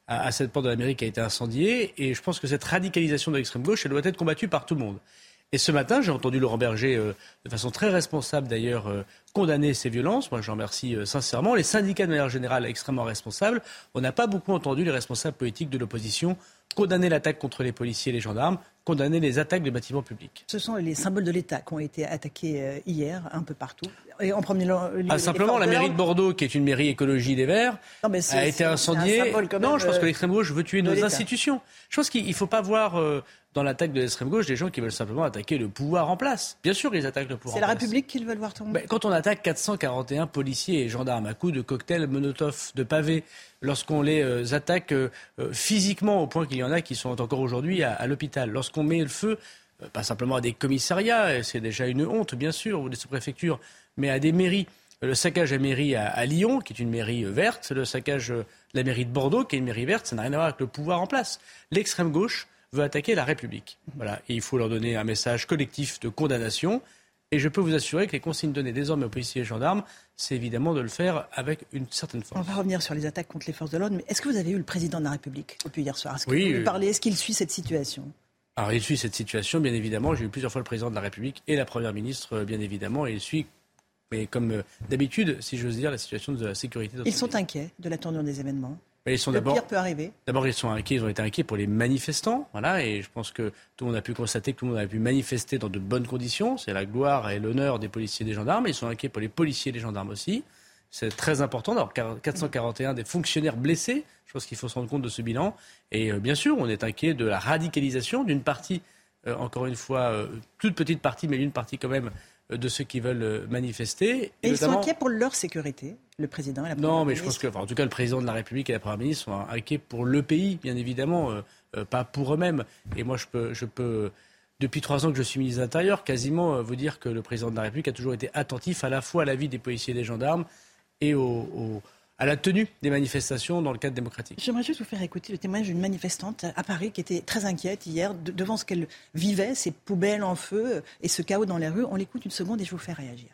à, cette porte de la mairie qui a été incendiée. Et je pense que cette radicalisation de l'extrême gauche, elle doit être combattue par tout le monde. Et ce matin, j'ai entendu Laurent Berger, de façon très responsable d'ailleurs, condamner ces violences. Moi, je remercie euh, sincèrement. Les syndicats, de manière générale, extrêmement responsables. On n'a pas beaucoup entendu les responsables politiques de l'opposition condamner l'attaque contre les policiers et les gendarmes, condamner les attaques des bâtiments publics. Ce sont les symboles de l'État qui ont été attaqués euh, hier, un peu partout. Et en premier ah, simplement, la mairie de Bordeaux, qui est une mairie écologie des Verts, a été incendiée. non, je pense que l'extrême gauche veut tuer nos institutions. Je pense qu'il ne faut pas voir euh, dans l'attaque de l'extrême gauche des gens qui veulent simplement attaquer le pouvoir en place. Bien sûr, ils attaquent le pouvoir. C'est la République qu'ils veulent voir tomber. Ben, quand on attaque 441 policiers et gendarmes à coups de cocktails Molotov, de pavés, lorsqu'on les euh, attaque euh, euh, physiquement au point qu'il y en a qui sont encore aujourd'hui à, l'hôpital, lorsqu'on met le feu pas simplement à des commissariats, c'est déjà une honte bien sûr, ou des sous-préfectures, mais à des mairies. Le saccage à mairie à, Lyon, qui est une mairie verte, le saccage de la mairie de Bordeaux, qui est une mairie verte, ça n'a rien à voir avec le pouvoir en place. L'extrême gauche veut attaquer la République. Voilà. Et il faut leur donner un message collectif de condamnation. Et je peux vous assurer que les consignes données désormais aux policiers et gendarmes, c'est évidemment de le faire avec une certaine force. On va revenir sur les attaques contre les forces de l'ordre, mais est-ce que vous avez eu le président de la République depuis hier soir? Est-ce oui, vous euh, parlez Est-ce qu'il suit cette situation? Alors il suit cette situation, bien évidemment. J'ai eu plusieurs fois le président de la République et la première ministre, euh, bien évidemment, et il suit mais comme euh, d'habitude, si j'ose dire, la situation de la sécurité. Ils sont inquiets de la tournure des événements ils sont le pire peut arriver. D'abord, ils sont inquiets, ils ont été inquiets pour les manifestants, voilà, et je pense que tout le monde a pu constater que tout le monde a pu manifester dans de bonnes conditions. C'est la gloire et l'honneur des policiers et des gendarmes. Ils sont inquiets pour les policiers et les gendarmes aussi. C'est très important d'avoir 441 des fonctionnaires blessés. Je pense qu'il faut se rendre compte de ce bilan. Et euh, bien sûr, on est inquiet de la radicalisation d'une partie, euh, encore une fois, euh, toute petite partie, mais une partie quand même de ceux qui veulent manifester. Et, ils sont inquiets pour leur sécurité, le président et la Non, mais je pense que, en tout cas, le président de la République et la première ministre sont inquiets pour le pays, bien évidemment, pas pour eux-mêmes. Et moi, je peux, je peux depuis trois ans que je suis ministre de l'Intérieur, quasiment vous dire que le président de la République a toujours été attentif à la fois à la vie des policiers et des gendarmes à la tenue des manifestations dans le cadre démocratique. J'aimerais juste vous faire écouter le témoignage d'une manifestante à Paris qui était très inquiète hier devant ce qu'elle vivait, ces poubelles en feu et ce chaos dans les rues. On l'écoute une seconde et je vous fais réagir.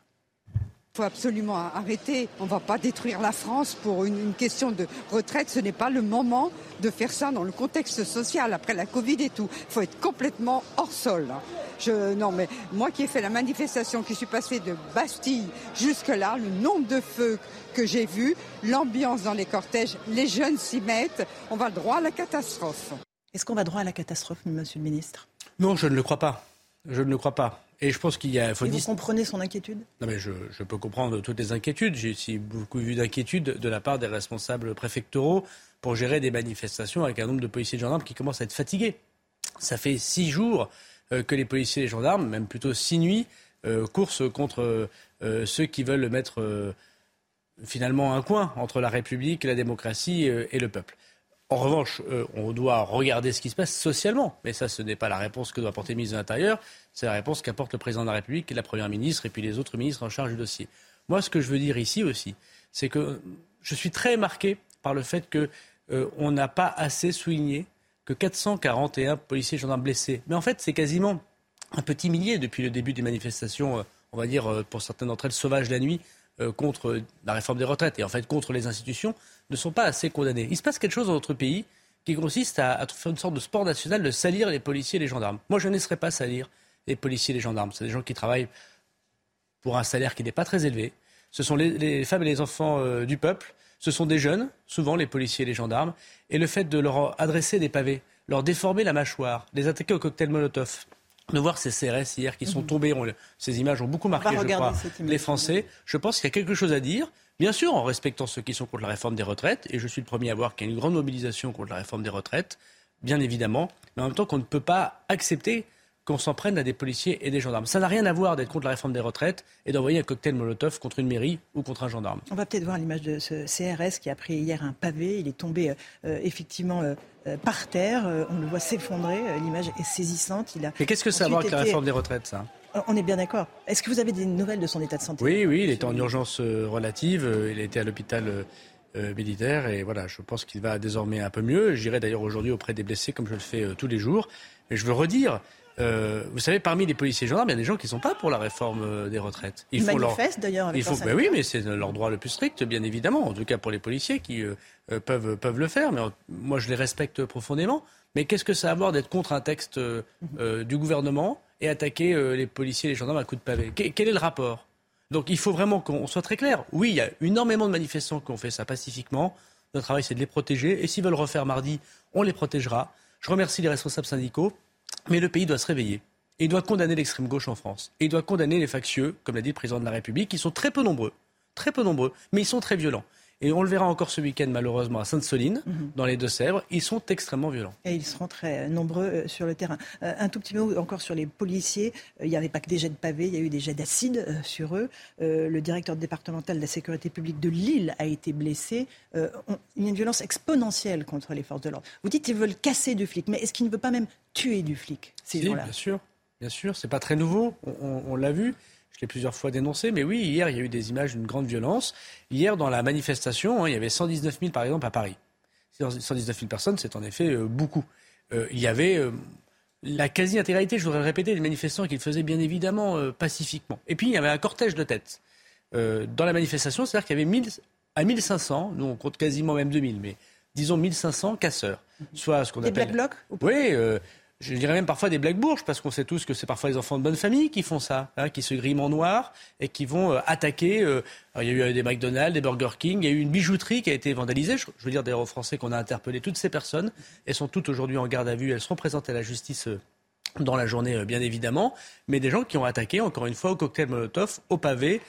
Il faut absolument arrêter. On ne va pas détruire la France pour une, question de retraite. Ce n'est pas le moment de faire ça dans le contexte social, après la Covid et tout. Il faut être complètement hors sol. Je, non, mais moi qui ai fait la manifestation, qui suis passé de Bastille jusque-là, le nombre de feux que j'ai vus, l'ambiance dans les cortèges, les jeunes s'y mettent, on va droit à la catastrophe. Est-ce qu'on va droit à la catastrophe, monsieur le ministre? Non, je ne le crois pas. Je ne le crois pas. Et je pense qu'il y a. Faut Et vous comprenez son inquiétude? Non, mais je, je, peux comprendre toutes les inquiétudes. J'ai aussi beaucoup vu d'inquiétudes de la part des responsables préfectoraux pour gérer des manifestations avec un nombre de policiers et de gendarmes qui commencent à être fatigués. Ça fait six jours euh, que les policiers et les gendarmes, même plutôt six nuits, euh, coursent contre euh, ceux qui veulent mettre finalement un coin entre la République, la démocratie et le peuple. En revanche, euh, on doit regarder ce qui se passe socialement. Mais ça, ce n'est pas la réponse que doit apporter le ministre de l'Intérieur. C'est la réponse qu'apporte le président de la République la première ministre et puis les autres ministres en charge du dossier. Moi, ce que je veux dire ici aussi, c'est que je suis très marqué par le fait qu'on euh, n'a pas assez souligné que 441 policiers et gendarmes blessés. Mais en fait, c'est quasiment un petit millier depuis le début des manifestations, euh, on va dire pour certaines d'entre elles sauvages la nuit, contre la réforme des retraites et en fait contre les institutions ne sont pas assez condamnés. Il se passe quelque chose dans notre pays qui consiste à, faire une sorte de sport national de salir les policiers et les gendarmes. Moi, je ne laisserai pas salir les policiers et les gendarmes. C'est des gens qui travaillent pour un salaire qui n'est pas très élevé. Ce sont les, femmes et les enfants euh, du peuple. Ce sont des jeunes, souvent les policiers et les gendarmes. Et le fait de leur adresser des pavés, leur déformer la mâchoire, les attaquer au cocktail Molotov, de voir ces CRS hier qui sont mhm. tombés, ces images ont beaucoup marqué, je crois, les Français. Je pense qu'il y a quelque chose à dire. Bien sûr, en respectant ceux qui sont contre la réforme des retraites, et je suis le premier à voir qu'il y a une grande mobilisation contre la réforme des retraites, bien évidemment, mais en même temps qu'on ne peut pas accepter qu'on s'en prenne à des policiers et des gendarmes. Ça n'a rien à voir d'être contre la réforme des retraites et d'envoyer un cocktail Molotov contre une mairie ou contre un gendarme. On va peut-être voir l'image de ce CRS qui a pris hier un pavé. Il est tombé euh, effectivement euh, par terre. Euh, on le voit s'effondrer. L'image est saisissante. Il a Mais qu'est-ce que ça a à voir avec la réforme des retraites, ça? On est bien d'accord. Est-ce que vous avez des nouvelles de son état de santé? Oui, oui, il est en urgence euh, relative. Euh, il été à l'hôpital euh, militaire et voilà, je pense qu'il va désormais un peu mieux. J'irai d'ailleurs aujourd'hui auprès des blessés comme je le fais tous les jours. Mais je veux redire, vous savez, parmi les policiers et gendarmes, il y a des gens qui ne sont pas pour la réforme des retraites. Ils manifestent d'ailleurs avec il faut, ben Oui, mais c'est leur droit le plus strict, bien évidemment. En tout cas pour les policiers qui peuvent, peuvent le faire. Mais moi, je les respecte profondément. Mais qu'est-ce que ça a à voir d'être contre un texte du gouvernement et attaquer euh, les policiers et les gendarmes à coups de pavé? quel est le rapport? Donc il faut vraiment qu'on soit très clair. Oui, il y a énormément de manifestants qui ont fait ça pacifiquement. Notre travail, c'est de les protéger. Et s'ils veulent refaire mardi, on les protégera. Je remercie les responsables syndicaux. Mais le pays doit se réveiller. Il doit condamner l'extrême gauche en France. Il doit condamner les factieux, comme l'a dit le président de la République, qui sont très peu nombreux. Très peu nombreux. Mais ils sont très violents. Et on le verra encore ce week-end, malheureusement, à Sainte-Soline, mhm. dans les Deux-Sèvres. Ils sont extrêmement violents. Et ils seront très nombreux euh, sur le terrain. Euh, un tout petit mot encore sur les policiers. Euh, il n'y avait pas que des jets de pavés, il y a eu des jets d'acide sur eux. le directeur départemental de la sécurité publique de Lille a été blessé. il y a une violence exponentielle contre les forces de l'ordre. Vous dites qu'ils veulent casser du flic, mais est-ce qu'ils ne veulent pas même tuer du flic ces si, Bien sûr, bien sûr. C'est pas très nouveau. on l'a vu. Je l'ai plusieurs fois dénoncé, mais oui, hier, il y a eu des images d'une grande violence. Hier, dans la manifestation, hein, il y avait 119 000, par exemple, à Paris. 119 000 personnes, c'est en effet euh, beaucoup. Euh, il y avait euh, la quasi-intégralité, je voudrais le répéter, des manifestants qui le faisaient bien évidemment pacifiquement. Et puis, il y avait un cortège de tête. dans la manifestation, c'est-à-dire qu'il y avait 1000, à 1500, nous on compte quasiment même 2000, mais disons 1500 casseurs. Soit ce qu'on appelle. Des black blocs Oui, je dirais même parfois des blagues bourges, parce qu'on sait tous que c'est parfois les enfants de bonne famille qui font ça, hein, qui se griment en noir et qui vont euh, attaquer. Euh, il y a eu euh, des McDonald's, des Burger King, il y a eu une bijouterie qui a été vandalisée. Je, veux dire d'ailleurs aux Français qu'on a interpellé toutes ces personnes. Elles sont toutes aujourd'hui en garde à vue, elles seront présentées à la justice dans la journée, bien évidemment. Mais des gens qui ont attaqué, encore une fois, au cocktail Molotov, au pavé,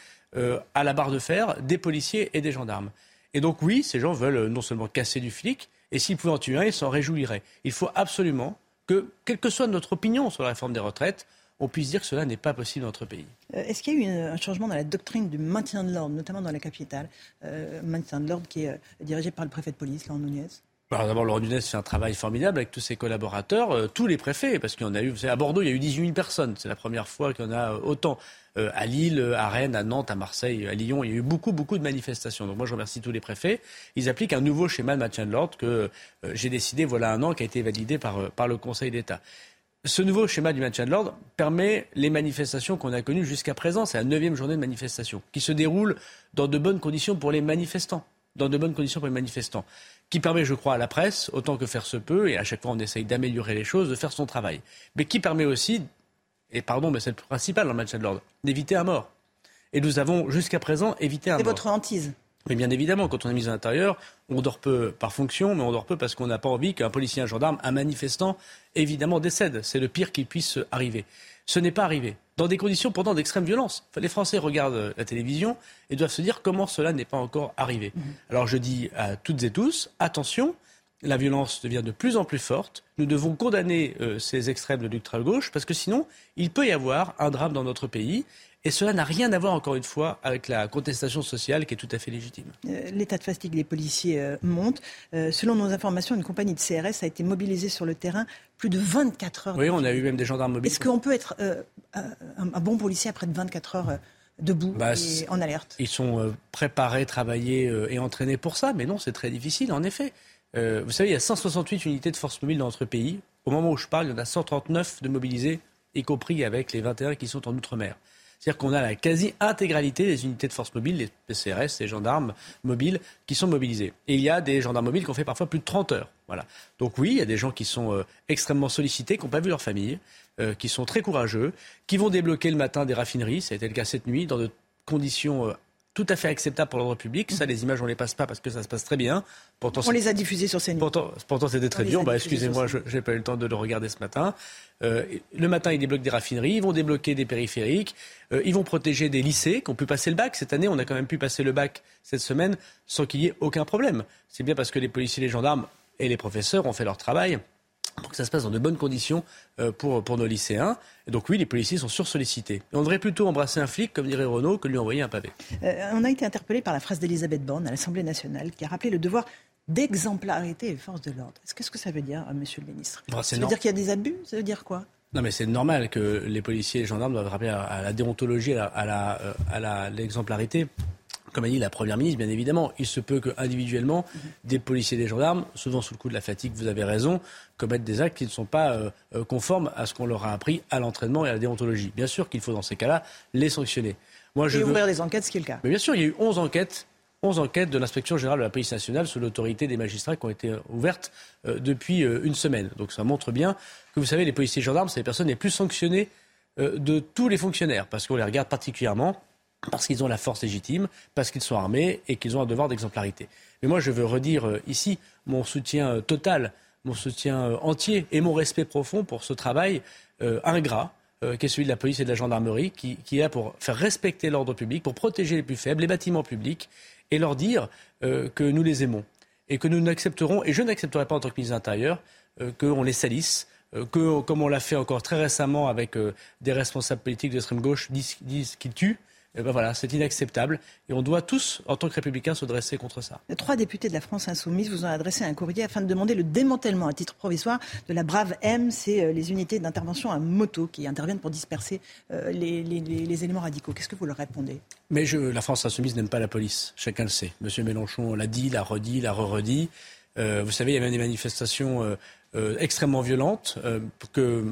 à la barre de fer des policiers et des gendarmes. Et donc oui, ces gens veulent non seulement casser du flic, et s'ils pouvaient en tuer un, ils s'en réjouiraient. Il faut absolument que, quelle que soit notre opinion sur la réforme des retraites, on puisse dire que cela n'est pas possible dans notre pays. Euh, est-ce qu'il y a eu un changement dans la doctrine du maintien de l'ordre, notamment dans la capitale euh, Maintien de l'ordre qui est euh, dirigé par le préfet de police, Laurent Nunez? Alors d'abord, Laurent Nunez fait un travail formidable avec tous ses collaborateurs, euh, tous les préfets, parce qu'il y en a eu, vous savez, à Bordeaux, il y a eu 18 000 personnes. C'est la première fois qu'il y en a autant. Euh, à Lille, à Rennes, à Nantes, à Marseille, à Lyon, il y a eu beaucoup, beaucoup de manifestations. Donc moi, je remercie tous les préfets. Ils appliquent un nouveau schéma de maintien de l'ordre que euh, j'ai décidé, voilà un an, qui a été validé par, par le Conseil d'État. Ce nouveau schéma du maintien de l'ordre permet les manifestations qu'on a connues jusqu'à présent. C'est la neuvième journée de manifestation qui se déroule dans de bonnes conditions pour les manifestants dans de bonnes conditions pour les manifestants, qui permet, je crois, à la presse, autant que faire se peut, et à chaque fois on essaye d'améliorer les choses, de faire son travail, mais qui permet aussi, et pardon, mais c'est le principal dans le maintien de l'ordre, d'éviter un mort. Et nous avons jusqu'à présent évité un mort. C'est votre hantise mais bien évidemment, quand on est mis à l'intérieur, on dort peu par fonction, mais on dort peu parce qu'on n'a pas envie qu'un policier, un gendarme, un manifestant, évidemment, décède. C'est le pire qui puisse arriver. Ce n'est pas arrivé. Dans des conditions pourtant d'extrême violence. Les Français regardent la télévision et doivent se dire comment cela n'est pas encore arrivé. Mhm. Alors je dis à toutes et tous, attention, la violence devient de plus en plus forte. Nous devons condamner euh, ces extrêmes de l'ultra-gauche parce que sinon, il peut y avoir un drame dans notre pays. Et cela n'a rien à voir, encore une fois, avec la contestation sociale qui est tout à fait légitime. Euh, l'état de fatigue des policiers euh, monte. Selon nos informations, une compagnie de CRS a été mobilisée sur le terrain plus de 24 heures. Oui, on a eu même des gendarmes mobilisés. Est-ce qu'on peut être un, bon policier après de 24 heures debout bah, et en alerte? Ils sont préparés, travaillés et entraînés pour ça, mais non, c'est très difficile, en effet. Vous savez, il y a 168 unités de force mobile dans notre pays. Au moment où je parle, il y en a 139 de mobilisés, y compris avec les 21 qui sont en Outre-mer. C'est-à-dire qu'on a la quasi-intégralité des unités de force mobile, les PCRS, les gendarmes mobiles, qui sont mobilisés. Et il y a des gendarmes mobiles qui ont fait parfois plus de 30 heures. Voilà. Donc oui, il y a des gens qui sont euh, extrêmement sollicités, qui n'ont pas vu leur famille, euh, qui sont très courageux, qui vont débloquer le matin des raffineries, ça a été le cas cette nuit, dans de conditions euh, tout à fait acceptable pour l'ordre public. Ça, les images, on les passe pas parce que ça se passe très bien. Pourtant, on les a diffusées sur CNews. Pourtant, pourtant c'était très dur. Bah, excusez-moi, je n'ai pas eu le temps de le regarder ce matin. Euh, le matin, ils débloquent des raffineries, ils vont débloquer des périphériques, euh, ils vont protéger des lycées qui ont pu passer le bac. Cette année, on a quand même pu passer le bac cette semaine sans qu'il y ait aucun problème. C'est bien parce que les policiers, les gendarmes et les professeurs ont fait leur travail pour que ça se passe dans de bonnes conditions euh, pour, pour nos lycéens. Et donc oui, les policiers sont sursollicités. Et on devrait plutôt embrasser un flic, comme dirait Renault, que lui envoyer un pavé. Euh, on a été interpellé par la phrase d'Elisabeth Borne à l'Assemblée nationale qui a rappelé le devoir d'exemplarité et force de l'ordre. Est-ce que, ça veut dire, euh, monsieur le ministre? Bah, Ça veut dire qu'il y a des abus? Ça veut dire quoi? Non, mais c'est normal que les policiers et les gendarmes doivent rappeler à, la déontologie, à l'exemplarité comme a dit la Première ministre, bien évidemment, il se peut qu'individuellement, des policiers et des gendarmes, souvent sous le coup de la fatigue, vous avez raison, commettent des actes qui ne sont pas euh, euh, conformes à ce qu'on leur a appris à l'entraînement et à la déontologie. Bien sûr qu'il faut, dans ces cas-là, les sanctionner. Moi, je et ouvrir des enquêtes, ce qui est le cas. Mais bien sûr, il y a eu 11 enquêtes 11 enquêtes de l'inspection générale de la police nationale sous l'autorité des magistrats qui ont été euh, ouvertes depuis une semaine. Donc ça montre bien que vous savez, les policiers et gendarmes, c'est les personnes les plus sanctionnées de tous les fonctionnaires, parce qu'on les regarde particulièrement parce qu'ils ont la force légitime, parce qu'ils sont armés et qu'ils ont un devoir d'exemplarité. Mais moi, je veux redire euh, ici mon soutien euh, total, mon soutien euh, entier et mon respect profond pour ce travail ingrat qui est celui de la police et de la gendarmerie, qui, est là pour faire respecter l'ordre public, pour protéger les plus faibles, les bâtiments publics, et leur dire que nous les aimons et que nous n'accepterons, et je n'accepterai pas en tant que ministre de l'Intérieur, qu'on les salisse, que, comme on l'a fait encore très récemment avec des responsables politiques d'extrême gauche, disent, disent qu'ils tuent. Eh ben voilà, c'est inacceptable. Et on doit tous, en tant que républicains, se dresser contre ça. Trois députés de la France insoumise vous ont adressé un courrier afin de demander le démantèlement à titre provisoire de la Brave M, c'est euh, les unités d'intervention à moto qui interviennent pour disperser euh, les, éléments radicaux. Qu'est-ce que vous leur répondez? Mais je, la France insoumise n'aime pas la police, chacun le sait. Monsieur Mélenchon l'a dit, l'a redit, l'a re-redit. Euh, vous savez, il y a même des manifestations extrêmement violentes que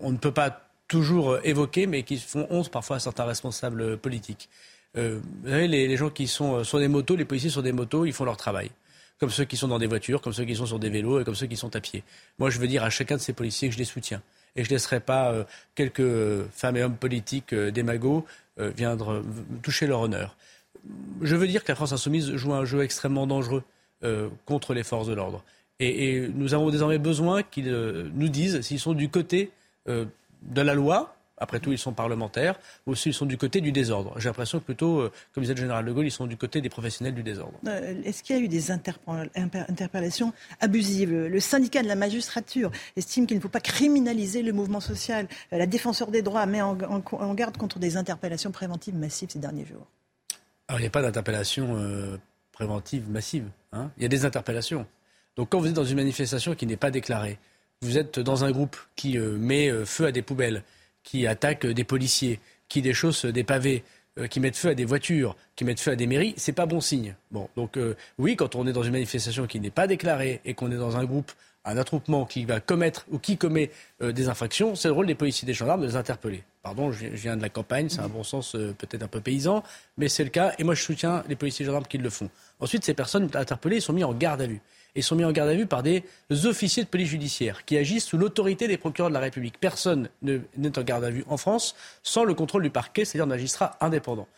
on ne peut pas toujours euh, évoqués, mais qui font honte parfois à certains responsables politiques. Euh, vous savez, les, gens qui sont euh, sur des motos, les policiers sur des motos, ils font leur travail. Comme ceux qui sont dans des voitures, comme ceux qui sont sur des vélos et comme ceux qui sont à pied. Moi, je veux dire à chacun de ces policiers que je les soutiens. Et je ne laisserai pas quelques femmes et hommes politiques démagos viendre toucher leur honneur. Je veux dire que la France insoumise joue un jeu extrêmement dangereux contre les forces de l'ordre. Et, nous avons désormais besoin qu'ils nous disent s'ils sont du côté de la loi Après tout, ils sont parlementaires, ou s'ils sont du côté du désordre. J'ai l'impression que plutôt, euh, comme disait le général de Gaulle, ils sont du côté des professionnels du désordre. Euh, Est-ce qu'il y a eu des interpellations abusives? Le syndicat de la magistrature estime qu'il ne faut pas criminaliser le mouvement social. Euh, la défenseur des droits met en, en- en garde contre des interpellations préventives massives ces derniers jours. Alors, il n'y a pas d'interpellation euh, préventive massive. hein. Il y a des interpellations. Donc, quand vous êtes dans une manifestation qui n'est pas déclarée, vous êtes dans un groupe qui euh, met euh, feu à des poubelles, qui attaque euh, des policiers, qui déchausse des pavés, qui mettent feu à des voitures, qui mettent feu à des mairies, c'est pas bon signe. Bon, donc oui, quand on est dans une manifestation qui n'est pas déclarée et qu'on est dans un groupe, un attroupement qui va commettre ou qui commet des infractions, c'est le rôle des policiers des gendarmes de les interpeller. Pardon, je viens- de la campagne, c'est un bon sens peut-être un peu paysan, mais c'est le cas et moi je soutiens les policiers et gendarmes qui le font. Ensuite, ces personnes interpellées sont mises en garde à vue. Et sont mis en garde à vue par des officiers de police judiciaire qui agissent sous l'autorité des procureurs de la République. Personne ne- n'est en garde à vue en France sans le contrôle du parquet, c'est-à-dire d'un magistrat indépendant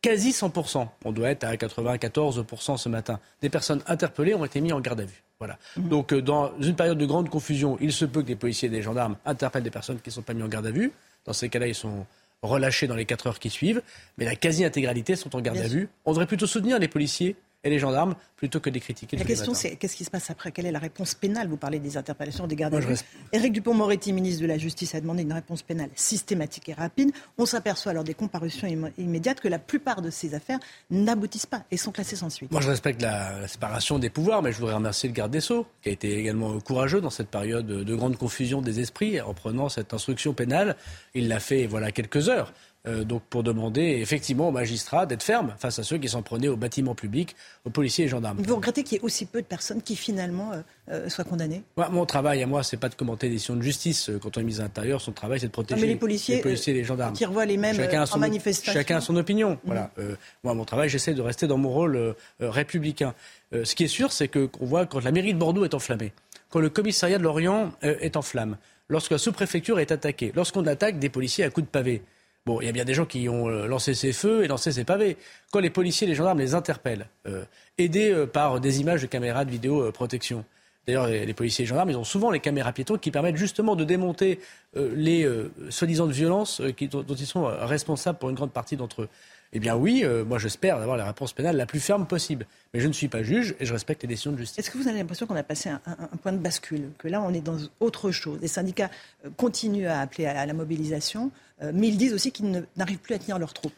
quasi 100%, on doit être à 94% ce matin, des personnes interpellées ont été mises en garde à vue. Voilà. Donc euh, dans une période de grande confusion, il se peut que des policiers et des gendarmes interpellent des personnes qui ne sont pas mises en garde à vue. Dans ces cas-là, ils sont relâchés dans les 4 heures qui suivent, mais la quasi-intégralité sont en garde Bien à sûr. vue. On devrait plutôt soutenir les policiers et les gendarmes plutôt que de les critiquer. La question, c'est qu'est-ce qui se passe après? Quelle est la réponse pénale? Vous parlez des interpellations, des gardes à vue. Éric Dupont-Moretti, ministre de la Justice, a demandé une réponse pénale systématique et rapide. On s'aperçoit lors des comparutions immédiates que la plupart de ces affaires n'aboutissent pas et sont classées sans suite. Moi, je respecte la, la séparation des pouvoirs, mais je voudrais remercier le garde des Sceaux, qui a été également courageux dans cette période de grande confusion des esprits, en prenant cette instruction pénale. Il l'a fait, voilà, quelques heures. Euh, donc, pour demander effectivement aux magistrats d'être fermes face à ceux qui s'en prenaient aux bâtiments publics, aux policiers et gendarmes. Vous regrettez qu'il y ait aussi peu de personnes qui finalement euh, euh, soient condamnées? Mon travail à moi, c'est pas de commenter les décisions de justice. Quand on est mis à l'intérieur, son travail, c'est de protéger les policiers, et les gendarmes. qui revoient les mêmes, chacun en manifestation. Chacun a son opinion. Voilà. Euh, moi, mon travail, j'essaie de rester dans mon rôle républicain. Ce qui est sûr, c'est que qu'on voit quand la mairie de Bordeaux est enflammée, quand le commissariat de Lorient est en flamme, lorsque la sous-préfecture est attaquée, lorsqu'on attaque des policiers à coups de pavé. Il y a bien des gens qui ont euh, lancé ces feux et lancé ces pavés. Quand les policiers et les gendarmes les interpellent, euh, aidés euh, par des images de caméras de vidéo euh, protection. D'ailleurs, les, policiers et les gendarmes, ils ont souvent les caméras piétons qui permettent justement de démonter les soi-disant violences qui- dont, ils sont responsables pour une grande partie d'entre eux. Eh bien oui, moi j'espère avoir la réponse pénale la plus ferme possible. Mais je ne suis pas juge et je respecte les décisions de justice. Est-ce que vous avez l'impression qu'on a passé un, point de bascule? Que là, on est dans autre chose. Les syndicats continuent à appeler à, la mobilisation, mais ils disent aussi qu'ils n'arrivent plus à tenir leurs troupes.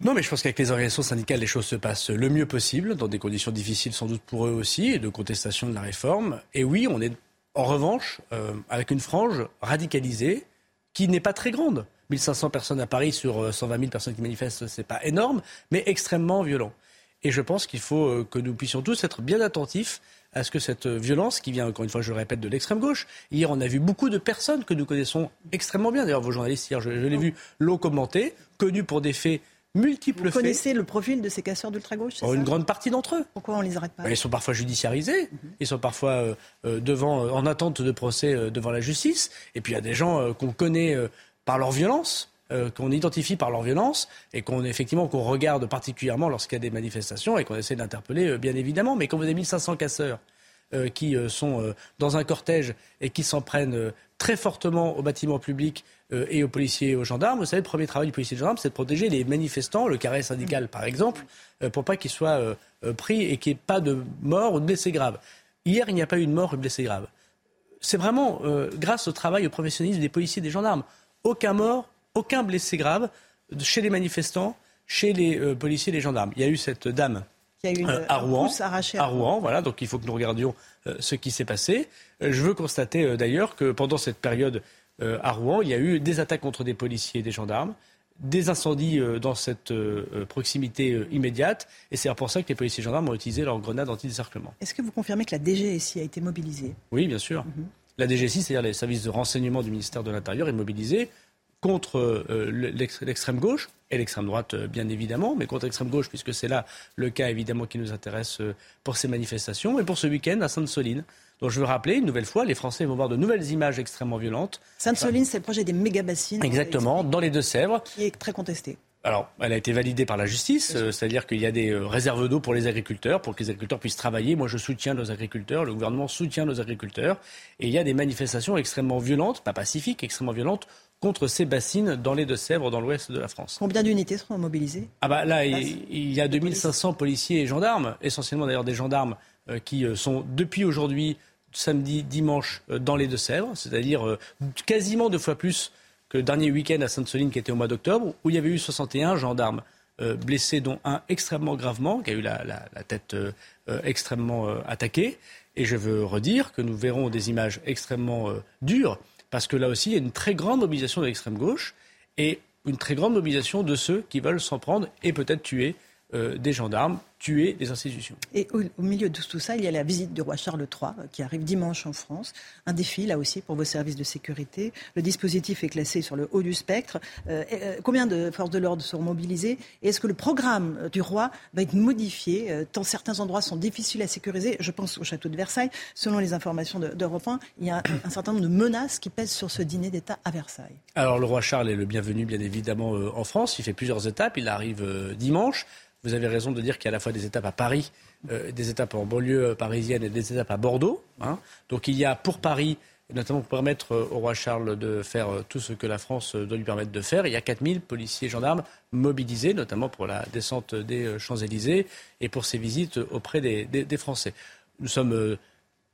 Non, mais je pense qu'avec les organisations syndicales, les choses se passent le mieux possible, dans des conditions difficiles sans doute pour eux aussi, et de contestation de la réforme. Et oui, on est en revanche euh, avec une frange radicalisée qui n'est pas très grande. 1500 personnes à Paris sur euh, 120 000 personnes qui manifestent, c'est pas énorme, mais extrêmement violent. Et je pense qu'il faut euh, que nous puissions tous être bien attentifs à ce que cette violence, qui vient, encore une fois, je le répète, de l'extrême gauche, hier, on a vu beaucoup de personnes que nous connaissons extrêmement bien. D'ailleurs, vos journalistes, hier, je, je l'ai vu, l'ont commenté, connus pour des faits multiples Vous faits. connaissez le profil de ces casseurs d'ultra-gauche Oh, ça une grande partie d'entre eux. Pourquoi on les arrête pas Bah, Ils sont parfois judiciarisés, ils sont parfois euh, euh, devant, euh, en attente de procès euh, devant la justice. Et puis il y a des gens euh, qu'on connaît par leur violence, euh, qu'on identifie par leur violence, et qu'on effectivement qu'on regarde particulièrement lorsqu'il y a des manifestations et qu'on essaie d'interpeller, euh, bien évidemment. Mais quand vous avez 1500 casseurs euh, qui sont dans un cortège et qui s'en prennent très fortement aux bâtiments publics et aux policiers et aux gendarmes. Vous savez, le premier travail du policier et du gendarme, c'est de protéger les manifestants, le carré syndical par exemple, pour pas qu'ils soient pris et qu'il n'y ait pas de mort ou de blessés graves. Hier, il n'y a pas eu de mort ou de blessés graves. C'est vraiment grâce au travail, au professionnalisme des policiers et des gendarmes. Aucun mort, aucun blessé grave chez les manifestants, chez les euh, policiers et les gendarmes. Il y a eu cette dame Il y a eu une, euh, à Rouen. À Rouen, voilà. Donc il faut que nous regardions euh, ce qui s'est passé. Euh, je veux constater d'ailleurs que pendant cette période à Rouen, il y a eu des attaques contre des policiers et des gendarmes, des incendies dans cette proximité immédiate. Et c'est pour ça que les policiers et gendarmes ont utilisé leurs grenades anti-décerclement. Est-ce que vous confirmez que la DGSI a été mobilisée? Oui, bien sûr. La DGSI, c'est-à-dire les services de renseignement du ministère de l'Intérieur, est mobilisée contre euh, l'ex- l'extrême gauche et l'extrême droite, euh, bien évidemment, mais contre l'extrême gauche, puisque c'est là le cas évidemment qui nous intéresse euh, pour ces manifestations. Et pour ce week-end à Sainte-Soline. Donc je veux rappeler une nouvelle fois, les Français vont voir de nouvelles images extrêmement violentes. Sainte-Soline, c'est le projet des méga-bassines. Exactement, dans les Deux-Sèvres. Qui est très contesté. Alors, elle a été validée par la justice, euh, c'est-à-dire qu'il y a des euh, réserves d'eau pour les agriculteurs, pour que les agriculteurs puissent travailler. Moi, je soutiens nos agriculteurs, le gouvernement soutient nos agriculteurs. Et il y a des manifestations extrêmement violentes, pas pacifiques, extrêmement violentes, contre ces bassines dans les Deux-Sèvres, dans l'ouest de la France. Combien d'unités seront mobilisées? Ah bah là, il, il y a 2500 policiers et gendarmes, essentiellement d'ailleurs des gendarmes euh, qui euh, sont depuis aujourd'hui, samedi, dimanche, euh, dans les Deux-Sèvres, c'est-à-dire quasiment deux fois plus que le dernier week-end à Sainte-Soline qui était au mois d'octobre, où il y avait eu 61 gendarmes blessés, dont un extrêmement gravement, qui a eu la, tête extrêmement attaquée. Et je veux redire que nous verrons des images extrêmement dures, parce que là aussi, il y a une très grande mobilisation de l'extrême gauche et une très grande mobilisation de ceux qui veulent s'en prendre et peut-être tuer des gendarmes tuer des institutions. Et au, milieu de tout ça, il y a la visite du roi Charles III euh, qui arrive dimanche en France. Un défi, là aussi, pour vos services de sécurité. Le dispositif est classé sur le haut du spectre. Euh, euh, combien de forces de l'ordre seront mobilisées Et est-ce que le programme du roi va être modifié Tant certains endroits sont difficiles à sécuriser? Je pense au château de Versailles. Selon les informations d'Europe 1, il y a un, certain nombre de menaces qui pèsent sur ce dîner d'État à Versailles. Alors, le roi Charles est le bienvenu, bien évidemment, en France. Il fait plusieurs étapes. Il arrive dimanche. Vous avez raison de dire qu'il y a à la fois des étapes à Paris, euh, des étapes en banlieue parisienne et des étapes à Bordeaux. Hein. Donc il y a pour Paris, notamment pour permettre euh, au roi Charles de faire euh, tout ce que la France doit lui permettre de faire, il y a 4000 policiers et gendarmes mobilisés, notamment pour la descente des Champs-Élysées et pour ses visites auprès des, Français. Nous sommes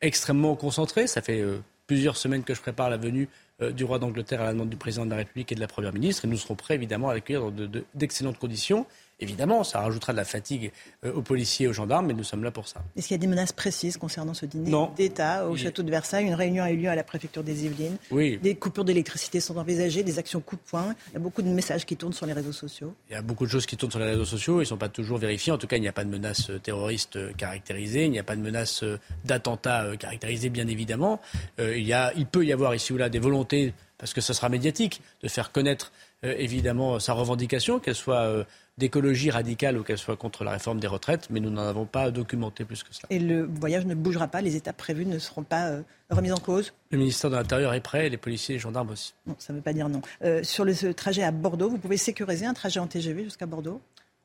extrêmement concentrés. Ça fait plusieurs semaines que je prépare la venue du roi d'Angleterre à la demande du président de la République et de la Première ministre. Et nous serons prêts, évidemment, à l'accueillir dans d'excellentes conditions. Évidemment, ça rajoutera de la fatigue euh, aux policiers et aux gendarmes, mais nous sommes là pour ça. Est-ce qu'il y a des menaces précises concernant ce dîner d'État au château de Versailles? Une réunion a eu lieu à la préfecture des Yvelines. Oui. Des coupures d'électricité sont envisagées, des actions coup de poing. Il y a beaucoup de messages qui tournent sur les réseaux sociaux. Il y a beaucoup de choses qui tournent sur les réseaux sociaux. Ils ne sont pas toujours vérifiés. En tout cas, il n'y a pas de menaces euh, terroristes euh, caractérisées. Il n'y a pas de menaces d'attentats caractérisées, bien évidemment. Il, y a, il peut y avoir ici ou là des volontés, parce que ce sera médiatique, de faire connaître évidemment sa revendication, qu'elle soit d'écologie radicale ou qu'elle soit contre la réforme des retraites, mais nous n'en avons pas documenté plus que cela. Et le voyage ne bougera pas, les étapes prévues ne seront pas euh, remises en cause? Le ministère de l'Intérieur est prêt, les policiers et les gendarmes aussi. Non, ça ne veut pas dire non. Euh, sur le trajet à Bordeaux, vous pouvez sécuriser un trajet en TGV jusqu'à Bordeaux?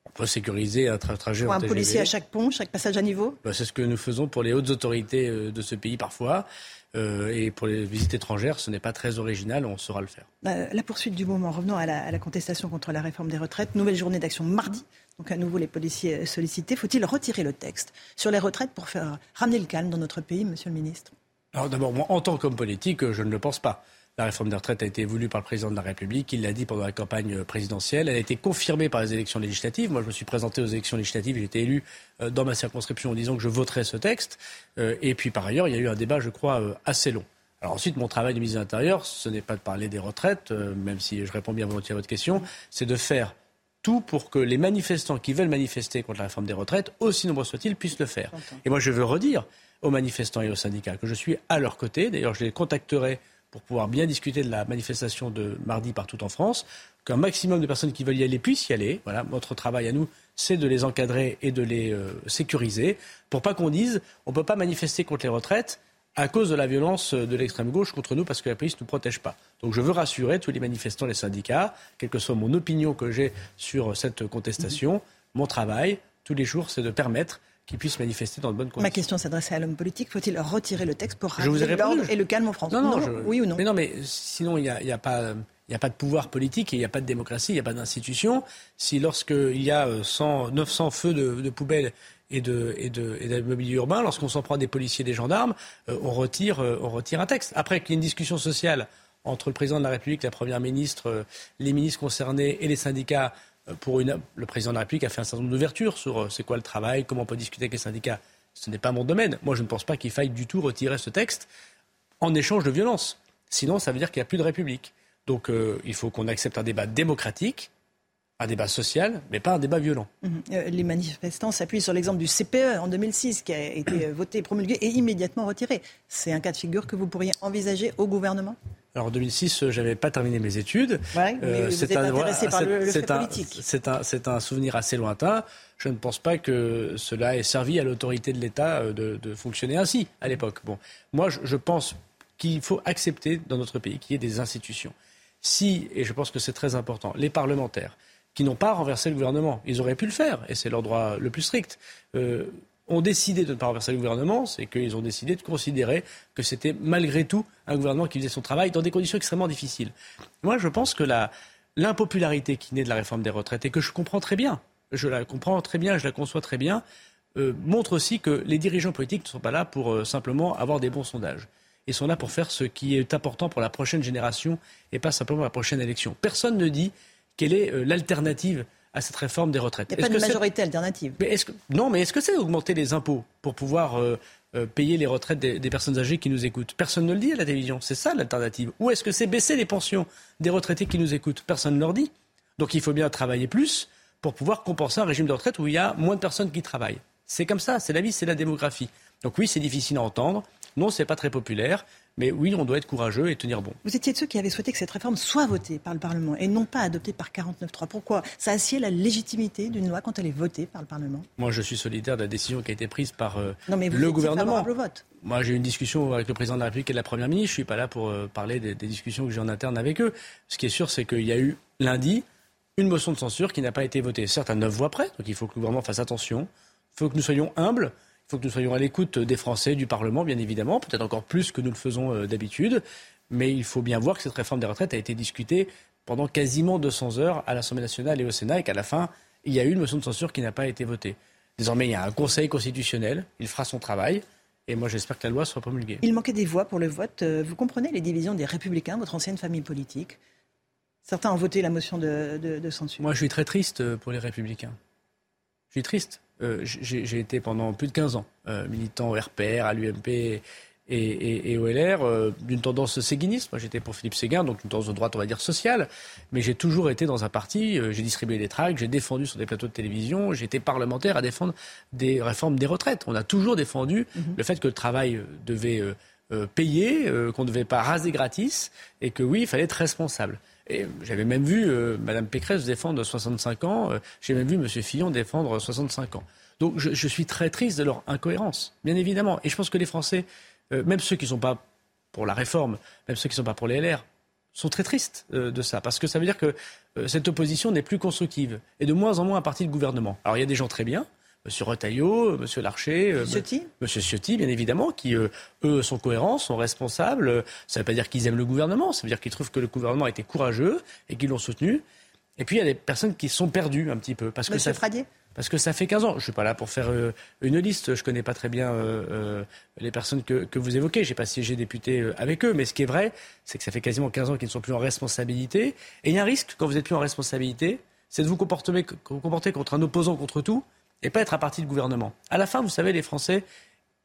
On peut sécuriser un trajet Pour en un policier à chaque pont, chaque passage à niveau? Bah, C'est ce que nous faisons pour les hautes autorités euh, de ce pays parfois. Euh, et pour les visites étrangères, ce n'est pas très original, on saura le faire. Bah, la poursuite du moment, revenons à la, contestation contre la réforme des retraites. Nouvelle journée d'action mardi. Donc à nouveau les policiers sollicités. Faut-il retirer le texte sur les retraites pour faire ramener le calme dans notre pays, Monsieur le Ministre? Alors d'abord, moi, en tant qu'homme politique, je ne le pense pas. La réforme des retraites a été voulue par le président de la République. Il l'a dit pendant la campagne présidentielle. Elle a été confirmée par les élections législatives. Moi, je me suis présenté aux élections législatives. J'ai été élu euh, dans ma circonscription en disant que je voterais ce texte. Euh, et puis, par ailleurs, il y a eu un débat, je crois, euh, assez long. Alors ensuite, mon travail de ministre de l'Intérieur, ce n'est pas de parler des retraites, même si je réponds bien volontiers à votre question, c'est de faire tout pour que les manifestants qui veulent manifester contre la réforme des retraites, aussi nombreux soient-ils, puissent le faire. Et moi, je veux redire aux manifestants et aux syndicats que je suis à leur côté. D'ailleurs, je les contacterai pour pouvoir bien discuter de la manifestation de mardi partout en France, qu'un maximum de personnes qui veulent y aller puissent y aller. Voilà, notre travail à nous, c'est de les encadrer et de les euh, sécuriser, pour pas qu'on dise on ne peut pas manifester contre les retraites à cause de la violence de l'extrême gauche contre nous parce que la police ne nous protège pas. Donc je veux rassurer tous les manifestants, les syndicats, quelle que soit mon opinion que j'ai sur cette contestation, mon travail tous les jours, c'est de permettre qui puissent manifester dans de bonnes conditions. Ma question s'adressait à l'homme politique. Faut-il retirer le texte pour ramener l'ordre et le calme en France non, non, Oui ou non Mais non, mais sinon, il n'y a, a, pas... Il n'y a pas de pouvoir politique et il n'y a pas de démocratie, il n'y a pas d'institution. Si lorsqu'il y a 100, euh, 900 feux de, de poubelles et de, et de, et mobilier urbain, lorsqu'on s'en prend des policiers et des gendarmes, euh, on, retire, euh, on retire un texte. Après qu'il y ait une discussion sociale entre le président de la République, la Première ministre, les ministres concernés et les syndicats pour une, le président de la République a fait un certain nombre d'ouvertures sur euh, c'est quoi le travail, comment on peut discuter avec les syndicats. Ce n'est pas mon domaine. Moi, je ne pense pas qu'il faille du tout retirer ce texte en échange de violence. Sinon, ça veut dire qu'il n'y a plus de République. Donc, euh, il faut qu'on accepte un débat démocratique, un débat social, mais pas un débat violent. Mhm. Euh, les manifestants s'appuient sur l'exemple du CPE en 2006, qui a été voté, promulgué et immédiatement retiré. C'est un cas de figure que vous pourriez envisager au gouvernement? Alors en 2006, je n'avais pas terminé mes études. un. C'est un, souvenir assez lointain. Je ne pense pas que cela ait servi à l'autorité de l'État euh, de, fonctionner ainsi à l'époque. Bon, moi, je, pense qu'il faut accepter dans notre pays qu'il y ait des institutions. Si, et je pense que c'est très important, les parlementaires qui n'ont pas renversé le gouvernement, ils auraient pu le faire, et c'est leur droit le plus strict. Euh, ont décidé de ne pas renverser le gouvernement, c'est qu'ils ont décidé de considérer que c'était malgré tout un gouvernement qui faisait son travail dans des conditions extrêmement difficiles. Moi, je pense que l'impopularité qui naît de la réforme des retraites, et que je comprends très bien, je la comprends très bien, je la conçois très bien, euh, montre aussi que les dirigeants politiques ne sont pas là pour euh, simplement avoir des bons sondages. Ils sont là pour faire ce qui est important pour la prochaine génération et pas simplement la prochaine élection. Personne ne dit quelle est euh, l'alternative à cette réforme des retraites. Il n'y a pas de majorité alternative. Mais que... Non, mais est-ce que c'est augmenter les impôts pour pouvoir payer les retraites des, des, personnes âgées qui nous écoutent? Personne ne le dit à la télévision. C'est ça l'alternative. Ou est-ce que c'est baisser les pensions des retraités qui nous écoutent? Personne ne leur dit. Donc il faut bien travailler plus pour pouvoir compenser un régime de retraite où il y a moins de personnes qui travaillent. C'est comme ça, c'est la vie, c'est la démographie. Donc oui, c'est difficile à entendre. Non, c'est pas très populaire. Mais oui, on doit être courageux et tenir bon. Vous étiez de ceux qui avaient souhaité que cette réforme soit votée par le Parlement et non pas adoptée par 49.3. Pourquoi? Ça assied la légitimité d'une loi quand elle est votée par le Parlement Moi, je suis solidaire de la décision qui a été prise par euh, non, mais vous le gouvernement. Au vote. Moi, j'ai eu une discussion avec le président de la République et la Première ministre. Je ne suis pas là pour euh, parler des, des, discussions que j'ai en interne avec eux. Ce qui est sûr, c'est qu'il y a eu lundi une motion de censure qui n'a pas été votée. Certes, à neuf voix près, donc il faut que le gouvernement fasse attention. Il faut que nous soyons humbles. Il faut que nous soyons à l'écoute des Français, du Parlement, bien évidemment, peut-être encore plus que nous le faisons euh, d'habitude. Mais il faut bien voir que cette réforme des retraites a été discutée pendant quasiment 200 heures à l'Assemblée nationale et au Sénat et qu'à la fin, il y a eu une motion de censure qui n'a pas été votée. Désormais, il y a un Conseil constitutionnel, il fera son travail. Et moi, j'espère que la loi sera promulguée. Il manquait des voix pour le vote. Euh, vous comprenez les divisions des Républicains, votre ancienne famille politique? Certains ont voté la motion de, de censure. Moi, je suis très triste euh, pour les Républicains. Je suis triste. Euh, j'ai été pendant plus de 15 ans euh, militant au RPR, à l'UMP et, et, et, au LR, euh, d'une tendance séguiniste. Moi, j'étais pour Philippe Séguin, donc une tendance de droite, on va dire, sociale. Mais j'ai toujours été dans un parti, j'ai distribué des tracts, j'ai défendu sur des plateaux de télévision, j'ai été parlementaire à défendre des réformes des retraites. On a toujours défendu mhm. le fait que le travail devait payer, qu'on ne devait pas raser gratis, et que oui, il fallait être responsable. Et j'avais même vu euh, Mme Pécresse défendre 65 ans, euh, j'ai même vu M. Fillon défendre 65 ans. Donc je, suis très triste de leur incohérence, bien évidemment. Et je pense que les Français, euh, même ceux qui ne sont pas pour la réforme, même ceux qui ne sont pas pour les LR, sont très tristes de ça, parce que ça veut dire que cette opposition n'est plus constructive, et de moins en moins un parti de gouvernement. Alors il y a des gens très bien, M. Retailleau, M. Larcher, M. Ciotti. M. Ciotti, bien évidemment, qui, euh, eux, sont cohérents, sont responsables. Ça ne veut pas dire qu'ils aiment le gouvernement, ça veut dire qu'ils trouvent que le gouvernement a été courageux et qu'ils l'ont soutenu. Et puis, il y a des personnes qui sont perdues un petit peu. Parce que ça, Fradier parce que ça fait 15 ans. Je ne suis pas là pour faire euh, une liste. Je ne connais pas très bien euh, les personnes que, que vous évoquez. Je n'ai pas siégé député avec eux. Mais ce qui est vrai, c'est que ça fait quasiment 15 ans qu'ils ne sont plus en responsabilité. Et il y a un risque, quand vous n'êtes plus en responsabilité, c'est de vous comporter, vous comporter contre un opposant contre tout et pas être un parti de gouvernement. À la fin, vous savez, les Français,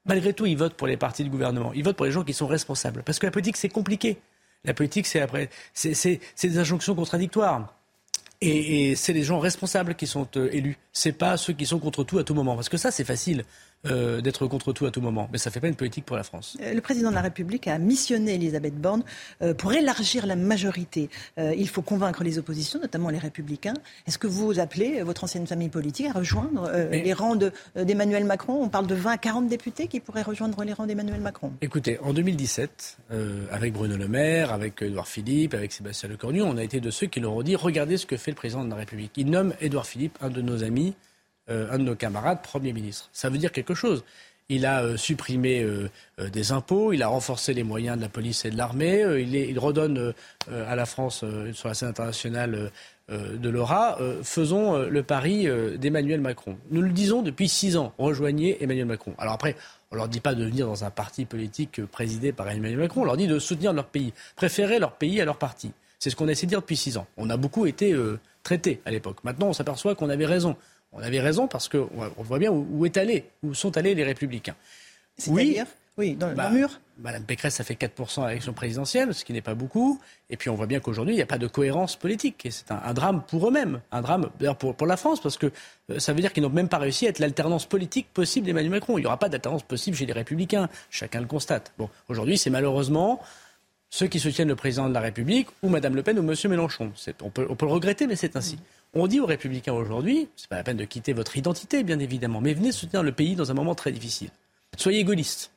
malgré tout, ils votent pour les partis de gouvernement. Ils votent pour les gens qui sont responsables. Parce que la politique, c'est compliqué. La politique, c'est après, c'est des injonctions contradictoires. Et, c'est les gens responsables qui sont euh, élus. C'est pas ceux qui sont contre tout à tout moment. Parce que ça, c'est facile. Euh, d'être contre tout à tout moment. Mais ça ne fait pas une politique pour la France. Euh, le président de la République a missionné Elisabeth Borne euh, pour élargir la majorité. il faut convaincre les oppositions, notamment les républicains. Est-ce que vous appelez votre ancienne famille politique à rejoindre les rangs d'Emmanuel Macron? On parle de 20 à 40 députés qui pourraient rejoindre les rangs d'Emmanuel Macron. Écoutez, en 2017, avec Bruno Le Maire, avec Édouard Philippe, avec Sébastien Lecornu, on a été de ceux qui leur ont dit regardez ce que fait le président de la République. Il nomme Édouard Philippe, un de nos amis, un de nos camarades Premier ministre. Ça veut dire quelque chose. Il a euh, supprimé euh, des impôts, il a renforcé les moyens de la police et de l'armée, il, redonne à la France sur la scène internationale de l'aura. faisons le pari d'Emmanuel Macron. Nous le disons depuis six ans, rejoignez Emmanuel Macron. Alors après, on leur dit pas de venir dans un parti politique présidé par Emmanuel Macron, on leur dit de soutenir leur pays, préférer leur pays à leur parti. C'est ce qu'on a essayé de dire depuis six ans. On a beaucoup été traités à l'époque. Maintenant, on s'aperçoit qu'on avait raison. On avait raison parce qu'on voit bien où, est allé, où sont allés les républicains. Oui, oui, dans le bah, mur. Madame Pécresse, ça fait 4% à l'élection présidentielle, ce qui n'est pas beaucoup. Et puis on voit bien qu'aujourd'hui, il n'y a pas de cohérence politique. Et c'est un, drame pour eux-mêmes. Un drame, d'ailleurs, pour, pour, la France, parce que euh, ça veut dire qu'ils n'ont même pas réussi à être l'alternance politique possible d'Emmanuel Macron. Il n'y aura pas d'alternance possible chez les Républicains. Chacun le constate. Bon, aujourd'hui, c'est malheureusement ceux qui soutiennent le président de la République, ou Madame Le Pen, ou Monsieur Mélenchon. On peut, on peut, le regretter, mais c'est ainsi. On dit aux républicains aujourd'hui, c'est pas la peine de quitter votre identité, bien évidemment, mais venez soutenir le pays dans un moment très difficile. Soyez gaullistes.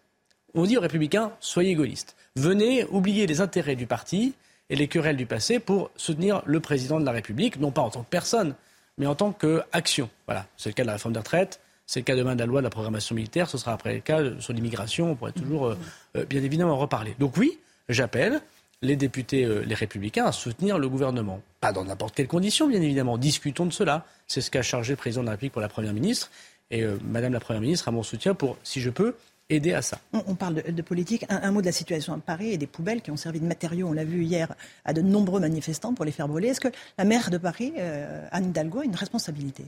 On dit aux républicains, soyez gaullistes. Venez oublier les intérêts du parti et les querelles du passé pour soutenir le président de la République, non pas en tant que personne, mais en tant qu'action. Voilà, c'est le cas de la réforme des retraites, C'est le cas demain de la loi de la programmation militaire, ce sera après le cas sur l'immigration, on pourrait toujours euh, euh, bien évidemment en reparler. Donc oui, j'appelle les députés, euh, les républicains, à soutenir le gouvernement. Pas dans n'importe quelles conditions, bien évidemment. Discutons de cela. C'est ce qu'a chargé le président de la République pour la Première ministre. Et Madame la Première ministre a mon soutien pour, si je peux, aider à ça. On, parle de, politique. Un, mot de la situation à Paris et des poubelles qui ont servi de matériaux, on l'a vu hier, à de nombreux manifestants pour les faire brûler. Est-ce que la maire de Paris, Anne Hidalgo, a une responsabilité?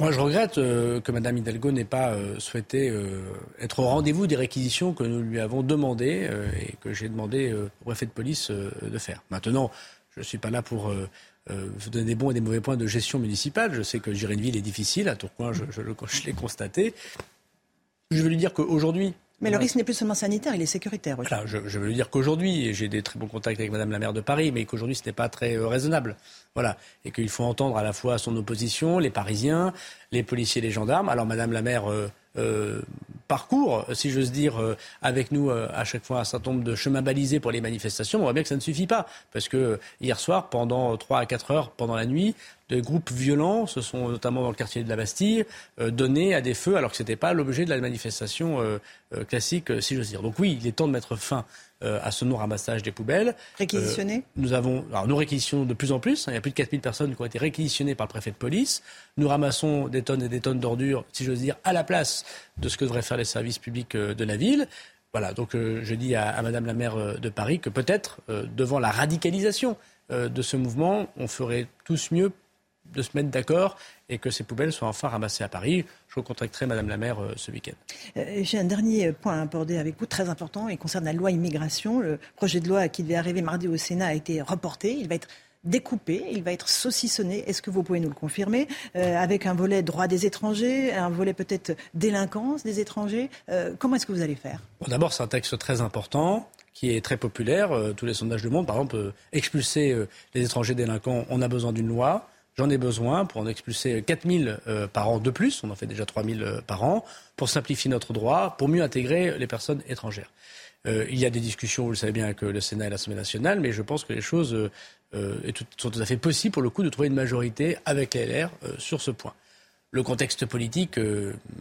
Moi, je regrette euh, que Mme Hidalgo n'ait pas euh, souhaité euh, être au rendez-vous des réquisitions que nous lui avons demandées et que j'ai demandé au préfet de police de faire. Maintenant, je ne suis pas là pour vous donner des bons et des mauvais points de gestion municipale. Je sais que gérer une ville est difficile. À Tourcoing, je, je l'ai constaté. Je veux lui dire qu'aujourd'hui, mais le risque n'est plus seulement sanitaire, il est sécuritaire aussi. je, veux dire qu'aujourd'hui, j'ai des très bons contacts avec Madame la maire de Paris, mais qu'aujourd'hui ce n'est pas très euh, raisonnable. Voilà. Et qu'il faut entendre à la fois son opposition, les Parisiens, les policiers, les gendarmes. Alors Madame la maire euh, euh, parcours, si j'ose dire, avec nous à chaque fois un certain nombre de chemins balisés pour les manifestations, on voit bien que ça ne suffit pas. Parce que hier soir, pendant 3 à 4 heures, pendant la nuit, de groupes violents se sont notamment dans le quartier de la Bastille euh, donnés à des feux alors que ce n'était pas l'objet de la manifestation euh, euh, classique, si j'ose dire. Donc oui, il est temps de mettre fin à ce non-ramassage des poubelles. Réquisitionner Nous avons, alors nous réquisitionnons de plus en plus. Hein. il y a plus de 4000 personnes qui ont été réquisitionnées par le préfet de police. Nous ramassons des tonnes et des tonnes d'ordures, si j'ose dire, à la place de ce que devraient faire les services publics de la ville. Voilà, donc je dis à, à, Madame la maire de Paris que peut-être, devant la radicalisation de ce mouvement, on ferait tous mieux de se mettre d'accord et que ces poubelles soient enfin ramassées à Paris. Je recontacterai Madame la maire euh, ce week-end. Euh, j'ai un dernier point à aborder avec vous, très important, et concerne la loi immigration. Le projet de loi qui devait arriver mardi au Sénat a été reporté. Il va être découpé, il va être saucissonné. Est-ce que vous pouvez nous le confirmer? Euh, Avec un volet droit des étrangers, un volet peut-être délinquance des étrangers. comment est-ce que vous allez faire? D'abord, c'est un texte très important qui est très populaire. tous les sondages du monde, par exemple, expulser les étrangers délinquants, on a besoin d'une loi. J'en ai besoin pour en expulser 4000 euh, par an de plus, on en fait déjà 3000 euh, par an, pour simplifier notre droit, pour mieux intégrer les personnes étrangères. Euh, il y a des discussions, vous le savez bien, avec le Sénat et l'Assemblée nationale, mais je pense que les choses sont tout à fait possibles pour le coup de trouver une majorité avec les LR sur ce point. Le contexte politique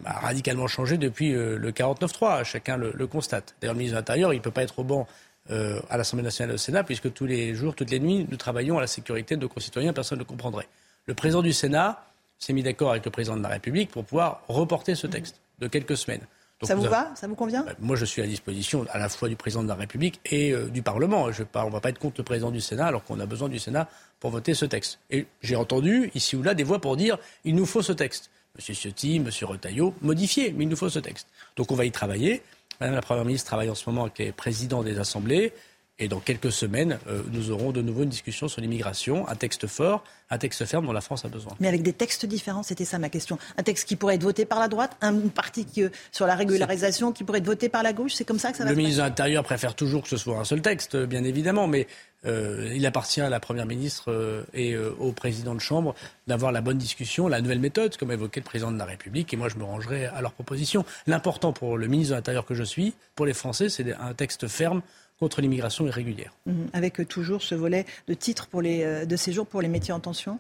a radicalement changé depuis le 49-3, chacun le, le constate. D'ailleurs, le ministre de l'Intérieur, il ne peut pas être au banc à l'Assemblée nationale et au Sénat, puisque tous les jours, toutes les nuits, nous travaillons à la sécurité de nos concitoyens, personne ne comprendrait. Le président du Sénat s'est mis d'accord avec le président de la République pour pouvoir reporter ce texte de quelques semaines. ça vous va? Ça vous convient? Bah, Moi, je suis à disposition à la fois du président de la République et euh, du Parlement. Je on ne va pas être contre le président du Sénat alors qu'on a besoin du Sénat pour voter ce texte. Et j'ai entendu ici ou là des voix pour dire il nous faut ce texte. Monsieur Ciotti, Monsieur Retailleau, modifié, mais il nous faut ce texte. Donc on va y travailler. Madame la Première ministre travaille en ce moment avec les présidents des assemblées. Et dans quelques semaines, euh, nous aurons de nouveau une discussion sur l'immigration, un texte fort, un texte ferme dont la France a besoin. Mais avec des textes différents, c'était ça ma question. Un texte qui pourrait être voté par la droite, un parti qui, euh, sur la régularisation qui pourrait être voté par la gauche, c'est comme ça que ça va Le ministre de l'Intérieur préfère toujours que ce soit un seul texte, bien évidemment, mais euh, il appartient à la Première ministre et au président de Chambre d'avoir la bonne discussion, la nouvelle méthode, comme évoquait le président de la République, et moi je me rangerai à leurs propositions. L'important pour le ministre de l'Intérieur que je suis, pour les Français, c'est un texte ferme contre l'immigration irrégulière. Mhm. avec toujours ce volet de titres pour les, euh, de séjour pour les métiers en tension?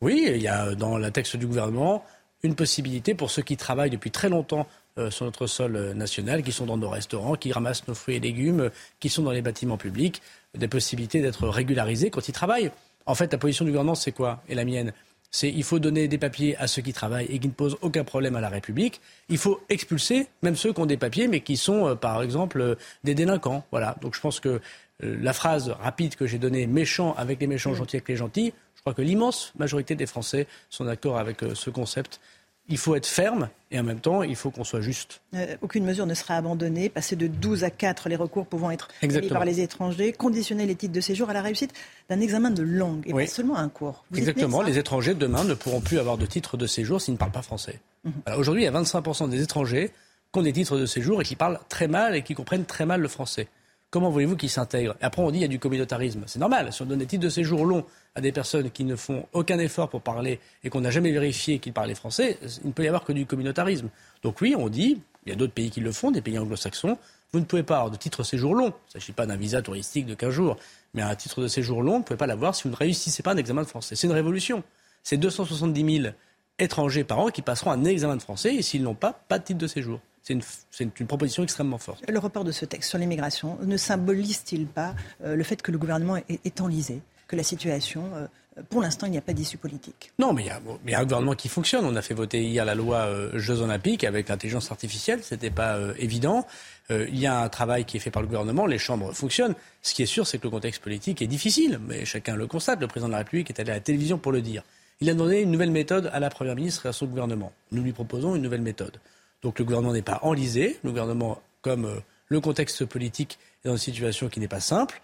Oui, il y a dans le texte du gouvernement une possibilité pour ceux qui travaillent depuis très longtemps euh, sur notre sol euh, national, qui sont dans nos restaurants, qui ramassent nos fruits et légumes, qui sont dans les bâtiments publics, des possibilités d'être régularisés quand ils travaillent. En fait, la position du gouvernement, c'est quoi? Et la mienne? C'est il faut donner des papiers à ceux qui travaillent et qui ne posent aucun problème à la République. Il faut expulser même ceux qui ont des papiers mais qui sont, euh, par exemple, euh, des délinquants. Voilà. Donc je pense que euh, la phrase rapide que j'ai donnée, méchant avec les méchants, gentil avec les gentils, je crois que l'immense majorité des Français sont d'accord avec ce concept il faut être ferme et en même temps, il faut qu'on soit juste. Euh, aucune mesure ne sera abandonnée. Passer de 12 à 4 les recours pouvant être faits par les étrangers, conditionner les titres de séjour à la réussite d'un examen de langue et pas seulement un cours. Exactement. Les étrangers, demain, ne pourront plus avoir de titre de séjour s'ils ne parlent pas français. Mhm. Aujourd'hui, il y a 25% des étrangers qui ont des titres de séjour et qui parlent très mal et qui comprennent très mal le français. Comment voulez-vous qu'ils s'intègrent? Après, on dit qu'il y a du communautarisme. C'est normal. Si on donne des titres de séjour longs à des personnes qui ne font aucun effort pour parler et qu'on n'a jamais vérifié qu'ils parlaient français, il ne peut y avoir que du communautarisme. Donc oui, on dit, il y a d'autres pays qui le font, des pays anglo-saxons, vous ne pouvez pas avoir de titre de séjour long. Il ne s'agit pas d'un visa touristique de 15 jours, mais un titre de séjour long, vous ne pouvez pas l'avoir si vous ne réussissez pas un examen de français. C'est une révolution. C'est 270 000 étrangers par an qui passeront un examen de français et s'ils n'ont pas, pas de titre de séjour. C'est une, une, proposition extrêmement forte. Le report de ce texte sur l'immigration ne symbolise-t-il pas euh, le fait que le gouvernement est, est enlisé, que la situation euh, pour l'instant, il n'y a pas d'issue politique? Non, mais il y, a, un gouvernement qui fonctionne. On a fait voter hier la loi euh, Jeux Olympiques avec l'intelligence artificielle. Ce n'était pas euh, évident. Euh, il y a un travail qui est fait par le gouvernement. Les chambres fonctionnent. Ce qui est sûr, c'est que le contexte politique est difficile. Mais chacun le constate. Le président de la République est allé à la télévision pour le dire. Il a donné une nouvelle méthode à la Première ministre et à son gouvernement. Nous lui proposons une nouvelle méthode. Donc le gouvernement n'est pas enlisé. Le gouvernement, comme le contexte politique, est dans une situation qui n'est pas simple.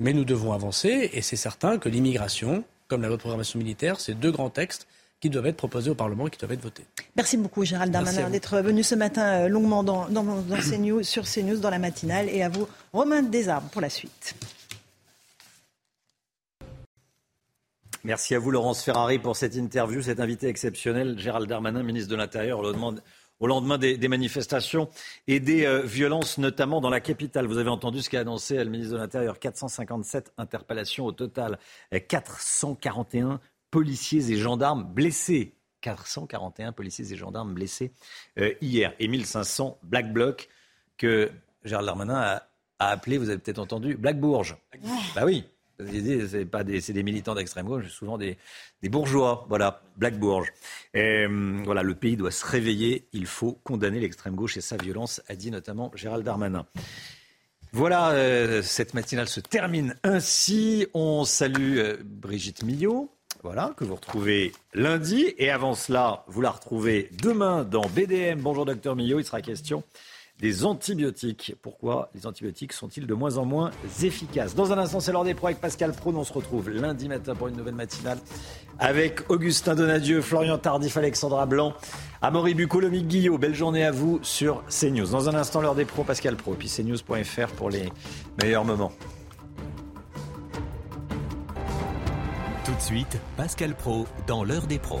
Mais nous devons avancer et c'est certain que l'immigration, comme la loi de programmation militaire, c'est deux grands textes qui doivent être proposés au Parlement et qui doivent être votés. Merci beaucoup Gérald Darmanin d'être venu ce matin euh, longuement dans, dans, dans CNews, sur CNews dans la matinale et à vous Romain Desarbes pour la suite. Merci à vous Laurence Ferrari pour cette interview, cet invité exceptionnel, Gérald Darmanin, ministre de l'Intérieur. Au lendemain des, manifestations et des euh, violences, notamment dans la capitale. Vous avez entendu ce qu'a annoncé le ministre de l'Intérieur. 457 interpellations au total. 441 policiers et gendarmes blessés. 441 policiers et gendarmes blessés euh, hier. Et 1500 Black Blocs que Gérald Darmanin a, a appelé, vous avez peut-être entendu, Black Bourges. Bah oui, c'est pas des, des militants d'extrême gauche, souvent des, des, bourgeois, voilà, Black Bourges. Et, euh, voilà, le pays doit se réveiller. Il faut condamner l'extrême gauche et sa violence, a dit notamment Gérald Darmanin. Voilà, euh, cette matinale se termine ainsi. On salue euh, Brigitte Millot. Voilà, que vous retrouvez lundi. Et avant cela, vous la retrouvez demain dans BDM. Bonjour, docteur Millot. Il sera question des antibiotiques. Pourquoi les antibiotiques sont-ils de moins en moins efficaces Dans un instant, c'est l'heure des pros avec Pascal Pro. On se retrouve lundi matin pour une nouvelle matinale avec Augustin Donadieu, Florian Tardif, Alexandra Blanc, Amaury Bucolomique Guillot. Belle journée à vous sur CNews. Dans un instant, l'heure des pros, Pascal Pro. Puis cnews.fr pour les meilleurs moments. Tout de suite, Pascal Pro dans l'heure des pros.